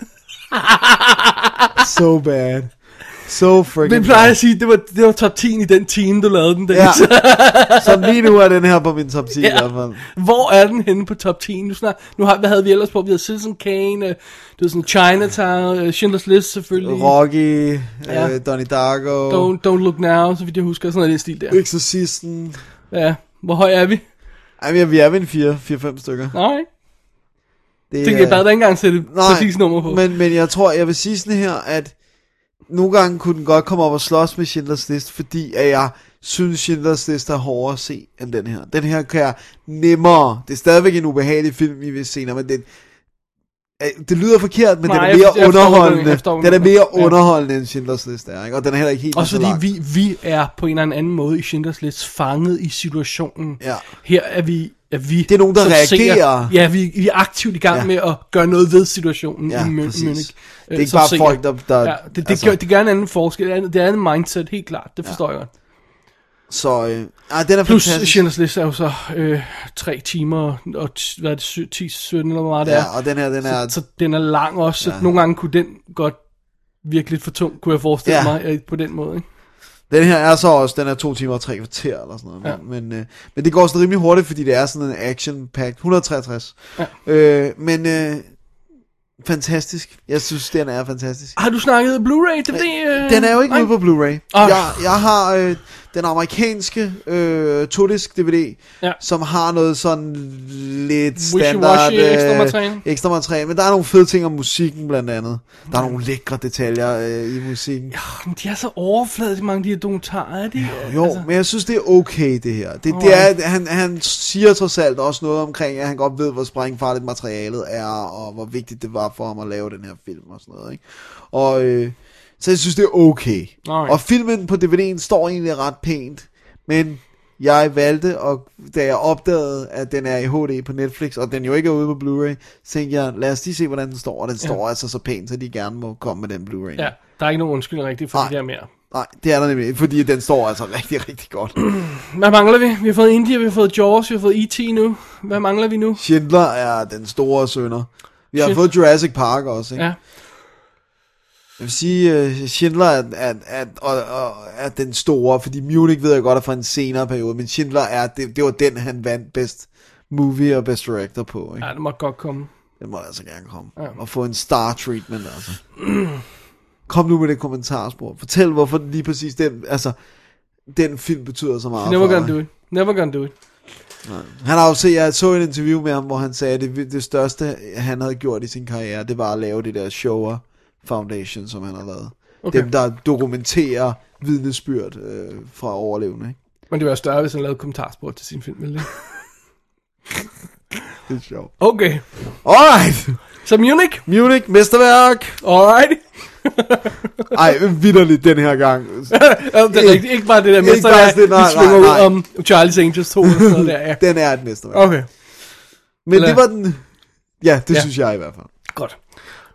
[SPEAKER 2] So bad. So freaking
[SPEAKER 1] Men plejer at sige, det var, det var top 10 i den time, du lavede den.
[SPEAKER 2] Ja. Så lige nu er den her på min top 10 ja. i hvert fald.
[SPEAKER 1] Hvor er den henne på top 10? Nu, snart, nu har, hvad havde vi ellers på? Vi havde Citizen Kane, øh, det var sådan Chinatown, øh, Schindler's List selvfølgelig.
[SPEAKER 2] Rocky,
[SPEAKER 1] Ja.
[SPEAKER 2] øh, Donnie Darko,
[SPEAKER 1] Don't, don't Look Now, så vidt jeg husker, sådan noget den stil der.
[SPEAKER 2] Exorcisten.
[SPEAKER 1] Ja, hvor høj er vi?
[SPEAKER 2] Ej, men vi er ved en 4-5 stykker.
[SPEAKER 1] Nej,
[SPEAKER 2] Det
[SPEAKER 1] tænkte jeg bare ikke engang sætte
[SPEAKER 2] Nej,
[SPEAKER 1] præcis nummer på.
[SPEAKER 2] Men, men jeg tror, jeg vil sige sådan her, at nogle gange kunne den godt komme op og slås med Schindlers List, fordi at jeg synes, Schindlers List er hårdere at se end den her. Den her kan jeg nemmere. Det er stadigvæk en ubehagelig film, vi vil se, men det, øh, det lyder forkert, men
[SPEAKER 1] Nej,
[SPEAKER 2] den er mere underholdende.
[SPEAKER 1] jeg hvad
[SPEAKER 2] Den er mere.
[SPEAKER 1] Ja.
[SPEAKER 2] underholdende end Schindlers List er, ikke? og den er heller ikke helt
[SPEAKER 1] Også fordi vi, vi er på en eller anden måde i Schindlers List fanget i situationen.
[SPEAKER 2] Ja.
[SPEAKER 1] Her er vi, er vi
[SPEAKER 2] Det er nogen, der reagerer.
[SPEAKER 1] ja, vi, vi er aktivt i gang
[SPEAKER 2] Ja.
[SPEAKER 1] med at gøre noget ved situationen
[SPEAKER 2] Ja,
[SPEAKER 1] i Mü-
[SPEAKER 2] præcis.
[SPEAKER 1] Munich.
[SPEAKER 2] Det er
[SPEAKER 1] øh,
[SPEAKER 2] ikke bare
[SPEAKER 1] seer.
[SPEAKER 2] folk, der... der
[SPEAKER 1] Ja, det, det,
[SPEAKER 2] altså,
[SPEAKER 1] gør, det gør en anden forskel. Det er, det er en mindset, helt klart. Det forstår jeg godt.
[SPEAKER 2] Så, øh, ah, den er
[SPEAKER 1] Plus,
[SPEAKER 2] fantastisk.
[SPEAKER 1] Schindlers List er jo så øh, tre timer og hvad er det, sy- 10, 17 eller hvor meget det
[SPEAKER 2] Ja,
[SPEAKER 1] er.
[SPEAKER 2] og den her, den er...
[SPEAKER 1] Så, så den er lang også, så
[SPEAKER 2] Ja.
[SPEAKER 1] nogle gange kunne den godt virke lidt for tung, kunne jeg forestille
[SPEAKER 2] Ja.
[SPEAKER 1] ja. mig, øh, på den måde. Ikke?
[SPEAKER 2] Den her er så også, den er to timer og tre kvarter eller sådan noget.
[SPEAKER 1] Ja.
[SPEAKER 2] Men, øh, men det går også rimelig hurtigt, fordi det er sådan en action pack 163.
[SPEAKER 1] Ja.
[SPEAKER 2] Øh, men øh, fantastisk. Jeg synes, den er fantastisk.
[SPEAKER 1] Har du snakket Blu-ray? Det, det, øh,
[SPEAKER 2] Den er jo ikke ude på Blu-ray.
[SPEAKER 1] Ah.
[SPEAKER 2] Jeg, jeg har øh, den amerikanske øh, todisk DVD,
[SPEAKER 1] Ja.
[SPEAKER 2] som har noget sådan lidt standard
[SPEAKER 1] ekstra materiale.
[SPEAKER 2] ekstra materiale. Men der er nogle fede ting om musikken blandt andet. Der er nogle lækre detaljer øh, i musikken.
[SPEAKER 1] Men de er så overfladiske, mange af de her dokumentarer, er de?
[SPEAKER 2] Jo, altså, men jeg synes, det er okay, det her. Det, det
[SPEAKER 1] Alright.
[SPEAKER 2] er, han, han siger trods alt også noget omkring, at han godt ved, hvor sprængfarligt materialet er, og hvor vigtigt det var for ham at lave den her film og sådan noget. Ikke? Og øh, så jeg synes, det er okay.
[SPEAKER 1] Alright.
[SPEAKER 2] Og filmen på DVD'en står egentlig ret pænt, men jeg valgte, og da jeg opdagede, at den er i HD på Netflix, og den jo ikke er ude på Blu-ray, så tænkte jeg, lad os lige se, hvordan den står, og den står altså så pænt, så de gerne må komme med den Blu-ray.
[SPEAKER 1] Ja, der er ikke nogen undskyldning rigtigt for
[SPEAKER 2] Nej.
[SPEAKER 1] det der mere.
[SPEAKER 2] Nej, det er der nemlig, fordi den står altså rigtig, rigtig godt.
[SPEAKER 1] Hvad mangler vi? Vi har fået India, vi har fået Jaws, vi har fået E.T. nu. Hvad mangler vi nu?
[SPEAKER 2] Schindler er den store sønder. Vi har
[SPEAKER 1] Schindler-
[SPEAKER 2] fået Jurassic Park også, ikke?
[SPEAKER 1] Ja.
[SPEAKER 2] Jeg vil sige, uh, Schindler er, er, er, er, er, den store, fordi Munich ved jeg godt er fra en senere periode, men Schindler er, det, det var den, han vandt bedst movie og best director på, ikke?
[SPEAKER 1] Ja, det må godt komme.
[SPEAKER 2] Den må altså gerne komme.
[SPEAKER 1] Ja.
[SPEAKER 2] Og få en star treatment, altså. Kom nu med det kommentarspor. Fortæl, hvorfor lige præcis den, altså, den film betyder så meget
[SPEAKER 1] Never
[SPEAKER 2] for
[SPEAKER 1] gonna
[SPEAKER 2] dig.
[SPEAKER 1] do it. Never gonna do it.
[SPEAKER 2] Han har jo set, jeg så et interview med ham, hvor han sagde, at det, det største, han havde gjort i sin karriere, det var at lave det der Shower Foundation, som han har lavet.
[SPEAKER 1] Okay.
[SPEAKER 2] Dem, der dokumenterer vidnesbyrd øh, fra overlevende. Ikke?
[SPEAKER 1] Men det var større, hvis han lavede kommentarsport til sin film, ville det?
[SPEAKER 2] Det er sjovt.
[SPEAKER 1] Okay.
[SPEAKER 2] Alright!
[SPEAKER 1] Så Munich.
[SPEAKER 2] Munich, mesterværk!
[SPEAKER 1] Alright.
[SPEAKER 2] Ej, vidderligt den her gang.
[SPEAKER 1] Det er rigtigt. Ikke bare det der
[SPEAKER 2] Ikke
[SPEAKER 1] mester,
[SPEAKER 2] bare
[SPEAKER 1] der
[SPEAKER 2] sådan, nej,
[SPEAKER 1] vi svinger ud om Charlie's Angels 2 og sådan der, ja.
[SPEAKER 2] Den er et mesterværk.
[SPEAKER 1] Okay,
[SPEAKER 2] Men
[SPEAKER 1] Eller-
[SPEAKER 2] det var den... Ja, det
[SPEAKER 1] ja.
[SPEAKER 2] synes jeg i hvert fald.
[SPEAKER 1] godt.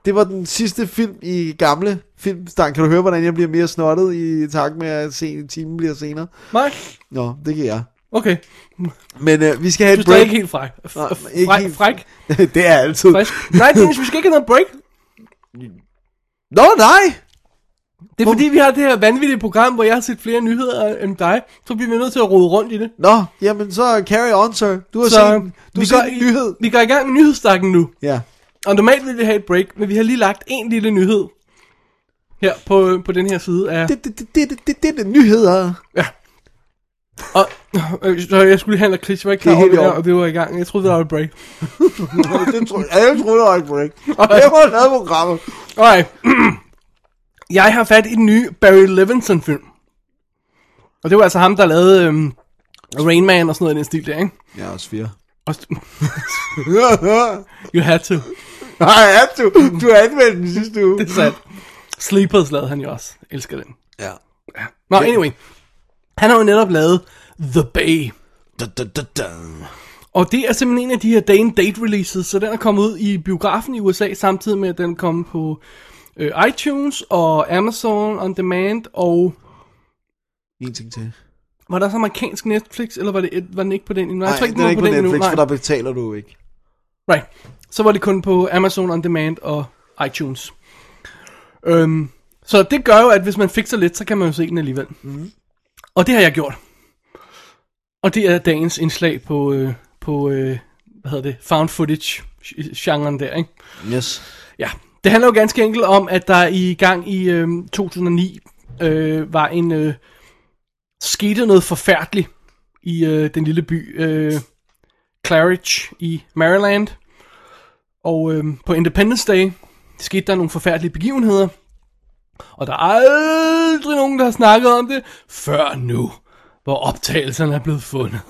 [SPEAKER 2] Det var den sidste film i gamle filmstang. Kan du høre, hvordan jeg bliver mere snottet i takt med at se, timen bliver senere?
[SPEAKER 1] Nej,
[SPEAKER 2] Nå, det kan jeg.
[SPEAKER 1] okay.
[SPEAKER 2] Men øh, vi skal have
[SPEAKER 1] Du
[SPEAKER 2] et
[SPEAKER 1] er stadig
[SPEAKER 2] break.
[SPEAKER 1] ikke helt fræk. F-
[SPEAKER 2] ikke
[SPEAKER 1] fræk,
[SPEAKER 2] helt.
[SPEAKER 1] fræk,
[SPEAKER 2] det er altid.
[SPEAKER 1] frisk. Nej, Dennis, vi skal ikke have noget break.
[SPEAKER 2] Nå, nej!
[SPEAKER 1] Det er fordi, vi har det her vanvittige program, hvor jeg har set flere nyheder end dig. Så bliver vi nødt til at rode rundt i det.
[SPEAKER 2] Nå, jamen så carry on, sir. Du har
[SPEAKER 1] Så
[SPEAKER 2] set, du
[SPEAKER 1] vi
[SPEAKER 2] har set
[SPEAKER 1] går,
[SPEAKER 2] en nyhed.
[SPEAKER 1] Vi går i gang med nyhedsstakken nu.
[SPEAKER 2] Ja.
[SPEAKER 1] Og normalt ville vi have et break, men vi har lige lagt en lille nyhed. Her på, på den her side af...
[SPEAKER 2] Det, det, det, det, det, det, det er det nyheder.
[SPEAKER 1] Ja. Og, øh, så jeg skulle lige handle Chris, jeg var ikke
[SPEAKER 2] Det er
[SPEAKER 1] klar over, det og det var i gang. Jeg troede, der var et break.
[SPEAKER 2] det tror jeg. Jeg troede, der var et break. Jeg har lavet programmet.
[SPEAKER 1] Alright. jeg har fat i den nye Barry Levinson film. Og det var altså ham, der lavede øhm, Rain Man og sådan noget i den stil der, ikke?
[SPEAKER 2] Er fire.
[SPEAKER 1] Og, you had to.
[SPEAKER 2] Nej, er du? Du har anmeldt den sidste uge.
[SPEAKER 1] Det er sandt. Sleepers lavede han jo også. Jeg elsker den.
[SPEAKER 2] Ja.
[SPEAKER 1] Nå, anyway. Han har jo netop lavet The Bay.
[SPEAKER 2] Da, da, da, da.
[SPEAKER 1] Og det er simpelthen en af de her day and date releases, så den er kommet ud i biografen i USA, samtidig med at den kom på øh, iTunes og Amazon On Demand, og
[SPEAKER 2] En ting til.
[SPEAKER 1] var der så amerikansk Netflix, eller var, det et, var den ikke på den endnu?
[SPEAKER 2] Nej,
[SPEAKER 1] jeg tror ikke,
[SPEAKER 2] den er ikke på
[SPEAKER 1] endnu.
[SPEAKER 2] Netflix,
[SPEAKER 1] Nej.
[SPEAKER 2] for der betaler du ikke.
[SPEAKER 1] Right. Så var det kun på Amazon On Demand og iTunes. Øhm, så det gør jo, at hvis man fikser lidt, så kan man jo se den alligevel. Mm. Og det har jeg gjort. Og det er dagens indslag på, øh, på øh, hvad hedder det, found footage genren der, ikke?
[SPEAKER 2] Yes.
[SPEAKER 1] Ja, det handler jo ganske enkelt om, at der i gang i øh, 2009 øh, var en øh, skete noget forfærdeligt i øh, den lille by øh, Claridge i Maryland. Og øh, på Independence Day skete der nogle forfærdelige begivenheder. Og der er aldrig nogen, der har snakket om det, før nu, hvor optagelserne er blevet fundet.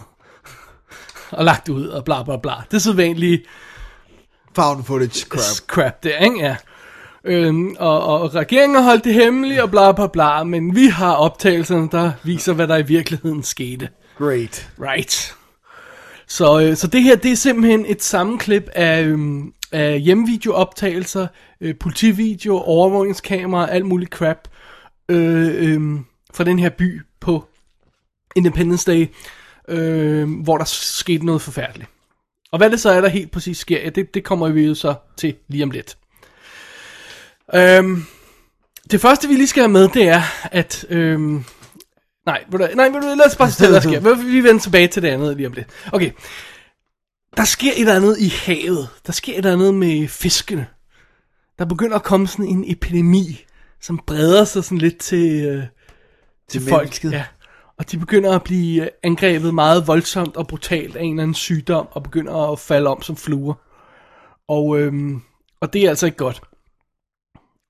[SPEAKER 1] og lagt ud og bla bla bla. Det er så vanligt
[SPEAKER 2] Found footage crap.
[SPEAKER 1] crap der, ikke? Ja. Øhm, og, og regeringen har holdt det hemmeligt og bla bla bla, men vi har optagelserne, der viser, hvad der i virkeligheden skete.
[SPEAKER 2] Great.
[SPEAKER 1] Right. Så, øh, så det her, det er simpelthen et sammenklip af, øhm, af hjemmevideooptagelser, øh, politivideo, overvågningskamera, alt muligt crap øh, øh, fra den her by på Independence Day, øh, hvor der skete noget forfærdeligt. Og hvad det så er, der helt præcis sker, ja, det, det kommer vi jo så til lige om lidt. Øhm, det første, vi lige skal have med, det er, at... Øhm, nej, nej, lad os bare se, hvad der sker. Vi vender tilbage til det andet lige om lidt. Okay. Der sker et eller andet i havet. Der sker et eller andet med fiskene. Der begynder at komme sådan en epidemi, som breder sig sådan lidt til, øh, til folk.
[SPEAKER 2] mennesket.
[SPEAKER 1] Ja. Og de begynder at blive øh, angrebet meget voldsomt og brutalt af en eller anden sygdom, og begynder at falde om som fluer. Og, øhm, og det er altså ikke godt.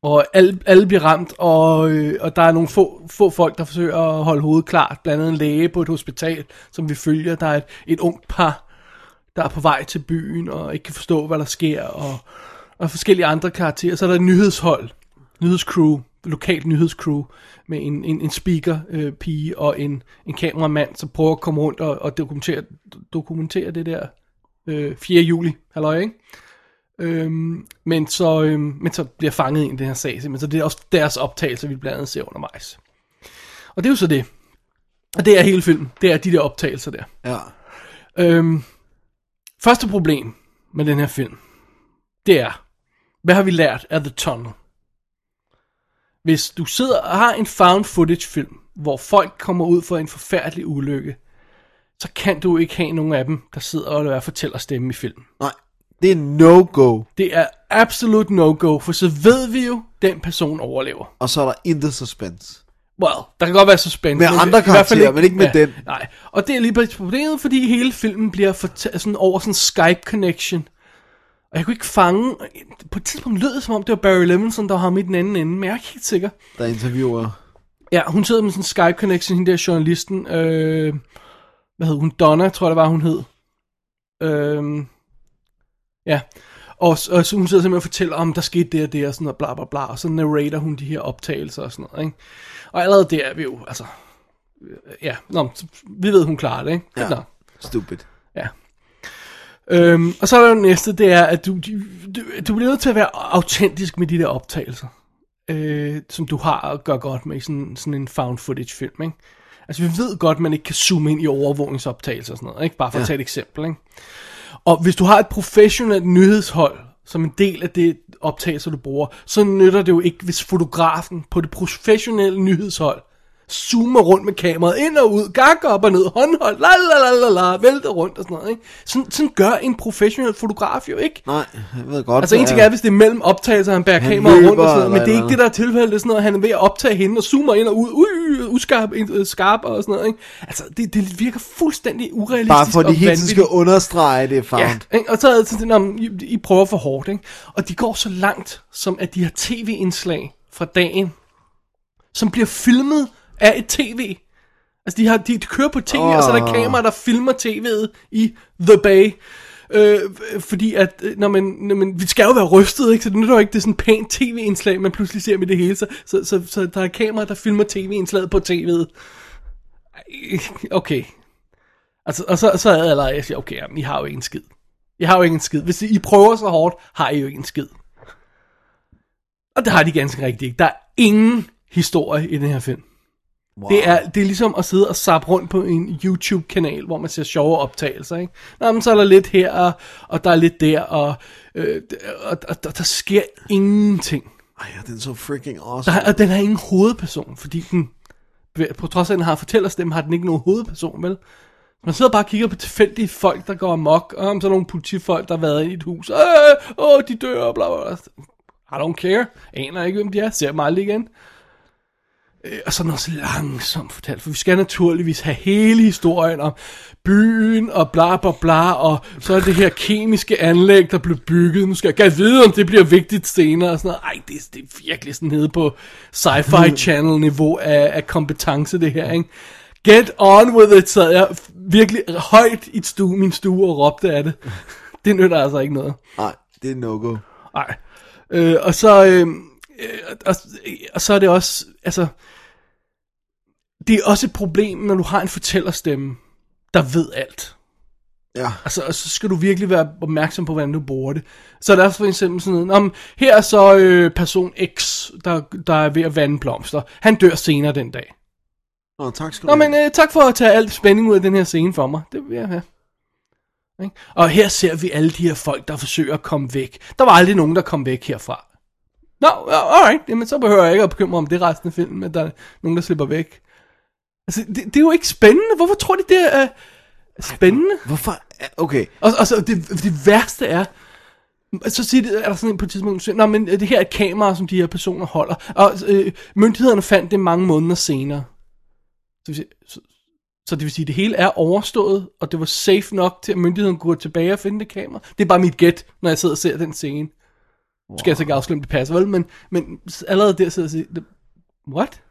[SPEAKER 1] Og alle, alle bliver ramt, og, øh, og der er nogle få, få folk, der forsøger at holde hovedet klart. Blandt andet en læge på et hospital, som vi følger. Der er et, et ungt par, der er på vej til byen, og ikke kan forstå, hvad der sker. Og, og forskellige andre karakterer. Så er der et nyhedshold, nyhedscrew, lokalt nyhedscrew, med en, en, en speaker øh, pige og en, en kameramand, som prøver at komme rundt og, og dokumentere, dokumentere det der øh, 4. juli, halløj, ikke? Øhm, men, så, øhm, men så bliver fanget ind i den her sag, men så det er også deres optagelse, vi blandt andet ser undervejs. Og det er jo så det. Og det er hele filmen. Det er de der optagelser der.
[SPEAKER 2] Ja.
[SPEAKER 1] Øhm, første problem med den her film, det er, hvad har vi lært af The Tunnel? Hvis du sidder og har en found footage film, hvor folk kommer ud for en forfærdelig ulykke, så kan du ikke have nogen af dem, der sidder og lader fortæller stemme i filmen.
[SPEAKER 2] Nej, det er no-go.
[SPEAKER 1] Det er absolut no-go, for så ved vi jo, den person overlever.
[SPEAKER 2] Og så er der intet suspense.
[SPEAKER 1] Well, der kan godt være suspense.
[SPEAKER 2] Med
[SPEAKER 1] men
[SPEAKER 2] andre
[SPEAKER 1] i hvert fald
[SPEAKER 2] karakterer, men ikke med den.
[SPEAKER 1] Nej, og det er lige præcis problemet, fordi hele filmen bliver fortalt sådan over sådan en Skype-connection. Og jeg kunne ikke fange... På et tidspunkt lød det, som om det var Barry Levinson, der ham i den anden ende, men jeg er ikke helt sikker.
[SPEAKER 2] Der interviewer.
[SPEAKER 1] Ja, hun sidder med sådan en Skype-connection, hende der journalisten. Øh, hvad hed hun? Donna, tror jeg det var, hun hed. Øh, ja. Og, og så hun sidder simpelthen og fortæller om, der skete det og det og sådan noget, bla bla bla. Og så narrater hun de her optagelser og sådan noget, ikke? Og allerede der er vi jo, altså... øh, Ja, nå, så vi ved, hun klarer det, ikke?
[SPEAKER 2] Ja.
[SPEAKER 1] Nå,
[SPEAKER 2] Stupid.
[SPEAKER 1] ja. Øhm, og så er der jo næste, det er, at du, du, du, bliver nødt til at være autentisk med de der optagelser, øh, som du har at gøre godt med i sådan, sådan en found footage film, ikke? Altså, vi ved godt, at man ikke kan zoome ind i overvågningsoptagelser og sådan noget, ikke? Bare for ja. at tage et eksempel, ikke? Og hvis du har et professionelt nyhedshold, som en del af det optagelser, du bruger, så nytter det jo ikke, hvis fotografen på det professionelle nyhedshold zoomer rundt med kameraet ind og ud, gakker op og ned, håndholdt, la la la la la, vælter rundt og sådan noget, ikke? Sådan, sådan gør en professionel fotograf jo ikke.
[SPEAKER 2] Nej, jeg ved godt.
[SPEAKER 1] Altså en ting er, hvis det er mellem optagelser, han bærer
[SPEAKER 2] Han
[SPEAKER 1] kameraet rundt og sådan noget, men det er ikke det, der er tilfældet. Det er sådan noget, han er ved at optage hende og zoomer ind og ud, ui, uskarp, øh, skarp og sådan noget, ikke? Altså, det, det virker fuldstændig urealistisk
[SPEAKER 2] Bare for de hele tiden skal understrege, det found.
[SPEAKER 1] Ja, ikke? og så er det sådan, I, I prøver for hårdt, ikke? Og de går så langt, som at de har tv-indslag fra dagen, som bliver filmet af et tv. Altså, de, har, de, kører på tv, oh. og så er der kamera, der filmer tv'et i The Bay. Øh, fordi at, øh, når man, når man, vi skal jo være rystet, ikke? Så det nytter jo ikke, det er sådan pænt tv-indslag, man pludselig ser med det hele. Så, så, så, så der er kamera, der filmer tv-indslaget på tv'et. Okay. Altså, og så, så er jeg allerede, jeg siger, okay, jamen, I har jo ikke en skid. I har jo ikke en skid. Hvis I prøver så hårdt, har I jo ikke en skid. Og det har de ganske rigtigt ikke. Der er ingen historie i den her film. Wow. Det, er, det er ligesom at sidde og zappe rundt på en YouTube-kanal, hvor man ser sjove optagelser. Ikke? Nå, men så er der lidt her, og, og der er lidt der, og, øh, og, og der, der sker ingenting.
[SPEAKER 2] Ej, den er så freaking awesome.
[SPEAKER 1] Der, og den har ingen hovedperson, fordi den, på trods af, at den har fortællerstemme, har den ikke nogen hovedperson, vel? Man sidder bare og kigger på tilfældige folk, der går amok, og om så er nogle politifolk, der har været i et hus, øh, åh, de dør, og bla bla bla. I don't care. Aner ikke, hvem de er. Ser dem aldrig igen. Øh, og så noget så langsomt fortalt, for vi skal naturligvis have hele historien om byen og bla bla bla, og så er det her kemiske anlæg, der blev bygget. Nu skal jeg gerne vide, om det bliver vigtigt senere. Og sådan noget. Ej, det, det er virkelig sådan nede på sci-fi channel niveau af, af kompetence, det her, ikke? Get on with it, sad jeg virkelig højt i stue, min stue og råbte af det. Det nytter altså ikke noget.
[SPEAKER 2] Nej, det er no-go.
[SPEAKER 1] Nej. Øh, og så, øh, øh, og, og så er det også, altså, det er også et problem, når du har en fortællerstemme, der ved alt.
[SPEAKER 2] Ja.
[SPEAKER 1] Altså, og så skal du virkelig være opmærksom på, hvordan du bruger det. Så er der også for eksempel sådan noget, om her er så øh, person X, der, der er ved at vande blomster. Han dør senere den dag.
[SPEAKER 2] Nå, tak skal
[SPEAKER 1] Nå,
[SPEAKER 2] du
[SPEAKER 1] men øh, tak for at tage alt spænding ud af den her scene for mig. Det vil jeg have. Og her ser vi alle de her folk, der forsøger at komme væk. Der var aldrig nogen, der kom væk herfra. Nå, ja, alright, jamen så behøver jeg ikke at bekymre om det resten af filmen, at der er nogen, der slipper væk. Altså, det, det er jo ikke spændende. Hvorfor tror de, det er spændende?
[SPEAKER 2] Hvorfor? Okay.
[SPEAKER 1] Og, og så det, det værste er, så siger det, er der sådan en på et tidspunkt, så, Nå, men det her er et kamera, som de her personer holder, og øh, myndighederne fandt det mange måneder senere. Så, vil sige- så, så det vil sige, at det hele er overstået, og det var safe nok til, at myndighederne kunne gå tilbage og finde det kamera. Det er bare mit gæt, når jeg sidder og ser den scene. Nu skal jeg så ikke afsløre, om det passer, vel? Men, men allerede der sidder jeg og siger, what?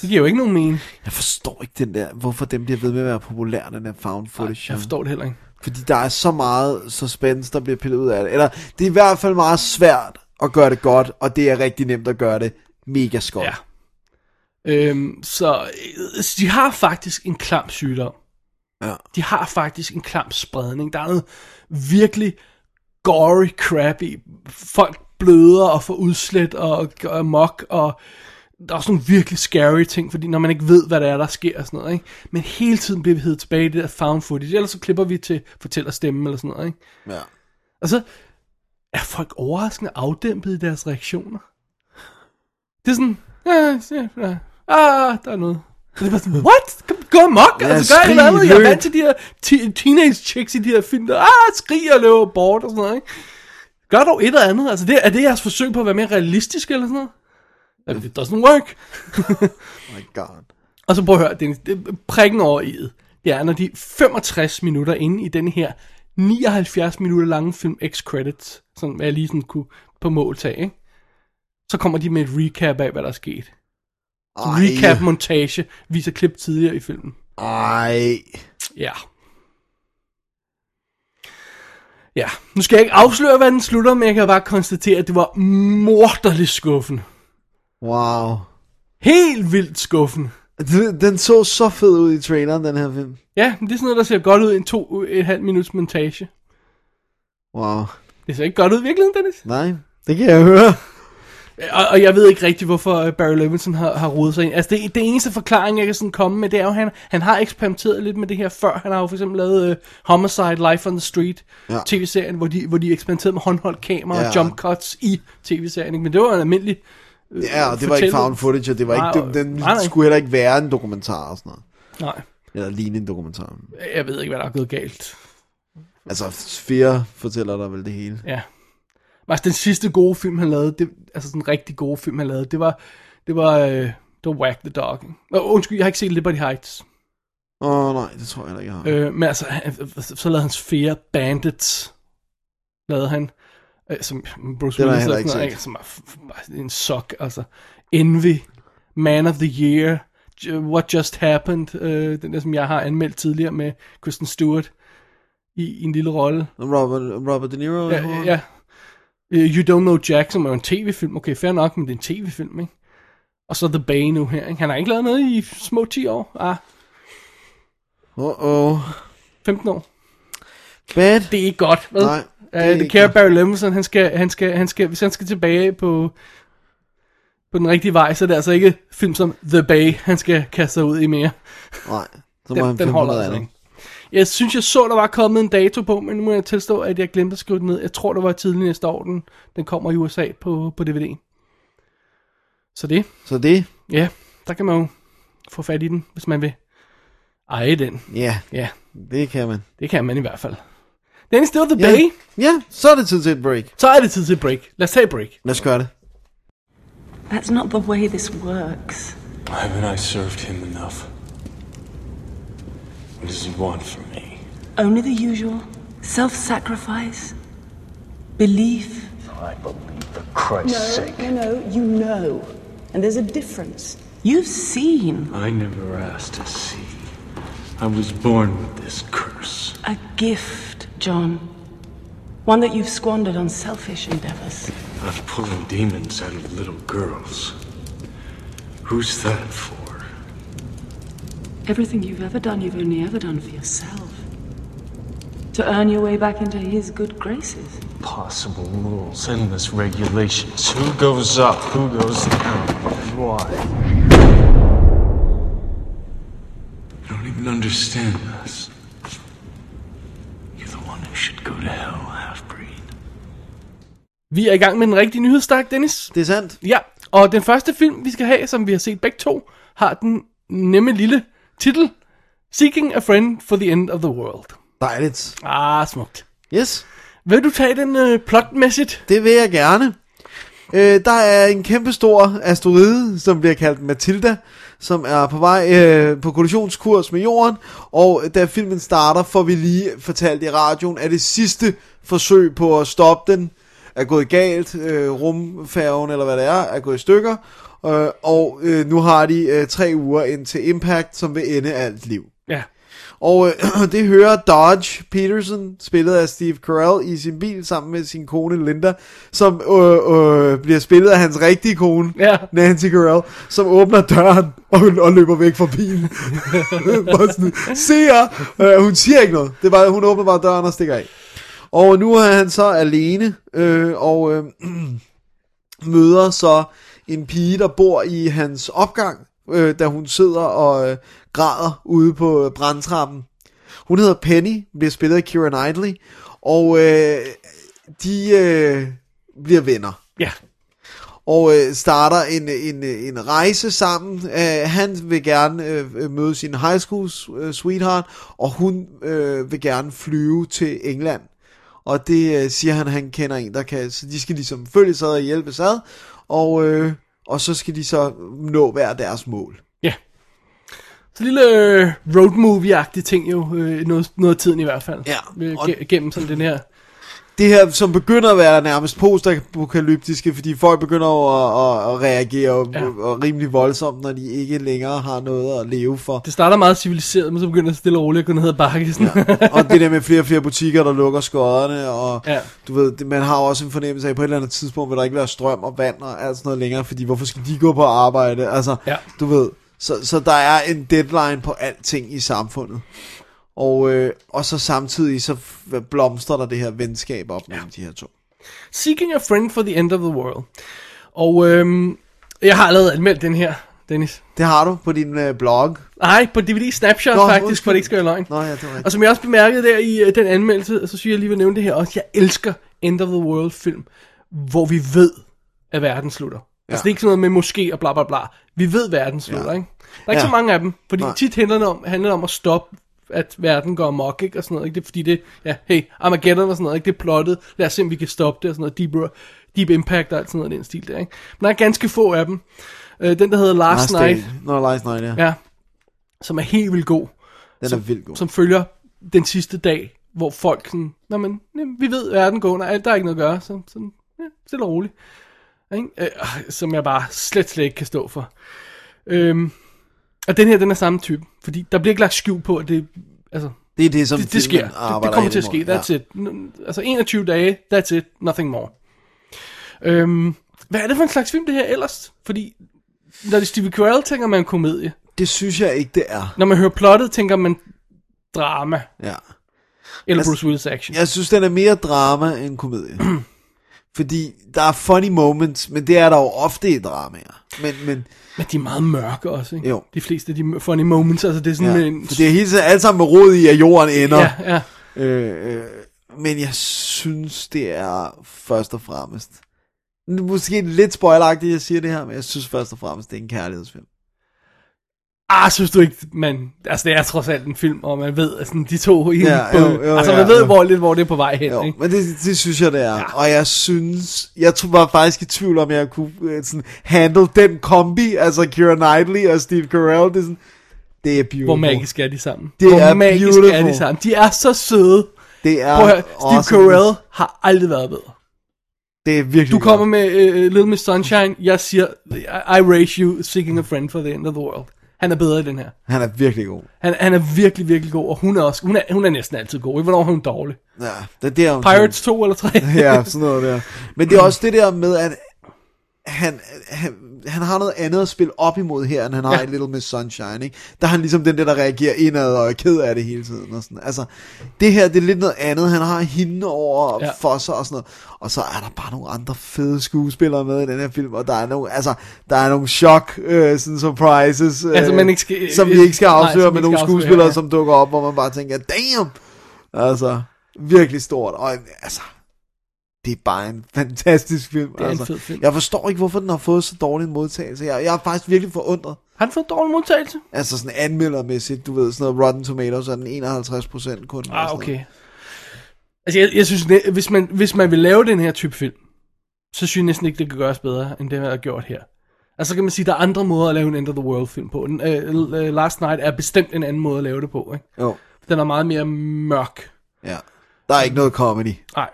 [SPEAKER 1] Det giver jo ikke nogen mening.
[SPEAKER 2] Jeg forstår ikke den der, hvorfor dem bliver ved med at være populær, den der found footage.
[SPEAKER 1] Jeg forstår det heller ikke.
[SPEAKER 2] Fordi der er så meget suspense, der bliver pillet ud af det. Eller, det er i hvert fald meget svært at gøre det godt, og det er rigtig nemt at gøre det mega skot.
[SPEAKER 1] Ja. Øhm, så øh, de har faktisk en klam sygdom.
[SPEAKER 2] Ja.
[SPEAKER 1] De har faktisk en klam spredning. Der er noget virkelig gory crap i. Folk bløder og får udslæt og går amok, og der er også nogle virkelig scary ting, fordi når man ikke ved, hvad der er, der sker og sådan noget, ikke? Men hele tiden bliver vi heddet tilbage i det der found footage, ellers så klipper vi til fortællerstemmen eller sådan noget, ikke?
[SPEAKER 2] Ja.
[SPEAKER 1] Og så er folk overraskende afdæmpet i deres reaktioner. Det er sådan, ja, ja, ja, ah, der er noget. Og det bare sådan, what? Kom, gå amok,
[SPEAKER 2] Ja,
[SPEAKER 1] altså gør et eller andet. Jeg er vant til de her te- teenage chicks i de her film, der ah, skriger og løber bort og sådan noget, ikke? Gør dog et eller andet. Altså, det, er det jeres forsøg på at være mere realistisk eller sådan noget? It doesn't work.
[SPEAKER 2] My god.
[SPEAKER 1] Og så prøv at høre, det er prikken over i det. Det er, når de er 65 minutter inde i den her 79 minutter lange film X-Credits, hvad jeg lige sådan kunne på mål tage, ikke? Så kommer de med et recap af, hvad der er sket.
[SPEAKER 2] Ej.
[SPEAKER 1] Recap montage viser klip tidligere i filmen.
[SPEAKER 2] Ej.
[SPEAKER 1] Ja. Ja, nu skal jeg ikke afsløre, hvad den slutter, men jeg kan bare konstatere, at det var morderligt skuffende.
[SPEAKER 2] Wow.
[SPEAKER 1] Helt vildt skuffende.
[SPEAKER 2] Den, den så så fed ud i traileren, den her film.
[SPEAKER 1] Ja, det er sådan noget, der ser godt ud i en to, et halvt minuts montage.
[SPEAKER 2] Wow.
[SPEAKER 1] Det ser ikke godt ud i virkeligheden, Dennis.
[SPEAKER 2] Nej, det kan jeg høre.
[SPEAKER 1] Og, og jeg ved ikke rigtig, hvorfor øh, Barry Levinson har, har rodet sig ind. Altså, det, det eneste forklaring, jeg kan sådan komme med, det er jo, at han, han har eksperimenteret lidt med det her før. Han har jo for eksempel lavet uh, Homicide, Life on the Street,
[SPEAKER 2] Ja.
[SPEAKER 1] tv-serien, hvor de, hvor de eksperimenterede med håndholdt kamera
[SPEAKER 2] Ja.
[SPEAKER 1] og jump cuts i tv-serien. ikke? Men det var en almindelig øh,
[SPEAKER 2] Ja, og det var ikke found footage, og det var
[SPEAKER 1] Nej,
[SPEAKER 2] ikke, den, den
[SPEAKER 1] nej, nej.
[SPEAKER 2] skulle heller ikke være en dokumentar og sådan noget.
[SPEAKER 1] Nej,
[SPEAKER 2] Eller lignende en dokumentar.
[SPEAKER 1] jeg ved ikke, hvad der er gået galt.
[SPEAKER 2] Altså, Sphere fortæller dig vel det hele.
[SPEAKER 1] Ja. Altså, den sidste gode film, han lavede, det, altså sådan en rigtig gode film, han lavede, det var, det var, øh, det var Whack the Dog. Og, undskyld, jeg har ikke set Liberty Heights.
[SPEAKER 2] Åh, oh, nej, det tror jeg heller ikke, jeg har.
[SPEAKER 1] Øh, men altså, han, så lavede han Sphere Bandits. Lavede han. Øh, som Bruce
[SPEAKER 2] Den
[SPEAKER 1] Willis
[SPEAKER 2] ikke
[SPEAKER 1] sådan noget, ikke? Som bare en sok, altså. Envy. Man of the Year. What Just Happened. Øh, den der, som jeg har anmeldt tidligere med Kristen Stewart. I, i en lille rolle.
[SPEAKER 2] Robert, Robert De Niro?
[SPEAKER 1] Ja, ja. Øh, You Don't Know Jack, som er en tv-film. Okay, fair nok, men det er en tv-film, ikke? Og så The Bay nu her, ikke? Han har ikke lavet noget i små 10 år. Ah,
[SPEAKER 2] Åh, oh,
[SPEAKER 1] 15 år.
[SPEAKER 2] Bad?
[SPEAKER 1] Det er ikke godt, vel?
[SPEAKER 2] Nej,
[SPEAKER 1] det, uh, det
[SPEAKER 2] ikke
[SPEAKER 1] kære. Barry Levinson, han skal, han skal, han skal, hvis han skal tilbage på, på den rigtige vej, så er det altså ikke film som The Bay, han skal kaste sig ud i mere.
[SPEAKER 2] Nej, så må
[SPEAKER 1] Den,
[SPEAKER 2] han
[SPEAKER 1] den holder altså ikke. Jeg synes, jeg så, der var kommet en dato på, men nu må jeg tilstå, at jeg glemte at skrive den ned. Jeg tror, der var tidlig næste år, den, den kommer i USA på, på DVD. Så det,
[SPEAKER 2] Så det,
[SPEAKER 1] ja, der kan man jo få fat i den, hvis man vil eje den.
[SPEAKER 2] ja,
[SPEAKER 1] Ja,
[SPEAKER 2] det kan man.
[SPEAKER 1] det kan man i hvert fald. Dennis, det var The
[SPEAKER 2] Ja.
[SPEAKER 1] Bay.
[SPEAKER 2] Ja, så er det tid til et break.
[SPEAKER 1] Så er det tid til et break. Lad os tage et break.
[SPEAKER 2] Lad os gøre det.
[SPEAKER 7] That's not the way this works.
[SPEAKER 3] Haven't I served him enough? What does he want from me?
[SPEAKER 7] Only the usual self sacrifice, belief.
[SPEAKER 3] I believe for Christ's sake.
[SPEAKER 4] No, no, you know. And there's a difference.
[SPEAKER 7] You've seen
[SPEAKER 3] I never asked to see. I was born with this curse.
[SPEAKER 7] a gift, John. One that you've squandered on selfish endeavors.
[SPEAKER 3] Not pulling demons out of little girls. Who's that for?
[SPEAKER 7] Everything you've ever done, you've only ever done for yourself. To earn your way back into his good graces.
[SPEAKER 3] Possible rules, endless regulations. Who goes up? Who goes down? Why? You don't even understand us. You're the one who should go to hell, half-breed.
[SPEAKER 1] Vi er i gang med den rigtige nyhedsstak, Dennis.
[SPEAKER 2] Det er sandt.
[SPEAKER 1] Ja, og den første film, vi skal have, som vi har set begge to, har den nemme lille titel, Seeking a Friend for the End of the World.
[SPEAKER 2] Dejligt.
[SPEAKER 1] Ah, smukt.
[SPEAKER 2] Yes,
[SPEAKER 1] Vil du tage den øh, plotmæssigt?
[SPEAKER 2] det vil jeg gerne. Øh, der er en kæmpe stor asteroide, som bliver kaldt Matilda, som er på vej øh, på kollisionskurs med jorden, og da filmen starter, får vi lige fortalt i radioen, at det sidste forsøg på at stoppe den er gået galt, øh, rumfærgen eller hvad det er, er gået i stykker, øh, og øh, nu har de øh, tre uger ind til Impact, som vil ende alt liv.
[SPEAKER 1] Ja.
[SPEAKER 2] Og øh, det hører Dodge Peterson, spillet af Steve Carell, i sin bil sammen med sin kone Linda, som øh, øh, bliver spillet af hans rigtige kone,
[SPEAKER 1] Ja.
[SPEAKER 2] Nancy Carell, som åbner døren og, og løber væk fra bilen. Sådan, Se jer! Øh, hun siger ikke noget. Det er bare, hun åbner bare døren og stikker af. Og nu er han så alene, øh, og øh, møder så en pige, der bor i hans opgang, øh, da hun sidder og øh, græder ude på øh, brandtrappen. Hun hedder Penny, bliver spillet af Keira Knightley, og øh, de øh, bliver venner
[SPEAKER 1] Ja.
[SPEAKER 2] og øh, starter en, en, en rejse sammen. Øh, han vil gerne øh, møde sin high school øh, sweetheart, og hun øh, vil gerne flyve til England. Og det øh, siger han, han kender en, der kan, så de skal ligesom følges ad og hjælpes ad, og, øh, og så skal de så nå hver deres mål.
[SPEAKER 1] Ja. Så lille øh, road movie-agtig ting jo, øh, noget, noget af tiden i hvert fald.
[SPEAKER 2] Ja,
[SPEAKER 1] Øh,
[SPEAKER 2] og-
[SPEAKER 1] ge- gennem sådan den her.
[SPEAKER 2] Det her, som begynder at være nærmest postapokalyptiske, fordi folk begynder jo at, at, at reagere
[SPEAKER 1] Ja.
[SPEAKER 2] og rimelig voldsomt, når de ikke længere har noget at leve for.
[SPEAKER 1] Det starter meget civiliseret, men så begynder det stille og roligt at gå ned ad bakke. Ja.
[SPEAKER 2] og det der med flere og flere butikker, der lukker skodderne, og
[SPEAKER 1] Ja.
[SPEAKER 2] du ved, man har også en fornemmelse af, at på et eller andet tidspunkt vil der ikke være strøm og vand og alt sådan noget længere, fordi hvorfor skal de gå på arbejde? Altså,
[SPEAKER 1] Ja.
[SPEAKER 2] du ved, så, så der er en deadline på alting i samfundet. Og, øh, og så samtidig så blomstrer der det her venskab op mellem de her to.
[SPEAKER 1] Seeking a Friend for the End of the World. Og øhm, jeg har allerede anmeldt den her, Dennis.
[SPEAKER 2] Det har du på din øh, blog.
[SPEAKER 1] Nej, på DVD Snapshot
[SPEAKER 2] Nå,
[SPEAKER 1] faktisk, for det ikke skal være løgn.
[SPEAKER 2] Nå ja, det var.
[SPEAKER 1] Og som jeg også bemærkede der i øh, den anmeldelse, så synes jeg lige vil nævne det her også. Jeg elsker End of the World film, hvor vi ved, at verden slutter. Ja. Altså det er ikke sådan noget med måske og bla bla bla. Vi ved, verden slutter,
[SPEAKER 2] Ja.
[SPEAKER 1] ikke? Der er ikke
[SPEAKER 2] Ja.
[SPEAKER 1] så mange af dem, fordi
[SPEAKER 2] Nej.
[SPEAKER 1] tit handler det om, handler det om at stoppe at verden går amok, ikke? Og sådan noget, ikke? Det er fordi det, ja, hey, Armageddon og sådan noget, ikke? Det er plottet. Lad os se, om vi kan stoppe det og sådan noget. Deep, deep Impact og alt sådan noget, den stil der, ikke? Men der er ganske få af dem. Øh, den, der hedder Last,
[SPEAKER 2] Last
[SPEAKER 1] Night.
[SPEAKER 2] Nå, Last Night, ja.
[SPEAKER 1] ja, som er helt vildt god
[SPEAKER 2] Den er vildt god.
[SPEAKER 1] som følger den sidste dag, hvor folk sådan, Nå, men, vi ved, verden går under, alt, der er ikke noget at gøre, så sådan, ja, stille og roligt. Ikke? Øh, som jeg bare slet, slet ikke kan stå for. Øhm, og den her, den er samme type, fordi der bliver ikke lagt skjul på, at det, altså,
[SPEAKER 2] Det er det, som
[SPEAKER 1] det, det sker. Det, det kommer til at ske, that's it. N- Altså 21 dage, that's it, nothing more. Øhm, hvad er det for en slags film, det her ellers? Fordi, når det er Stevie Carell, tænker man komedie.
[SPEAKER 2] Det synes jeg ikke, det er.
[SPEAKER 1] Når man hører plottet, tænker man drama.
[SPEAKER 2] Ja.
[SPEAKER 1] Eller
[SPEAKER 2] Altså,
[SPEAKER 1] Bruce Willis action.
[SPEAKER 2] Jeg synes, den er mere drama end komedie. Fordi der er funny moments, men det er der jo ofte i dramaer. Men, men
[SPEAKER 1] Men de er meget mørke også, ikke?
[SPEAKER 2] Jo.
[SPEAKER 1] De fleste af de funny moments, altså det er sådan
[SPEAKER 2] ja,
[SPEAKER 1] en...
[SPEAKER 2] for det er hele tiden alt sammen med rod i, at jorden ender.
[SPEAKER 1] Ja, ja.
[SPEAKER 2] Øh, øh, men jeg synes, det er først og fremmest... Måske lidt spoileragtigt, jeg siger det her, men jeg synes først og fremmest, det er en kærlighedsfilm.
[SPEAKER 1] Ah, synes du ikke, man... Altså, det er trods alt en film, og man ved, at sådan, de to i
[SPEAKER 2] Ja, jo, jo,
[SPEAKER 1] Altså,
[SPEAKER 2] ja,
[SPEAKER 1] man ved
[SPEAKER 2] jo.
[SPEAKER 1] hvor, lidt, hvor det er på vej hen,
[SPEAKER 2] Jo,
[SPEAKER 1] ikke?
[SPEAKER 2] men det, det synes jeg, det er. Ja. Og jeg synes, jeg tror var faktisk i tvivl om, jeg kunne øh, sådan, handle den kombi, altså Keira Knightley og Steve Carell, det er sådan, det er beautiful.
[SPEAKER 1] Hvor magisk er de sammen?
[SPEAKER 2] Det
[SPEAKER 1] hvor
[SPEAKER 2] er
[SPEAKER 1] magisk er
[SPEAKER 2] beautiful.
[SPEAKER 1] de sammen? De er så søde.
[SPEAKER 2] Det er
[SPEAKER 1] Prøv at høre, Steve
[SPEAKER 2] awesome.
[SPEAKER 1] Carell har aldrig været bedre.
[SPEAKER 2] Det er virkelig
[SPEAKER 1] Du kommer med uh, Little Miss Sunshine, jeg siger, I, I raise you, seeking a friend for the end of the world. Han er bedre i den her.
[SPEAKER 2] Han er virkelig god.
[SPEAKER 1] Han, han er virkelig, virkelig god, og hun er også, hun er, hun er næsten altid god. Hvornår er hun dårlig?
[SPEAKER 2] Ja, det er der,
[SPEAKER 1] Pirates 2 eller 3?
[SPEAKER 2] ja, sådan noget der. Men det er også det der med, at han, han, han har noget andet at spille op imod her, end han har
[SPEAKER 1] Ja.
[SPEAKER 2] i Little Miss Sunshine, ikke? Der er han ligesom den der, der reagerer indad og er ked af det hele tiden. Og sådan. Altså, det her, det er lidt noget andet. Han har hende over
[SPEAKER 1] Ja.
[SPEAKER 2] for sig og sådan noget. Og så er der bare nogle andre fede skuespillere med i den her film, og der er nogle, altså, der er nogle chok, øh, sådan surprises, øh,
[SPEAKER 1] Altså, man ikke skal-
[SPEAKER 2] som vi ikke skal
[SPEAKER 1] nej,
[SPEAKER 2] afsløre
[SPEAKER 1] som
[SPEAKER 2] med nogle
[SPEAKER 1] afsløre,
[SPEAKER 2] skuespillere,
[SPEAKER 1] ja.
[SPEAKER 2] som dukker op, hvor man bare tænker, damn! Altså, virkelig stort. Og altså, det er bare en fantastisk film.
[SPEAKER 1] er en
[SPEAKER 2] altså.
[SPEAKER 1] fed film.
[SPEAKER 2] Jeg forstår ikke, hvorfor den har fået så dårlig en modtagelse. Jeg, jeg er faktisk virkelig forundret.
[SPEAKER 1] Har han fået dårlig modtagelse?
[SPEAKER 2] Altså sådan anmeldermæssigt, du ved, sådan noget Rotten Tomatoes er den 51% kun. og
[SPEAKER 1] Ah, okay. Altså, jeg, jeg synes, det- hvis man, hvis man vil lave den her type film, så synes jeg næsten ikke, det kan gøres bedre, end det, man har gjort her. Altså, så kan man sige, der er andre måder at lave en End of the World film på. Den, uh, Last Night er bestemt en anden måde at lave det på, ikke?
[SPEAKER 2] Jo,
[SPEAKER 1] Den er meget mere mørk.
[SPEAKER 2] ja. Der er ikke noget comedy.
[SPEAKER 1] Nej.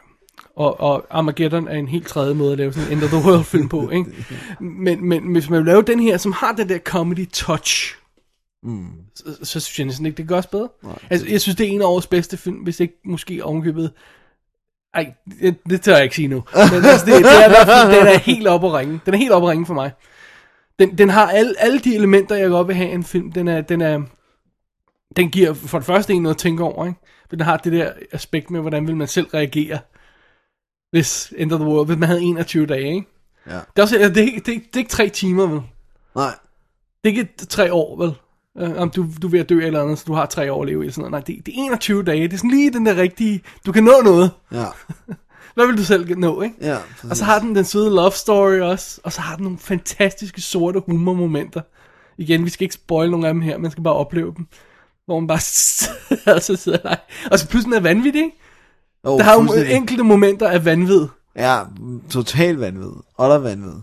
[SPEAKER 1] Og, og Armageddon er en helt tredje måde at lave sådan en End of the World film på, ikke? Men, men hvis man vil lave den her, som har den der comedy touch, mm. så, så synes jeg næsten ikke, det kan gøres bedre. Nej, altså, jeg synes, det er en af årets bedste film, hvis ikke måske ovenkøbet... Ej, det, det tør jeg ikke sige nu. Men altså, det, det er, i hvert fald- den er helt op at ringe. Den er helt op at ringe for mig. Den, den har alle, alle de elementer, jeg godt vil have i en film. Den er, den er, den giver for det første en noget at tænke over, ikke? For den har det der aspekt med, hvordan vil man selv reagere, hvis End of the World, hvis man havde 21 dage, ikke?
[SPEAKER 2] Ja.
[SPEAKER 1] Det er, også, det, er, ikke- det, er, ikke- det er ikke tre timer, vel?
[SPEAKER 2] Nej,
[SPEAKER 1] Det er ikke tre år, vel? Uh, om du, du er ved at dø eller andet, så du har tre år at leve i. Sådan noget. Nej, det, det er 21 dage. Det er sådan lige den der rigtige... Du kan nå noget.
[SPEAKER 2] ja.
[SPEAKER 1] Hvad vil du selv nå, ikke?
[SPEAKER 2] Ja,
[SPEAKER 1] Og så har den den søde love story også. Og så har den nogle fantastiske sorte humormomenter. Igen, vi skal ikke spoil nogen af dem her, man skal bare opleve dem. Hvor man bare altså sidder der. Og så pludselig er vanvittig, ikke?
[SPEAKER 2] Oh,
[SPEAKER 1] Der har jo enkelte momenter af vanvid.
[SPEAKER 2] Ja, total vanvid. Og der vanvid.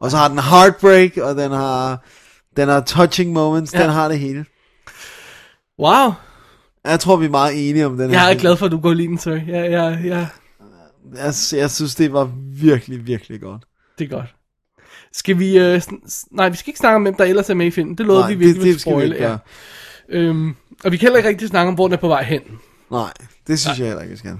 [SPEAKER 2] Og så har den heartbreak, og den har, den har touching moments,
[SPEAKER 1] Ja.
[SPEAKER 2] den har det hele.
[SPEAKER 1] Wow.
[SPEAKER 2] Jeg tror, vi er meget enige om den her
[SPEAKER 1] Jeg er
[SPEAKER 2] film.
[SPEAKER 1] glad for, at du går lige den, sorry. Ja, ja, ja.
[SPEAKER 2] Jeg, jeg synes, det var virkelig, virkelig godt.
[SPEAKER 1] Det er godt. Skal vi... Øh, sn- nej, vi skal ikke snakke om, hvem der ellers er med i filmen. Det lovede
[SPEAKER 2] Nej,
[SPEAKER 1] vi virkelig
[SPEAKER 2] det- det vi ikke gøre.
[SPEAKER 1] ja. Øhm, og vi kan heller ikke rigtig snakke om, hvor den er på vej hen.
[SPEAKER 2] Nej, det synes jeg heller ikke, jeg skal.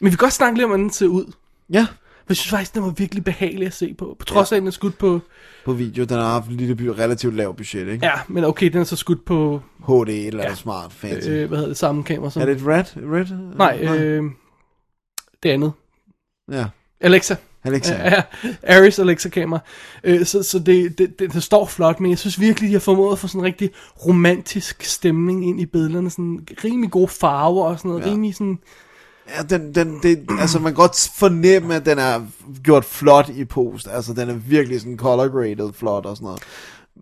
[SPEAKER 1] Men vi kan godt snakke lidt om, hvordan den ser ud.
[SPEAKER 2] Ja,
[SPEAKER 1] For jeg synes faktisk, den var virkelig behagelig at se på. På trods af, at den er skudt på...
[SPEAKER 2] på video, den har haft et lille relativt lavt budget, ikke?
[SPEAKER 1] Ja, men okay, den er så skudt på...
[SPEAKER 2] HD eller
[SPEAKER 1] Ja.
[SPEAKER 2] ja. smart, fancy.
[SPEAKER 1] Øh, hvad hedder det? Samme kamera som...
[SPEAKER 2] er det et Red? Red?
[SPEAKER 1] Nej, øh, det andet.
[SPEAKER 2] Ja,
[SPEAKER 1] Alexa.
[SPEAKER 2] Alexa.
[SPEAKER 1] Ja, ja. Aris Alexa kamera. Øh, så så det, det, det, det står flot, men jeg synes virkelig, de har formået at få sådan en rigtig romantisk stemning ind i billederne. Sådan rimelig gode farver og sådan noget. Ja.
[SPEAKER 2] Ja.
[SPEAKER 1] Rimelig sådan...
[SPEAKER 2] Ja, den, den, det, altså man kan godt fornemme, at den er gjort flot i post. Altså den er virkelig sådan color graded flot og sådan noget.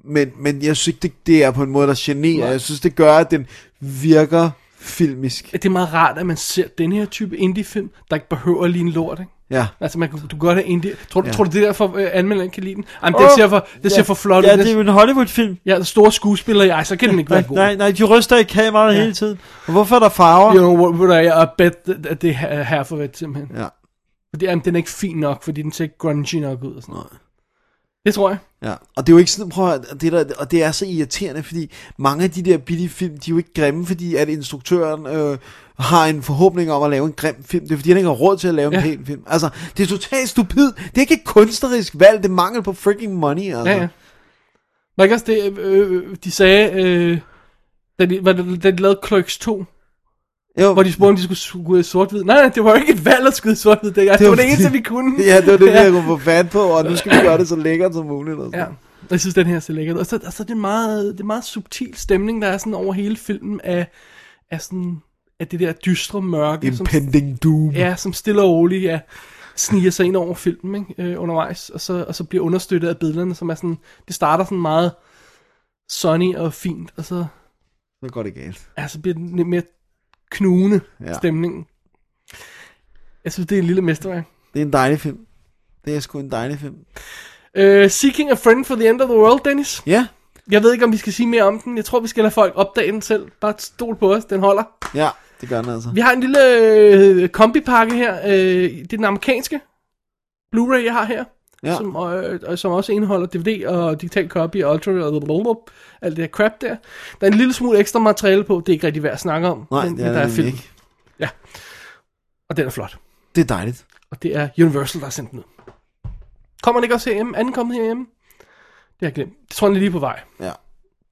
[SPEAKER 2] Men, men jeg synes ikke, det, det er på en måde, der generer. Jeg synes, det gør, at den virker filmisk.
[SPEAKER 1] Det er meget rart, at man ser den her type indie-film, der ikke behøver lige en lort, ikke?
[SPEAKER 2] Ja.
[SPEAKER 1] Altså, man, du kan godt have indie... Tror, du
[SPEAKER 2] Ja.
[SPEAKER 1] tror du, det er derfor, øh, anmelderen kan lide den? Jamen, det
[SPEAKER 8] Åh,
[SPEAKER 1] ser for, det ser for flot ud.
[SPEAKER 8] Ja, det er jo en Hollywood-film.
[SPEAKER 1] Ja, der store skuespillere, ja, så kan den ikke være god.
[SPEAKER 8] nej, nej, de ryster i kameraet
[SPEAKER 1] Ja.
[SPEAKER 8] ja. hele tiden. Og hvorfor er der farver?
[SPEAKER 1] What, what I, I bet, at det er her for det, simpelthen.
[SPEAKER 2] Ja.
[SPEAKER 1] Fordi jamen, den er ikke fin nok, fordi den ser ikke grungy nok ud og sådan noget. Det tror jeg.
[SPEAKER 2] Ja, og det er jo ikke sådan, prøv at, det der, og det er så irriterende, fordi mange af de der billige film, de er jo ikke grimme, fordi at instruktøren øh, har en forhåbning om at lave en grim film. Det er fordi, han ikke har råd til at lave en
[SPEAKER 1] Ja.
[SPEAKER 2] pæn film. Altså, det er totalt stupid. Det er ikke et kunstnerisk valg, det er mangel på freaking money, altså.
[SPEAKER 1] Ja, ja. Var ikke også det, øh, øh, de sagde, øh, da, de, da de lavede Clerks 2,
[SPEAKER 2] Jo,
[SPEAKER 1] hvor de spurgte, om de skulle i sort-hvid. Nej, nej, det var jo ikke et valg at skyde sort-hvid. Det, det var
[SPEAKER 2] Det
[SPEAKER 1] det eneste, vi kunne.
[SPEAKER 2] ja, det var det,
[SPEAKER 1] ja.
[SPEAKER 2] jeg kunne få fat på, og nu skal vi gøre det så lækkert som muligt. Og sådan.
[SPEAKER 1] Ja, jeg synes, den her ser lækker ud. Og så, og så er det meget, det er meget subtil stemning, der er sådan over hele filmen af, af sådan, af det der dystre mørke, som,
[SPEAKER 2] Impending doom.
[SPEAKER 1] ja, som stille og roligt, ja, sniger sig ind over filmen, ikke, øh, undervejs, og så, og så bliver understøttet af billederne, som er sådan, det starter sådan meget sunny og fint, og så,
[SPEAKER 2] Så går det galt.
[SPEAKER 1] ja, så bliver lidt mere knugende ja. Stemningen. Jeg synes, det er en lille mesterværk.
[SPEAKER 2] Det er en dejlig film. Det er sgu en dejlig film.
[SPEAKER 1] Uh, Seeking a Friend for the End of the World, Dennis.
[SPEAKER 2] Ja,
[SPEAKER 1] Jeg ved ikke, om vi skal sige mere om den. Jeg tror, vi skal lade folk opdage den selv. Bare stol på os, den holder.
[SPEAKER 2] ja, det gør den altså.
[SPEAKER 1] Vi har en lille øh, kombipakke her. Øh, det er den amerikanske Blu-ray, jeg har her.
[SPEAKER 2] Ja.
[SPEAKER 1] Som, øh, og som også indeholder DVD og digital copy og ultra og blablabla, alt det her crap der. Der er en lille smule ekstra materiale på. Det er ikke rigtig værd at snakke om.
[SPEAKER 2] Nej,
[SPEAKER 1] men,
[SPEAKER 2] det er
[SPEAKER 1] men der er film.
[SPEAKER 2] ikke.
[SPEAKER 1] Ja. Og den er flot.
[SPEAKER 2] Det er dejligt.
[SPEAKER 1] Og det er Universal, der har sendt den ud. Kommer den ikke også herhjemme? Er den kommet herhjemme? Det har jeg glemt. Det tror jeg, lige på vej.
[SPEAKER 2] Ja.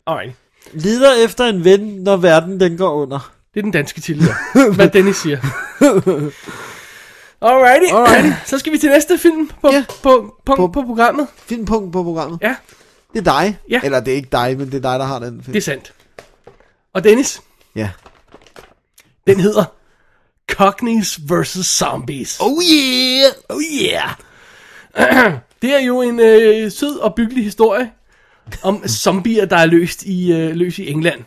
[SPEAKER 1] Alright.
[SPEAKER 8] Lider efter en ven, når verden den går under.
[SPEAKER 1] Det er den danske titel, hvad Dennis siger. Alrighty. Alrighty. Så skal vi til næste film på,
[SPEAKER 2] Ja.
[SPEAKER 1] på, på, på,
[SPEAKER 2] På-
[SPEAKER 1] på programmet.
[SPEAKER 2] Filmpunkt på programmet.
[SPEAKER 1] Ja,
[SPEAKER 2] Det er dig.
[SPEAKER 1] Ja.
[SPEAKER 2] Eller det er ikke dig, men det er dig, der har den film.
[SPEAKER 1] det er sandt. Og Dennis,
[SPEAKER 2] Ja.
[SPEAKER 1] den hedder Cognies vs. Zombies.
[SPEAKER 2] Oh yeah!
[SPEAKER 1] Oh yeah! det er jo en øh, sød og byggelig historie om zombier, der er løst i, øh, løst i England.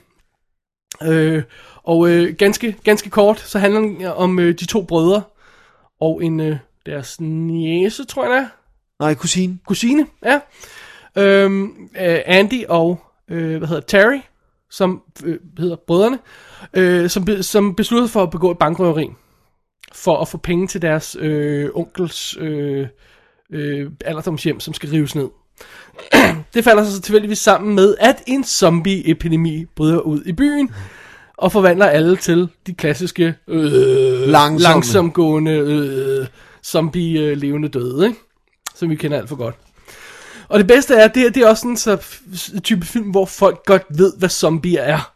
[SPEAKER 1] Øh, og øh, ganske, ganske kort, så handler den om øh, de to brødre og en øh, deres niece, tror jeg det er.
[SPEAKER 2] Nej, kusine.
[SPEAKER 1] kusine, ja. Øhm, øh, Andy og, øh, hvad hedder Terry, som øh, hedder brødrene, øh, som, be, som besluttede for at begå et bankrøveri, for at få penge til deres øh, onkels øh, øh, alderdomshjem, som skal rives ned. det falder så tilfældigvis sammen med, at en zombie-epidemi bryder ud i byen, og forvandler alle til de klassiske øh,
[SPEAKER 2] Langsomme.
[SPEAKER 1] langsomgående øh, zombie-levende døde, ikke? som vi kender alt for godt. Og det bedste er, det, det er også sådan så type film, hvor folk godt ved, hvad zombier er.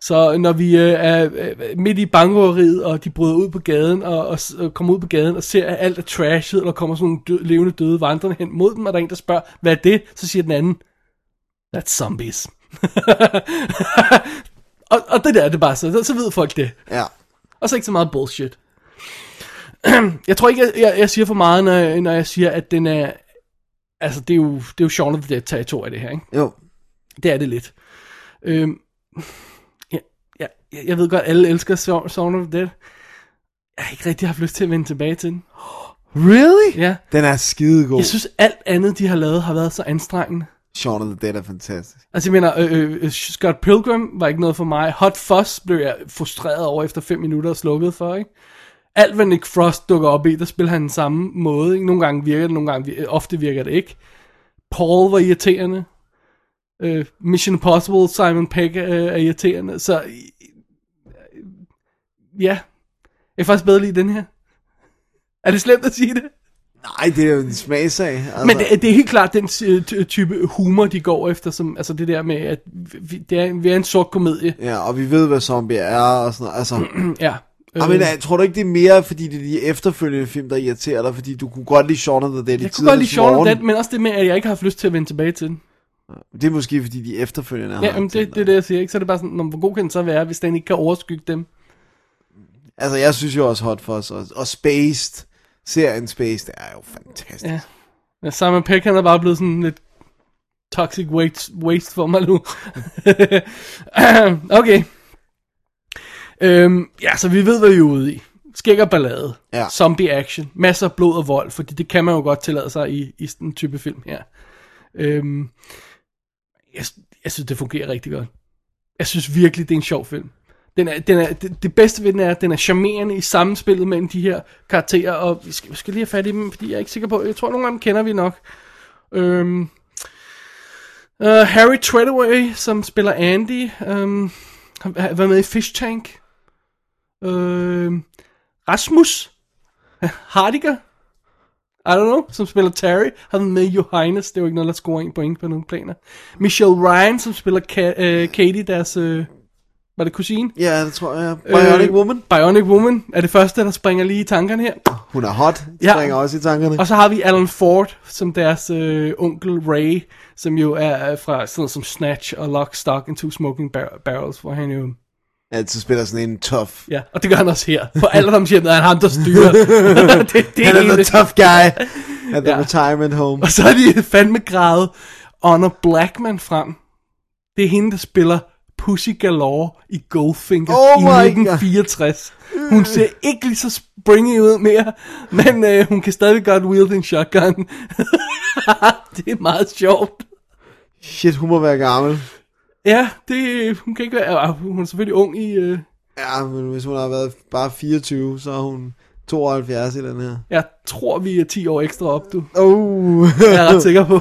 [SPEAKER 1] Så når vi øh, er øh, midt i bankrøveriet, og de bryder ud på gaden, og, og, og kommer ud på gaden, og ser, at alt er trashet, og der kommer sådan nogle død, levende døde vandrende hen mod dem, og der er en, der spørger, hvad er det? Så siger den anden, that's zombies. og, og det der er det bare så, så ved folk det.
[SPEAKER 2] Ja.
[SPEAKER 1] Og så ikke så meget bullshit. jeg tror ikke, jeg, jeg, jeg siger for meget, når jeg, når jeg siger, at den er... Altså, det er jo, det er jo Shaun of the Dead territorie, det her, ikke?
[SPEAKER 2] Jo.
[SPEAKER 1] Det er det lidt. Øhm, ja, ja, jeg, ved godt, alle elsker Shaun of the Dead. Jeg har ikke rigtig haft lyst til at vende tilbage til den.
[SPEAKER 2] Really?
[SPEAKER 1] Ja.
[SPEAKER 2] Den er skidegod.
[SPEAKER 1] Jeg synes, alt andet, de har lavet, har været så anstrengende.
[SPEAKER 2] Shaun of the Dead er fantastisk.
[SPEAKER 1] Altså, jeg mener, øh, øh, øh, Scott Pilgrim var ikke noget for mig. Hot Fuzz blev jeg frustreret over efter 5 minutter og slukket for, ikke? Alt, hvad Nick Frost dukker op i, der spiller han den samme måde, ikke? Nogle gange virker det, nogle gange virker, øh, ofte virker det ikke. Paul var irriterende. Øh, Mission Impossible, Simon Pegg øh, er irriterende. Så, øh, øh ja. Jeg kan faktisk bedre lide den her. Er det slemt at sige det?
[SPEAKER 2] Nej, det er jo en smagsag. Altså,
[SPEAKER 1] Men det, det er helt klart den øh, ty- type humor, de går efter, som, altså det der med, at vi, det er, vi er en sort komedie.
[SPEAKER 2] Ja, og vi ved, hvad zombie er og sådan noget. Altså,
[SPEAKER 1] Ja.
[SPEAKER 2] øh. men, jeg tror du ikke, det er mere, fordi det er de efterfølgende film, der irriterer dig? Fordi du kunne godt lide Shaun of the Dead i
[SPEAKER 1] jeg kunne godt lide Shaun of
[SPEAKER 2] morgen.
[SPEAKER 1] Dead, men også det med, at jeg ikke har haft lyst til at vende tilbage til den.
[SPEAKER 2] Det er måske, fordi de efterfølgende har
[SPEAKER 1] Ja, jamen det, det er det, jeg siger. Ikke? Så er det bare sådan, "Nå, hvor god kan den så være, hvis den ikke kan overskygge dem?
[SPEAKER 2] Altså, jeg synes jo også Hot Fuzz og, og Spaced, serien Spaced, er jo fantastisk.
[SPEAKER 1] Ja. ja Simon Pegg, han er bare blevet sådan lidt toxic waste, waste for mig nu. okay. Øhm, ja, så vi ved, hvad vi er ude i. Skæg og ballade.
[SPEAKER 2] Ja.
[SPEAKER 1] Zombie action. Masser af blod og vold, fordi det kan man jo godt tillade sig i, i sådan en type film her. Øhm, jeg, jeg synes, det fungerer rigtig godt. Jeg synes virkelig, det er en sjov film. Den er, den er, det, det bedste ved den er, at den er charmerende i samspillet mellem de her karakterer, og vi skal, vi skal lige have fat i dem, fordi jeg er ikke sikker på, jeg tror, nogle af dem kender vi nok. Øhm, uh, Harry Treadaway, som spiller Andy, øhm, har har været med i Fish Tank. Øhm, Rasmus Hardiger, I don't know, som spiller Terry, har været med i Johannes, det er jo ikke noget, der scorer en point på nogle planer. Michelle Ryan, som spiller Ka- uh, Katie, deres, uh, var det kusine?
[SPEAKER 2] Ja, det tror jeg. Bionic
[SPEAKER 1] Øh,
[SPEAKER 2] Woman.
[SPEAKER 1] Bionic Woman er det første, der springer lige i tankerne her.
[SPEAKER 2] Hun er hot.
[SPEAKER 1] Ja.
[SPEAKER 2] Springer også i tankerne.
[SPEAKER 1] Og så har vi Alan Ford som deres øh, onkel Ray, som jo er fra sådan som Snatch og Lock, Stock and Two Smoking Bar- Barrels, hvor han jo...
[SPEAKER 2] Altid spiller sådan en tough.
[SPEAKER 1] Ja, og det gør han også her. På alderdomshjemmet er han ham, der styrer. det, det
[SPEAKER 2] Han er the tough guy at the
[SPEAKER 1] Ja.
[SPEAKER 2] retirement home.
[SPEAKER 1] Og så har de fandme gravet Honor Blackman frem. Det er hende, der spiller Pussy Galore i Goldfinger
[SPEAKER 2] Oh
[SPEAKER 1] i
[SPEAKER 2] my God.
[SPEAKER 1] 1964. Hun ser ikke lige så springy ud mere, men øh, hun kan stadig godt wield en shotgun. det er meget sjovt.
[SPEAKER 2] Shit, hun må være gammel.
[SPEAKER 1] Ja, det, hun kan ikke være, ah, hun er selvfølgelig ung i, øh,
[SPEAKER 2] Ja, men hvis hun har været bare 24, så er hun 72 i den her.
[SPEAKER 1] jeg tror vi er 10 år ekstra op, du.
[SPEAKER 2] Oh.
[SPEAKER 1] Jeg er ret sikker på.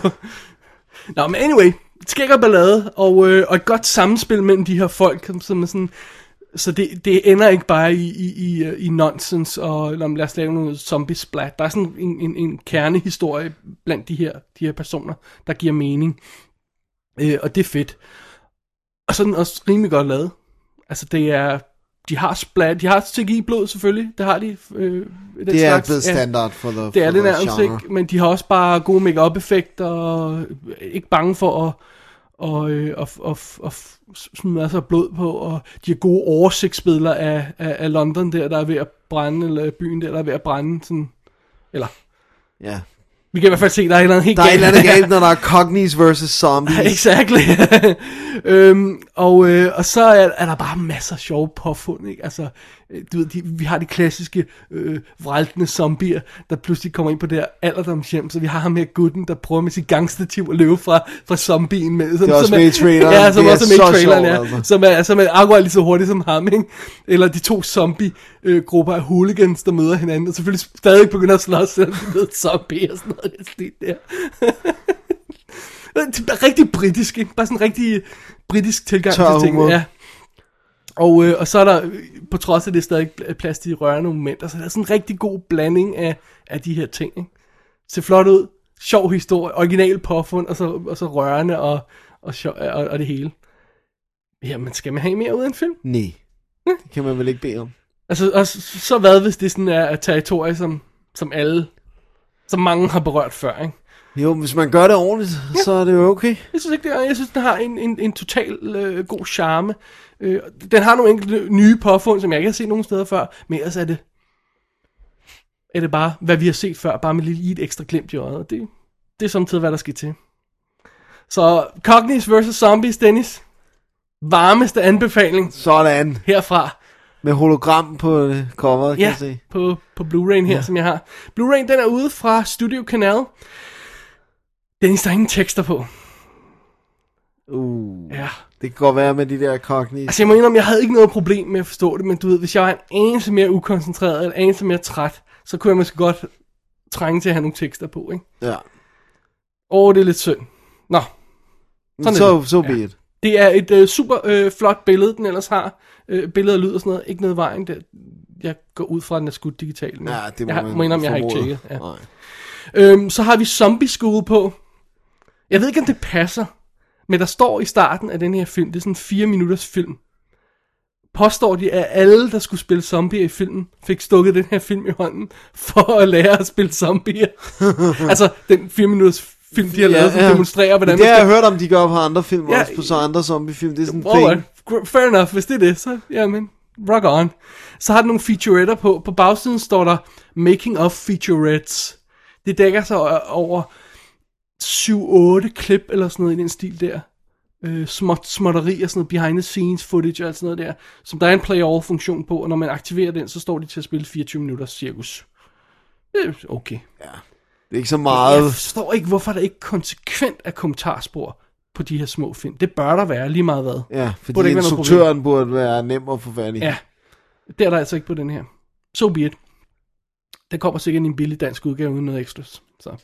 [SPEAKER 1] Nå, men anyway, skæg og ballade, og, øh, og et godt samspil mellem de her folk, som, er sådan, så det, det ender ikke bare i, i, i, øh, i nonsens, og eller, lad os lave noget zombie splat. Der er sådan en, en, en kernehistorie blandt de her, de her personer, der giver mening. Øh, og det er fedt. Og så er den også rimelig godt lavet. Altså det er, de har splat, de har CGI-blod selvfølgelig, det har de. Øh, den
[SPEAKER 2] Det er
[SPEAKER 1] slags.
[SPEAKER 2] blevet standard for the
[SPEAKER 1] Det er det nærmest ikke, men de har også bare gode make-up effekter, og ikke bange for at og, øh, og, og, og smide masser af blod på, og de har gode oversigtsbilleder af, af, af London der, der er ved at brænde, eller byen der, der er ved at brænde, sådan, eller,
[SPEAKER 2] Ja.
[SPEAKER 1] Vi kan i hvert fald se, der er et eller andet helt
[SPEAKER 2] Der er et eller andet galt, når der er Cognies versus Zombies.
[SPEAKER 1] Exactly. øhm, og, øh, og så er, er der bare masser af sjove påfund, ikke? Altså, du ved, de, vi har de klassiske øh, vraltende zombier, der pludselig kommer ind på det her alderdomshjem, så vi har ham her gutten, der prøver med sit gangstativ at løbe fra, fra zombien. Med, som,
[SPEAKER 2] Det er også
[SPEAKER 1] som
[SPEAKER 2] med i traileren.
[SPEAKER 1] Ja, som
[SPEAKER 2] Det
[SPEAKER 1] også er med i traileren,
[SPEAKER 2] sjovt,
[SPEAKER 1] ja.
[SPEAKER 2] altså.
[SPEAKER 1] Som er, som er akkurat lige så hurtigt som ham, ikke? Eller de to zombie-grupper af hooligans, der møder hinanden, og selvfølgelig stadig begynder at slås, selvom de ved zombie og sådan noget, det er der. Er rigtig britisk, ikke? Bare sådan en rigtig britisk tilgang
[SPEAKER 2] Tør
[SPEAKER 1] til tingene. Ja. Og, øh, og så er der, på trods af det, stadig pl- plads til de rørende momenter, så der er sådan en rigtig god blanding af, af de her ting. Ikke? Ser flot ud, sjov historie, original påfund, og så, og så rørende og, og, sjov, og, og det hele. Jamen, skal man have mere ud af en film?
[SPEAKER 2] Nej. Det kan man vel ikke bede om.
[SPEAKER 1] Altså, og så, så hvad, hvis det sådan er et territorie, som, som alle, som mange har berørt før, ikke?
[SPEAKER 2] Jo, hvis man gør det ordentligt, ja. så er det jo okay.
[SPEAKER 1] Jeg synes ikke, det er. Jeg synes, den har en, en, en total øh, god charme. Øh, den har nogle enkelte nye påfund, som jeg ikke har set nogen steder før, men ellers er det, er det bare, hvad vi har set før, bare med lige et ekstra glimt i øjet. Det, det er samtidig, hvad der skal til. Så Cognies vs. Zombies, Dennis. Varmeste anbefaling
[SPEAKER 2] Sådan.
[SPEAKER 1] herfra.
[SPEAKER 2] Med hologram på øh, coveret, kan
[SPEAKER 1] Ja,
[SPEAKER 2] jeg se.
[SPEAKER 1] på, på Blu-ray'en her, ja. som jeg har. Blu-ray'en, den er ude fra Studio Canal. Dennis, der er ingen tekster på.
[SPEAKER 2] Uh,
[SPEAKER 1] Ja.
[SPEAKER 2] det kan godt være med de der cockneys.
[SPEAKER 1] Altså, jeg må indrømme, jeg havde ikke noget problem med at forstå det, men du ved, hvis jeg var en anelse mere ukoncentreret, eller en anelse mere træt, så kunne jeg måske godt trænge til at have nogle tekster på, ikke?
[SPEAKER 2] Ja.
[SPEAKER 1] Åh, det er lidt synd. Nå, Sådan
[SPEAKER 2] Så,
[SPEAKER 1] det.
[SPEAKER 2] så
[SPEAKER 1] Ja.
[SPEAKER 2] be it.
[SPEAKER 1] det er et øh, super øh, flot billede, den ellers har. Øh, billeder og lyd og sådan noget. Ikke noget vejen. Det, jeg går ud fra, at den er skudt digitalt. Men
[SPEAKER 2] Ja, det må
[SPEAKER 1] jeg
[SPEAKER 2] man
[SPEAKER 1] må indrømme, jeg har ikke tjekket. Ja.
[SPEAKER 2] Nej.
[SPEAKER 1] Øhm, så har vi Zombie School på. Jeg ved ikke, om det passer, men der står i starten af den her film, det er sådan en 4 minutters film, påstår de, at alle, der skulle spille zombier i filmen, fik stukket den her film i hånden, for at lære at spille zombier. altså, den 4 minutters film, de har lavet, som demonstrerer, hvordan
[SPEAKER 2] det har
[SPEAKER 1] man
[SPEAKER 2] jeg hørt om, de gør på andre film,
[SPEAKER 1] Ja,
[SPEAKER 2] også på så andre zombiefilm. Det er sådan en
[SPEAKER 1] gr- fair enough, hvis det er det, så jamen, rock on. Så har den nogle featuretter på. På bagsiden står der Making of Featurettes. Det dækker sig over 7-8 klip eller sådan noget i den stil der. Øh, småt, småtteri og sådan noget behind the scenes footage og alt sådan noget der. Som der er en play all funktion på, og når man aktiverer den, så står de til at spille 24 minutter cirkus. Er okay.
[SPEAKER 2] Det er ikke så meget.
[SPEAKER 1] Jeg forstår ikke, hvorfor der ikke konsekvent er kommentarspor på de her små film. Det bør der være lige meget hvad.
[SPEAKER 2] Ja,
[SPEAKER 1] Burde
[SPEAKER 2] fordi
[SPEAKER 1] noget
[SPEAKER 2] instruktøren burde være nem at få fat i.
[SPEAKER 1] Ja, det er der altså ikke på den her. So be it. Der kommer sikkert en billig dansk udgave uden noget ekstra. Så.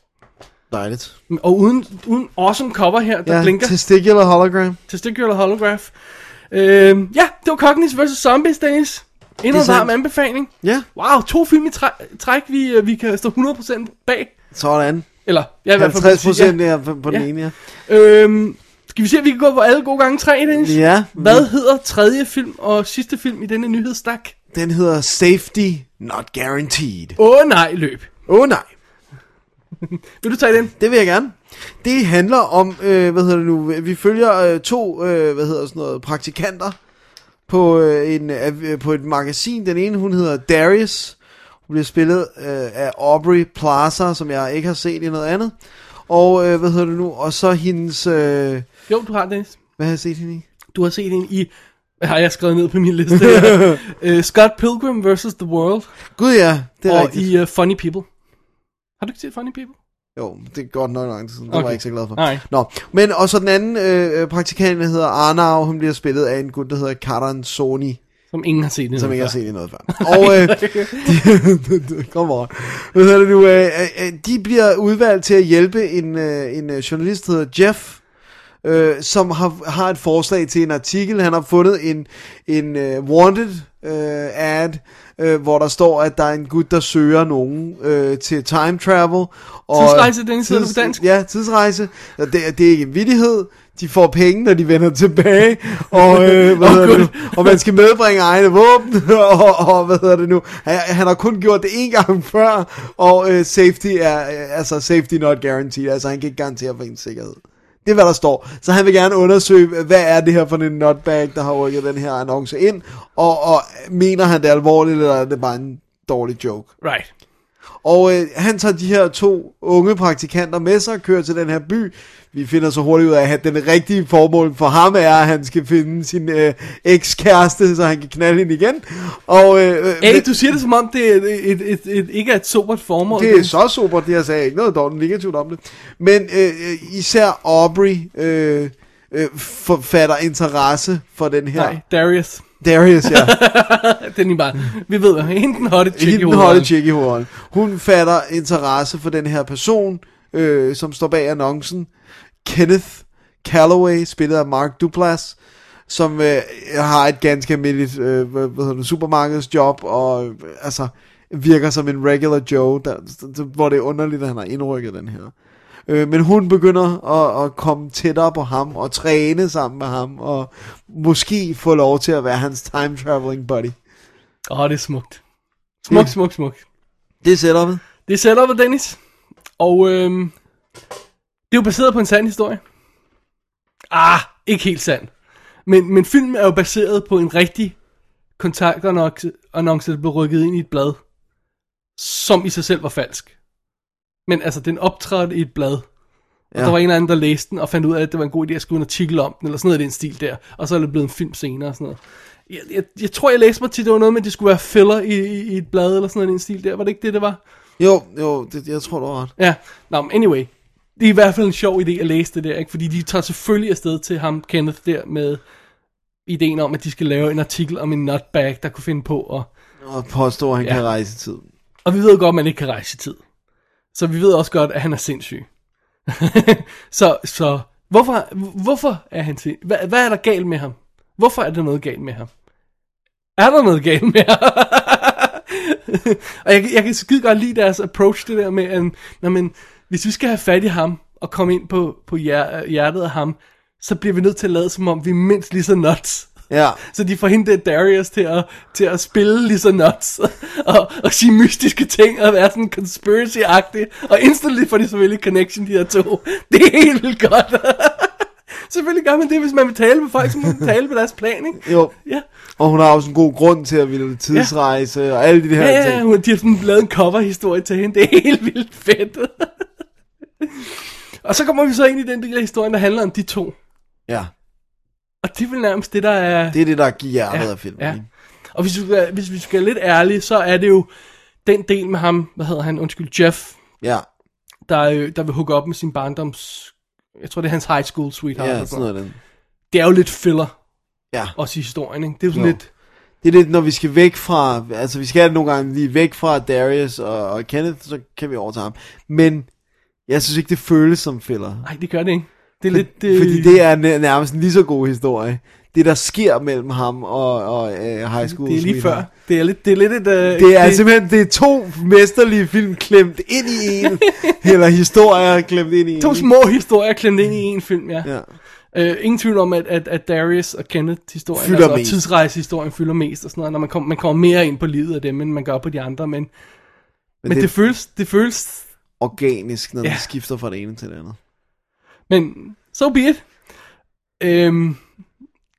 [SPEAKER 2] Dejligt.
[SPEAKER 1] Og uden, uden awesome cover her, der
[SPEAKER 2] Ja,
[SPEAKER 1] blinker.
[SPEAKER 2] testicular hologram.
[SPEAKER 1] Testicular holograph. Øhm, ja, det var Cogniz vs. Zombies, Dennis. Endnu en varm anbefaling.
[SPEAKER 2] Ja,
[SPEAKER 1] Wow, to film i træ- træk, vi, øh, vi kan stå 100% bag.
[SPEAKER 2] sådan.
[SPEAKER 1] Eller, er i hvert fald
[SPEAKER 2] 50 procent
[SPEAKER 1] ja.
[SPEAKER 2] på den
[SPEAKER 1] Ja.
[SPEAKER 2] ene,
[SPEAKER 1] Øhm, skal vi se, om vi kan gå på alle gode gange tre, Dennis?
[SPEAKER 2] ja.
[SPEAKER 1] Hvad hedder tredje film og sidste film i denne nyhedsstak?
[SPEAKER 2] Den hedder Safety Not Guaranteed.
[SPEAKER 1] Åh oh, nej, løb.
[SPEAKER 2] Åh oh, nej,
[SPEAKER 1] Vil du tage den?
[SPEAKER 2] det vil jeg gerne. Det handler om, øh, hvad hedder det nu, vi følger øh, to, øh, hvad hedder sådan noget, praktikanter på, øh, en, øh, på et magasin. Den ene, hun hedder Darius. Hun bliver spillet øh, af Aubrey Plaza, som jeg ikke har set i noget andet. Og øh, hvad hedder det nu, og så hendes, øh,
[SPEAKER 1] Jo, du har Dennis.
[SPEAKER 2] hvad har jeg set hende i?
[SPEAKER 1] Du har set hende i, har jeg skrevet ned på min liste uh, Scott Pilgrim vs. The World,
[SPEAKER 2] Gud ja, det er
[SPEAKER 1] og
[SPEAKER 2] rigtigt.
[SPEAKER 1] i uh, Funny People. Har du ikke set Funny People?
[SPEAKER 2] Jo, det er godt nok lang tid siden. Det var
[SPEAKER 1] Okay.
[SPEAKER 2] jeg ikke så glad for.
[SPEAKER 1] Nej.
[SPEAKER 2] Nå, men og så den anden øh, praktikant, der hedder Arnau, hun bliver spillet af en gut, der hedder Karan Sony,
[SPEAKER 1] Som ingen har set endnu.
[SPEAKER 2] som ikke har set i noget før. Og, øh, de, kom on. Hvad hedder det nu? Øh, øh, øh, de bliver udvalgt til at hjælpe en, øh, en øh, journalist, der hedder Jeff, øh, som har, har et forslag til en artikel. Han har fundet en, en uh, wanted uh, ad, øh, hvor der står, at der er en gut, der søger nogen øh, til time travel. Og,
[SPEAKER 1] Tidsrejse, hedder det på dansk?
[SPEAKER 2] Ja, tidsrejse. Det, det er ikke en vittighed. De får penge, når de vender tilbage, og, øh, hvad
[SPEAKER 1] Åh,
[SPEAKER 2] hedder det nu? og man skal medbringe egne våben, og, og hvad hedder det nu? Han, han har kun gjort det en gang før, og øh, safety er, øh, altså safety not guaranteed, altså han kan ikke garantere for ens sikkerhed. Det er, hvad der står. Så han vil gerne undersøge, hvad er det her for en nutbag, der har rykket den her annonce ind, og, og mener han det alvorligt, eller er det bare en dårlig joke?
[SPEAKER 1] Right.
[SPEAKER 2] Og øh, han tager de her to unge praktikanter med sig og kører til den her by. Vi finder så hurtigt ud af, at den rigtige formål for ham er, at han skal finde sin øh, ekskæreste, så han kan knalde hende igen. Og, øh, øh,
[SPEAKER 1] Hey,
[SPEAKER 2] men-
[SPEAKER 1] du siger det som om, det er et, et, et, et, ikke er et sobert formål.
[SPEAKER 2] det er så super, det jeg sagde ikke noget dårligt negativt om det. Men øh, øh, især Aubrey øh, øh, fatter interesse for den her.
[SPEAKER 1] Nej, Darius.
[SPEAKER 2] Darius, ja.
[SPEAKER 1] Den er bare, vi ved, hende den hotte chick i
[SPEAKER 2] Hende den hotte chick i hovedet. Hun fatter interesse for den her person, øh, som står bag annoncen. Kenneth Calloway, spillet af Mark Duplass, som øh, har et ganske almindeligt øh, hvad, hvad hedder det, supermarkedsjob, og øh, altså virker som en regular Joe, der, der, hvor det er underligt, at han har indrykket den her. Øh, men hun begynder at, at komme tættere på ham, og træne sammen med ham, og måske få lov til at være hans time traveling buddy.
[SPEAKER 1] Åh, oh, det er smukt. Smukt, smukt, smukt.
[SPEAKER 2] Det er setupet.
[SPEAKER 1] Det er setupet, Dennis. Og øhm, det er jo baseret på en sand historie. Ah, ikke helt sand. Men, men filmen er jo baseret på en rigtig kontaktannonce, annonce, der blev rykket ind i et blad, som i sig selv var falsk. Men altså, den optrådte i et blad. Og
[SPEAKER 2] Ja.
[SPEAKER 1] der var en eller anden, der læste den, og fandt ud af, at det var en god idé at skrive en artikel om den, eller sådan noget i den stil der. Og så er det blevet en film senere og sådan noget. Jeg, jeg, jeg tror, jeg læste mig til, det var noget med, at det skulle være filler i, i, i et blad, eller sådan noget, i den stil der. Var det ikke det, det var?
[SPEAKER 2] Jo, jo, det, jeg tror, du har ret.
[SPEAKER 1] Ja, nå, men anyway. Det er i hvert fald en sjov idé at læse det der, ikke? Fordi de tager selvfølgelig afsted til ham, Kenneth, der med ideen om, at de skal lave en artikel om en nutbag, der kunne finde på at...
[SPEAKER 2] Og påstår, at han
[SPEAKER 1] Ja.
[SPEAKER 2] ja. kan rejse i tid.
[SPEAKER 1] Og vi ved godt, at man ikke kan rejse i tid. Så vi ved også godt, at han er sindssyg. så, så hvorfor, hvorfor er han sindssyg? Hvad, hvad er der galt med ham? Hvorfor er der noget galt med ham? Er der noget galt med ham? og jeg, jeg kan skide godt lide deres approach, det der med, at når man, hvis vi skal have fat i ham, og komme ind på, på hjer- hjertet af ham, så bliver vi nødt til at lade som om, vi er mindst lige så nuts.
[SPEAKER 2] Ja.
[SPEAKER 1] Så de får hende Darius til at, til at spille lige så nuts, og, og sige mystiske ting, og være sådan conspiracy-agtig, og instantly får de selvfølgelig connection, de her to. Det er helt vildt godt. Selvfølgelig gør man det, hvis man vil tale med folk, så må man tale på deres plan, ikke?
[SPEAKER 2] Jo.
[SPEAKER 1] Ja.
[SPEAKER 2] Og hun har også en god grund til at ville tidsrejse, ja. og alle de her
[SPEAKER 1] Ja, ja,
[SPEAKER 2] ting.
[SPEAKER 1] hun, de har sådan lavet en cover-historie til hende. Det er helt vildt fedt. og så kommer vi så ind i den del af historien, der handler om de to.
[SPEAKER 2] Ja,
[SPEAKER 1] Og det er vel nærmest det, der er...
[SPEAKER 2] det er det, der giver hjertet af filmen.
[SPEAKER 1] Ja. Og hvis vi, skal, hvis vi skal være lidt ærlige, så er det jo den del med ham, hvad hedder han, undskyld, Jeff,
[SPEAKER 2] Ja,
[SPEAKER 1] der, øh, der vil hooke op med sin barndoms... Jeg tror, det er hans high school sweetheart.
[SPEAKER 2] ja sådan noget. Den.
[SPEAKER 1] Det er jo lidt filler,
[SPEAKER 2] Ja,
[SPEAKER 1] også i historien, ikke? Det er jo sådan
[SPEAKER 2] Jo.
[SPEAKER 1] lidt...
[SPEAKER 2] det er lidt, når vi skal væk fra, altså vi skal nogle gange lige væk fra Darius og, og Kenneth, så kan vi overtage ham. Men jeg synes ikke, det føles som filler.
[SPEAKER 1] Nej, det gør det ikke. Det er lidt... Øh,
[SPEAKER 2] Fordi det er næ- nærmest en lige så god historie. Det, der sker mellem ham og, og uh, high school
[SPEAKER 1] det er lige før. Det er lidt, det er lidt et... Øh,
[SPEAKER 2] Det er simpelthen det er to mesterlige film klemt ind i en, eller historier klemt ind i en.
[SPEAKER 1] To små historier klemt ind i en film, ja.
[SPEAKER 2] Ja.
[SPEAKER 1] Øh, ingen tvivl om, at, at, at Darius og Kenneth historien,
[SPEAKER 2] Fylder
[SPEAKER 1] altså, og
[SPEAKER 2] mest.
[SPEAKER 1] tidsrejsehistorien fylder mest og sådan noget, når man, kom, man kommer mere ind på livet af dem, end man gør på de andre, men, men, men
[SPEAKER 2] det-
[SPEAKER 1] det, det, føles, det føles,
[SPEAKER 2] Organisk, når
[SPEAKER 1] Ja.
[SPEAKER 2] de skifter fra det ene til det andet.
[SPEAKER 1] men so be it. Øhm,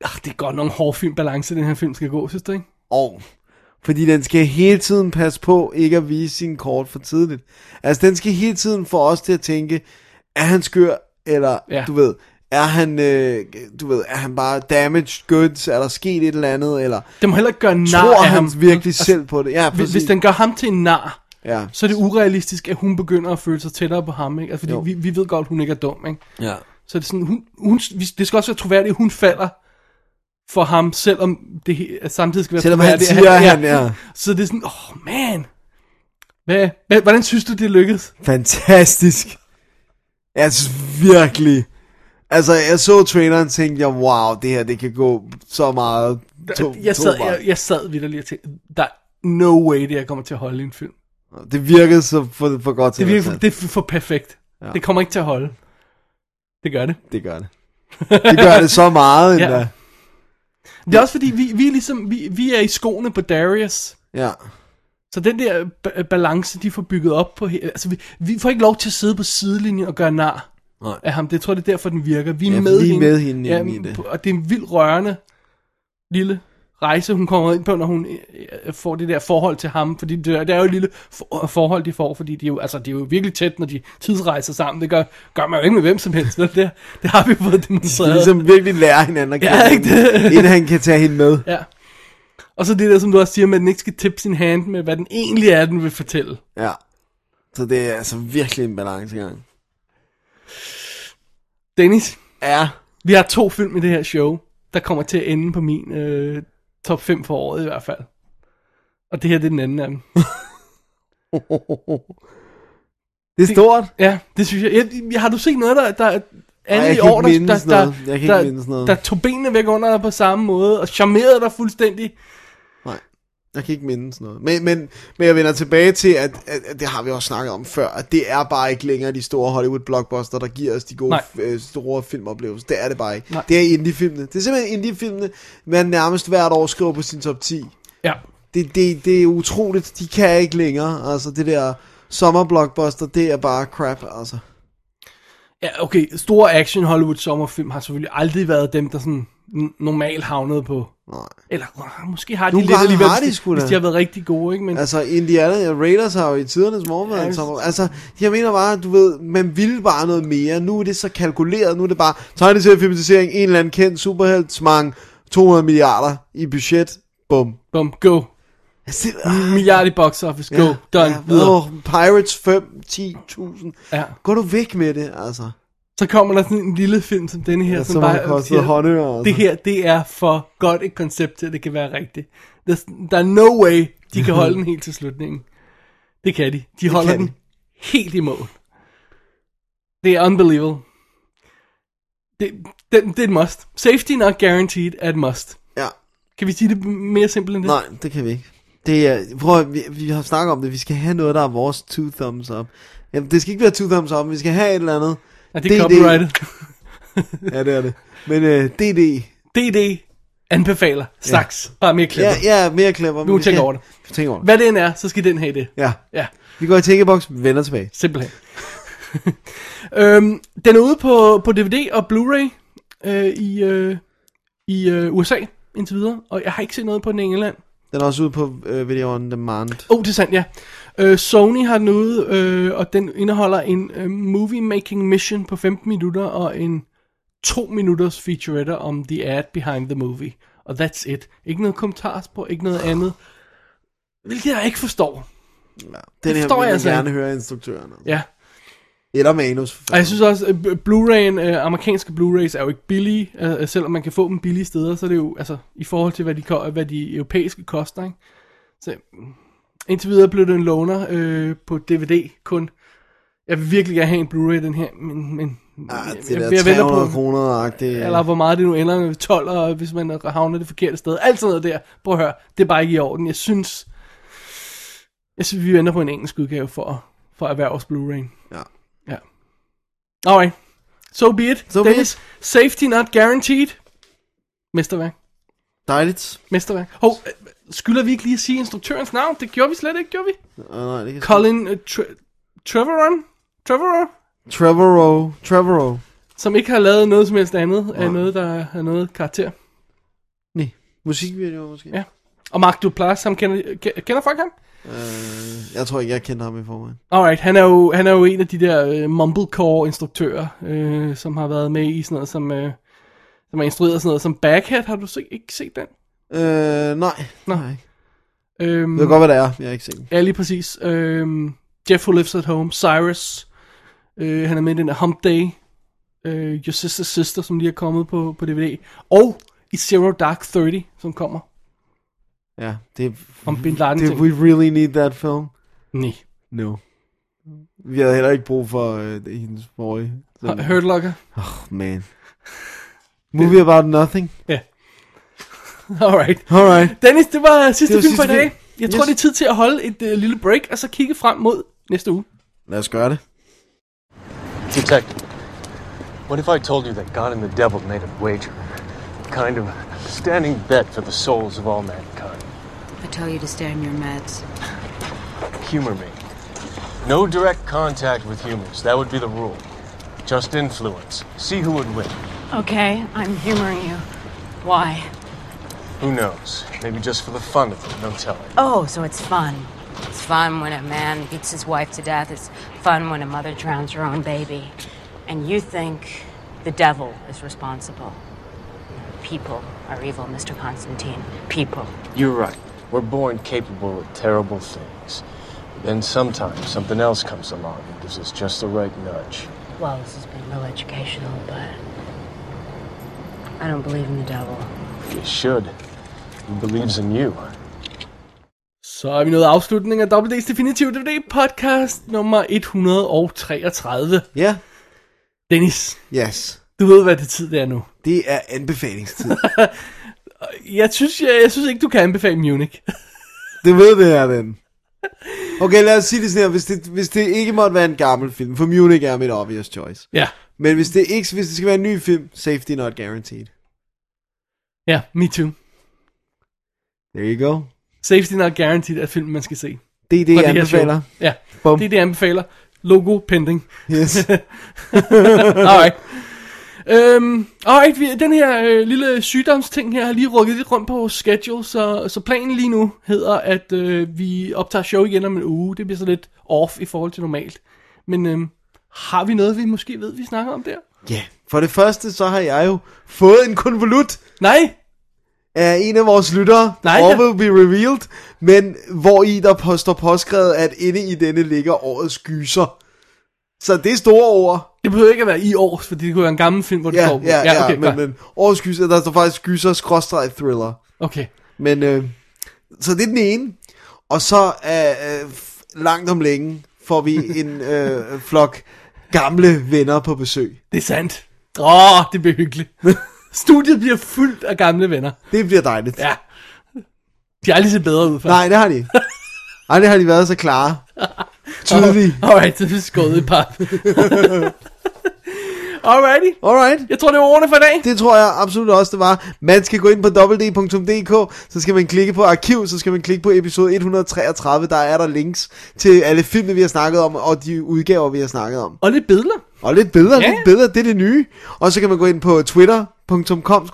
[SPEAKER 1] ach, det er godt nok en hård filmbalance, den her film skal gå, synes du ikke?
[SPEAKER 2] Og fordi den skal hele tiden passe på ikke at vise sin kort for tidligt. Altså den skal hele tiden få os til at tænke, er han skør, eller
[SPEAKER 1] Ja.
[SPEAKER 2] du ved, er han, øh, du ved, er han bare damaged goods, er der sket et eller andet, eller
[SPEAKER 1] Det må heller ikke gøre nar
[SPEAKER 2] tror
[SPEAKER 1] af
[SPEAKER 2] han
[SPEAKER 1] ham.
[SPEAKER 2] virkelig selv på det? Ja,
[SPEAKER 1] Hvis,
[SPEAKER 2] præcis.
[SPEAKER 1] hvis den gør ham til en nar,
[SPEAKER 2] Ja,
[SPEAKER 1] så er det urealistisk, at hun begynder at føle sig tættere på ham, ikke? Altså, fordi
[SPEAKER 2] Jo.
[SPEAKER 1] vi, vi ved godt, hun ikke er dum, ikke?
[SPEAKER 2] ja.
[SPEAKER 1] Så det er sådan, hun, hun, det skal også være troværdigt, at hun falder for ham, selvom det samtidig skal være
[SPEAKER 2] Selvom han
[SPEAKER 1] at
[SPEAKER 2] siger, at han er
[SPEAKER 1] Så det er sådan, åh, oh, man. Hvad, hvad, hvordan synes du, det lykkedes?
[SPEAKER 2] fantastisk. Jeg synes virkelig. Altså, jeg så traileren og tænkte, jeg, wow, det her, det kan gå så meget. To,
[SPEAKER 1] jeg, sad,
[SPEAKER 2] to
[SPEAKER 1] jeg, jeg sad vidt og tænkte, der er no way, det her kommer til at holde i en film.
[SPEAKER 2] Det virkede så for, for godt til
[SPEAKER 1] Det, virker,
[SPEAKER 2] være
[SPEAKER 1] det er for perfekt.
[SPEAKER 2] Ja.
[SPEAKER 1] Det kommer ikke til at holde. Det gør det.
[SPEAKER 2] Det gør det. Det gør det så meget
[SPEAKER 1] Ja. Det er også fordi, vi, vi, er ligesom, vi, vi er i skoene på Darius.
[SPEAKER 2] Ja.
[SPEAKER 1] Så den der ba- balance, de får bygget op på... Altså, vi, vi får ikke lov til at sidde på sidelinjen og gøre nar
[SPEAKER 2] Nej.
[SPEAKER 1] af ham. Det jeg tror jeg, det er derfor, den virker. Vi er
[SPEAKER 2] Ja,
[SPEAKER 1] med
[SPEAKER 2] vi er
[SPEAKER 1] hende.
[SPEAKER 2] med hende
[SPEAKER 1] ja,
[SPEAKER 2] i det.
[SPEAKER 1] Og det er en vildt rørende lille rejse, hun kommer ind på, når hun øh, får det der forhold til ham. Fordi det, er- det er jo et lille for, forhold, de får, fordi de er, jo, altså, de er jo virkelig tæt, når de tidsrejser sammen. Det gør, gør man jo ikke med hvem som helst. vel? Det, det har vi fået
[SPEAKER 2] De
[SPEAKER 1] demonstreret.
[SPEAKER 2] ligesom virkelig lærer hinanden at
[SPEAKER 1] Ja,
[SPEAKER 2] kende,
[SPEAKER 1] ikke det?
[SPEAKER 2] inden han kan tage hende med.
[SPEAKER 1] Ja. Og så det der, som du også siger, med at den ikke skal tippe sin hand med, hvad den egentlig er, den vil fortælle.
[SPEAKER 2] Ja. Så det er altså virkelig en balancegang.
[SPEAKER 1] Dennis,
[SPEAKER 2] Ja.
[SPEAKER 1] vi har to film i det her show, der kommer til at ende på min øh, top 5 for året i hvert fald. Og det her det er den anden af dem.
[SPEAKER 2] Det er stort.
[SPEAKER 1] Ja, det synes jeg. jeg, har du set noget, der, der er
[SPEAKER 2] jeg
[SPEAKER 1] andet i år, der, der, der, der,
[SPEAKER 2] noget.
[SPEAKER 1] der tog benene væk under dig på samme måde, og charmerede dig fuldstændig.
[SPEAKER 2] Jeg kan ikke mindes noget. Men, men, men jeg vender tilbage til, at, at, at det har vi også snakket om før, at det er bare ikke længere de store Hollywood blockbuster, der giver os de gode, øh, store filmoplevelser. Det er det bare ikke.
[SPEAKER 1] Nej.
[SPEAKER 2] Det er indie-filmene. Det er simpelthen indie-filmene, man nærmest hvert år skriver på sin top 10.
[SPEAKER 1] Ja.
[SPEAKER 2] Det, det, det er utroligt. De kan ikke længere. Altså det der sommerblockbuster, det er bare crap, altså.
[SPEAKER 1] Ja, okay, store action Hollywood sommerfilm har selvfølgelig aldrig været dem, der sådan normalt havnede på.
[SPEAKER 2] Nej.
[SPEAKER 1] Eller uh, måske har de
[SPEAKER 2] Nogle
[SPEAKER 1] lidt alligevel,
[SPEAKER 2] har de
[SPEAKER 1] hvis,
[SPEAKER 2] sgu
[SPEAKER 1] hvis de har været rigtig gode, ikke? Men
[SPEAKER 2] Altså Indiana Raiders har jo i tidernes morgen været
[SPEAKER 1] Ja,
[SPEAKER 2] en sommer. Altså, jeg mener bare, du ved, man ville bare noget mere. Nu er det så kalkuleret, nu er det bare tegneseriefilmatisering, en eller anden kendt superhelt, smang, 200 milliarder i budget. Bum.
[SPEAKER 1] Bum, go.
[SPEAKER 2] Jeg siger,
[SPEAKER 1] Milliard i box office, go, done,
[SPEAKER 2] ja,
[SPEAKER 1] videre.
[SPEAKER 2] åh, Pirates 5, 10.000.
[SPEAKER 1] Ja.
[SPEAKER 2] Gå du væk med det, altså.
[SPEAKER 1] Så kommer der sådan en lille film som denne her,
[SPEAKER 2] Ja,
[SPEAKER 1] som
[SPEAKER 2] som
[SPEAKER 1] bare
[SPEAKER 2] kostet
[SPEAKER 1] siger,
[SPEAKER 2] håndører, altså.
[SPEAKER 1] Det her, det er for godt et koncept til, at det kan være rigtigt. Der, der er no way, de kan holde den helt til slutningen. Det kan de. De holder
[SPEAKER 2] kan
[SPEAKER 1] den
[SPEAKER 2] de.
[SPEAKER 1] helt i mål. Det er unbelievable. Det, det, det er et must. Safety not guaranteed er et must.
[SPEAKER 2] Ja.
[SPEAKER 1] Kan vi sige det mere simpelt end det?
[SPEAKER 2] Nej, det kan vi ikke. Det er, prøv, vi, vi har snakket om det, vi skal have noget, der er vores two thumbs up. Jamen, det skal ikke være two thumbs up, vi skal have et eller andet.
[SPEAKER 1] Ja, det er copyrighted.
[SPEAKER 2] ja, det er det. Men uh, DD.
[SPEAKER 1] DD anbefaler. Straks. Bare mere clever.
[SPEAKER 2] Ja, ja, mere clever.
[SPEAKER 1] Vi må tænke over det.
[SPEAKER 2] Vi tænker over det.
[SPEAKER 1] Hvad det end er, så skal den have det.
[SPEAKER 2] Ja.
[SPEAKER 1] Ja.
[SPEAKER 2] Vi går i tænkeboks, vender tilbage.
[SPEAKER 1] Simpelthen. øhm, den er ude på, på DVD og Blu-ray øh, i, øh, i øh, USA indtil videre, og jeg har ikke set noget på den i England.
[SPEAKER 2] Den er også ude på uh, Video On Demand.
[SPEAKER 1] Oh, det er sandt, ja. Øh, Sony har den ude, øh, og den indeholder en øh, movie-making mission på 15 minutter og en 2 minutters featurette om the ad behind the movie. Og that's it. Ikke noget kommentarspor, ikke noget andet. Hvilket jeg ikke forstår.
[SPEAKER 2] Ja,
[SPEAKER 1] Det
[SPEAKER 2] den her
[SPEAKER 1] forstår jeg altså
[SPEAKER 2] gerne høre instruktøren. Altså.
[SPEAKER 1] Ja.
[SPEAKER 2] Eller manus.
[SPEAKER 1] Og jeg synes også, at Blu-ray'en, øh, amerikanske Blu-rays er jo ikke billige, øh, selvom man kan få dem billige steder, så er det jo, altså, i forhold til, hvad de, hvad de europæiske koster, ikke? Så mm, indtil videre blev det en loner øh, på DVD kun. Jeg vil virkelig gerne have en Blu-ray, den her, men, men
[SPEAKER 2] Ah,
[SPEAKER 1] jeg,
[SPEAKER 2] det der
[SPEAKER 1] jeg venter
[SPEAKER 2] 300 kroner det
[SPEAKER 1] eller hvor meget det nu ender med 12, og hvis man havner det forkerte sted. Alt sådan noget der. Prøv at høre, det er bare ikke i orden. Jeg synes, jeg synes, vi venter på en engelsk udgave for, for erhvervs Blu-ray.
[SPEAKER 2] Ja.
[SPEAKER 1] Ja. Alright. So be it.
[SPEAKER 2] So be
[SPEAKER 1] Dennis, safety not guaranteed. Mesterværk.
[SPEAKER 2] Dejligt.
[SPEAKER 1] Mesterværk. Hov, skylder vi ikke lige at sige instruktørens navn? Det gjorde vi slet ikke, gjorde vi?
[SPEAKER 2] Uh, nej, det kan
[SPEAKER 1] Colin uh, Tre- Trevorrow? Trevorrow?
[SPEAKER 2] Trevorrow. Trevorrow.
[SPEAKER 1] Som ikke har lavet noget som helst andet af noget, der har noget karakter.
[SPEAKER 2] Nej. Musikvideo måske.
[SPEAKER 1] Ja. Og Mark Duplass, ham kender, ke- kender folk ham?
[SPEAKER 2] Uh, jeg tror ikke, jeg kender ham i forvejen.
[SPEAKER 1] Alright, han er jo, han er jo en af de der uh, mumblecore instruktører, uh, som har været med i sådan noget som, uh, som har instrueret sådan noget som Baghead. Har du se, ikke set den?
[SPEAKER 2] Uh, nej. Nej.
[SPEAKER 1] Øhm,
[SPEAKER 2] Jeg ved godt, hvad det er. Jeg har ikke set den.
[SPEAKER 1] Ja, lige præcis. Øhm, Jeff Who Lives at Home, Cyrus, øh, han er med i den der Hump Day, øh, Your Sister's Sister, som lige er kommet på, på DVD, og i Zero Dark Thirty, som kommer.
[SPEAKER 2] Ja, det er...
[SPEAKER 1] Om Bin Laden
[SPEAKER 2] Did we really need that film?
[SPEAKER 1] Nej.
[SPEAKER 2] No. Vi havde heller ikke brug for uh, hendes forrige.
[SPEAKER 1] Hurt Locker?
[SPEAKER 2] Oh, man. Movie about nothing.
[SPEAKER 1] Ja. Alright.
[SPEAKER 2] Alright.
[SPEAKER 1] Dennis, det var sidste
[SPEAKER 2] Det var
[SPEAKER 1] film for i dag. Jeg
[SPEAKER 2] Yes.
[SPEAKER 1] tror, det er tid til at holde et uh, lille break, og så kigge frem mod næste uge.
[SPEAKER 2] Lad os gøre det.
[SPEAKER 9] Detective, what if I told you that God and the devil made a wager? Kind of standing bet for the souls of all mankind.
[SPEAKER 10] I tell you to stay on your meds.
[SPEAKER 9] Humor me. No direct contact with humans. That would be the rule. Just influence. See who would win.
[SPEAKER 10] Okay, I'm humoring you. Why?
[SPEAKER 9] Who knows? Maybe just for the fun of it. No telling.
[SPEAKER 10] Oh, so it's fun. It's fun when a man beats his wife to death. It's fun when a mother drowns her own baby. And you think the devil is responsible. People are evil, Mr. Constantine. People.
[SPEAKER 9] You're right. We're born capable of terrible things. Then sometimes something else comes along and gives us just the right nudge.
[SPEAKER 10] Well, this has been real educational, but I don't believe in the devil.
[SPEAKER 9] You should. He believes in you.
[SPEAKER 1] Så er vi nået afslutningen af WD's Definitive DVD podcast nummer 133.
[SPEAKER 2] Ja.
[SPEAKER 1] Dennis,
[SPEAKER 2] Yes.
[SPEAKER 1] du ved, hvad det tid det er nu.
[SPEAKER 2] Det er anbefalingstid.
[SPEAKER 1] Jeg synes, jeg, jeg synes ikke, du kan anbefale Munich.
[SPEAKER 2] det ved det er den. Okay, lad os sige det sådan her. Hvis det, hvis det ikke måtte være en gammel film, for Munich er mit obvious choice.
[SPEAKER 1] Ja.
[SPEAKER 2] Men hvis det, ikke, hvis det skal være en ny film, safety not guaranteed.
[SPEAKER 1] Ja, me too.
[SPEAKER 2] There you go.
[SPEAKER 1] Safety not guaranteed er film, man skal se.
[SPEAKER 2] Det er det, jeg anbefaler.
[SPEAKER 1] show. Ja,
[SPEAKER 2] Bum.
[SPEAKER 1] det er det, jeg anbefaler. Logo pending.
[SPEAKER 2] Yes.
[SPEAKER 1] alright. Øhm, alright, vi, den her øh, lille sygdomsting her har lige rykket lidt rundt på vores schedule, så, så planen lige nu hedder, at øh, vi optager show igen om en uge. Det bliver så lidt off i forhold til normalt. Men øhm, har vi noget, vi måske ved, vi snakker om der?
[SPEAKER 2] Ja, for det første, så har jeg jo fået en konvolut.
[SPEAKER 1] Nej!
[SPEAKER 2] Af en af vores lyttere,
[SPEAKER 1] Nej,
[SPEAKER 2] All
[SPEAKER 1] ja.
[SPEAKER 2] will be revealed, men hvor i der på- står påskrevet, at inde i denne ligger årets gyser. Så det er store ord.
[SPEAKER 1] Det behøver ikke at være i år, fordi det kunne være en gammel film, hvor det
[SPEAKER 2] Ja,
[SPEAKER 1] står.
[SPEAKER 2] ja, ja,
[SPEAKER 1] okay,
[SPEAKER 2] men, men årets gyser, der står faktisk gyser skråstreg thriller.
[SPEAKER 1] Okay.
[SPEAKER 2] Men, øh, så det er den ene. Og så øh, langt om længe får vi en øh, flok gamle venner på besøg.
[SPEAKER 1] Det er sandt. Åh, oh, det bliver hyggeligt. Studiet bliver fyldt af gamle venner.
[SPEAKER 2] Det bliver dejligt.
[SPEAKER 1] Ja. De har aldrig set bedre ud, før.
[SPEAKER 2] Nej, det har de ikke. Aldrig har de været så klare. Tydelige.
[SPEAKER 1] Alright, så er vi skåret i pap. Alrighty.
[SPEAKER 2] Alright.
[SPEAKER 1] Jeg tror, det var ordene for i dag.
[SPEAKER 2] Det tror jeg absolut også, det var. Man skal gå ind på www.dk, så skal man klikke på arkiv, så skal man klikke på episode 133, der er der links til alle filmene, vi har snakket om, og de udgaver, vi har snakket om.
[SPEAKER 1] Og lidt billeder.
[SPEAKER 2] Og lidt billeder,
[SPEAKER 1] Ja.
[SPEAKER 2] lidt billeder, det er det nye. Og så kan man gå ind på twitter.com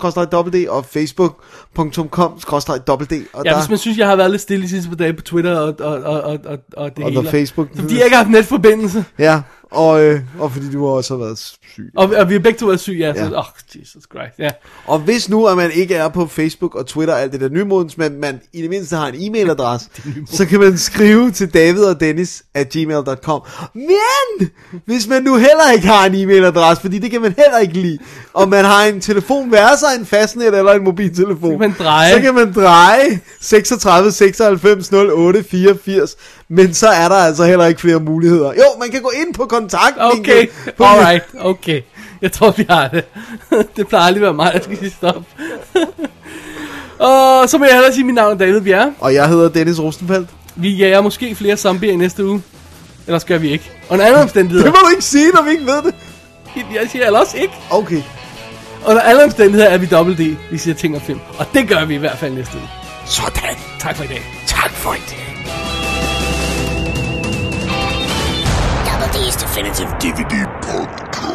[SPEAKER 2] d og facebook.com d og
[SPEAKER 1] Ja,
[SPEAKER 2] der,
[SPEAKER 1] hvis man synes, jeg har været lidt stille de sidste par dage på Twitter og, og, og, og, og, og det
[SPEAKER 2] Og
[SPEAKER 1] hele.
[SPEAKER 2] der Facebook.
[SPEAKER 1] Fordi jeg ikke har haft netforbindelse.
[SPEAKER 2] Ja, og, øh, og fordi du også har været syg.
[SPEAKER 1] Og, og vi har begge to været syge, ja. Så,
[SPEAKER 2] Ja.
[SPEAKER 1] oh, Jesus Christ, ja.
[SPEAKER 2] Og hvis nu, at man ikke er på Facebook og Twitter og alt det der nymodens, men man i det mindste har en e-mailadresse, så kan man skrive til David og Dennis at gmail.com. Men, hvis man nu heller ikke har en e-mailadresse, fordi det kan man heller ikke lide, og man har en telefon, værre sig en fastnet eller en mobiltelefon, så
[SPEAKER 1] kan man dreje.
[SPEAKER 2] så kan man dreje 36 96 08 84, men så er der altså heller ikke flere muligheder. Jo, man kan gå ind på kontakt.
[SPEAKER 1] Okay, alright, okay. Jeg tror, vi har det. det plejer aldrig at være mig, der skal sige stop. og så må jeg hellere sige, at mit navn er David Bjerre.
[SPEAKER 2] Og jeg hedder Dennis Rosenfeldt.
[SPEAKER 1] Vi jager måske flere zombier i næste uge. Ellers gør vi ikke. Og en anden omstændighed.
[SPEAKER 2] Det må du ikke sige, når vi ikke ved det.
[SPEAKER 1] Jeg siger ellers ikke.
[SPEAKER 2] Okay.
[SPEAKER 1] Under alle omstændigheder er vi dobbelt D, vi siger ting og film. Og det gør vi i hvert fald næste uge.
[SPEAKER 2] Sådan.
[SPEAKER 1] Tak for i dag.
[SPEAKER 2] Tak for i dag.
[SPEAKER 11] Double D's Definitive DVD Podcast.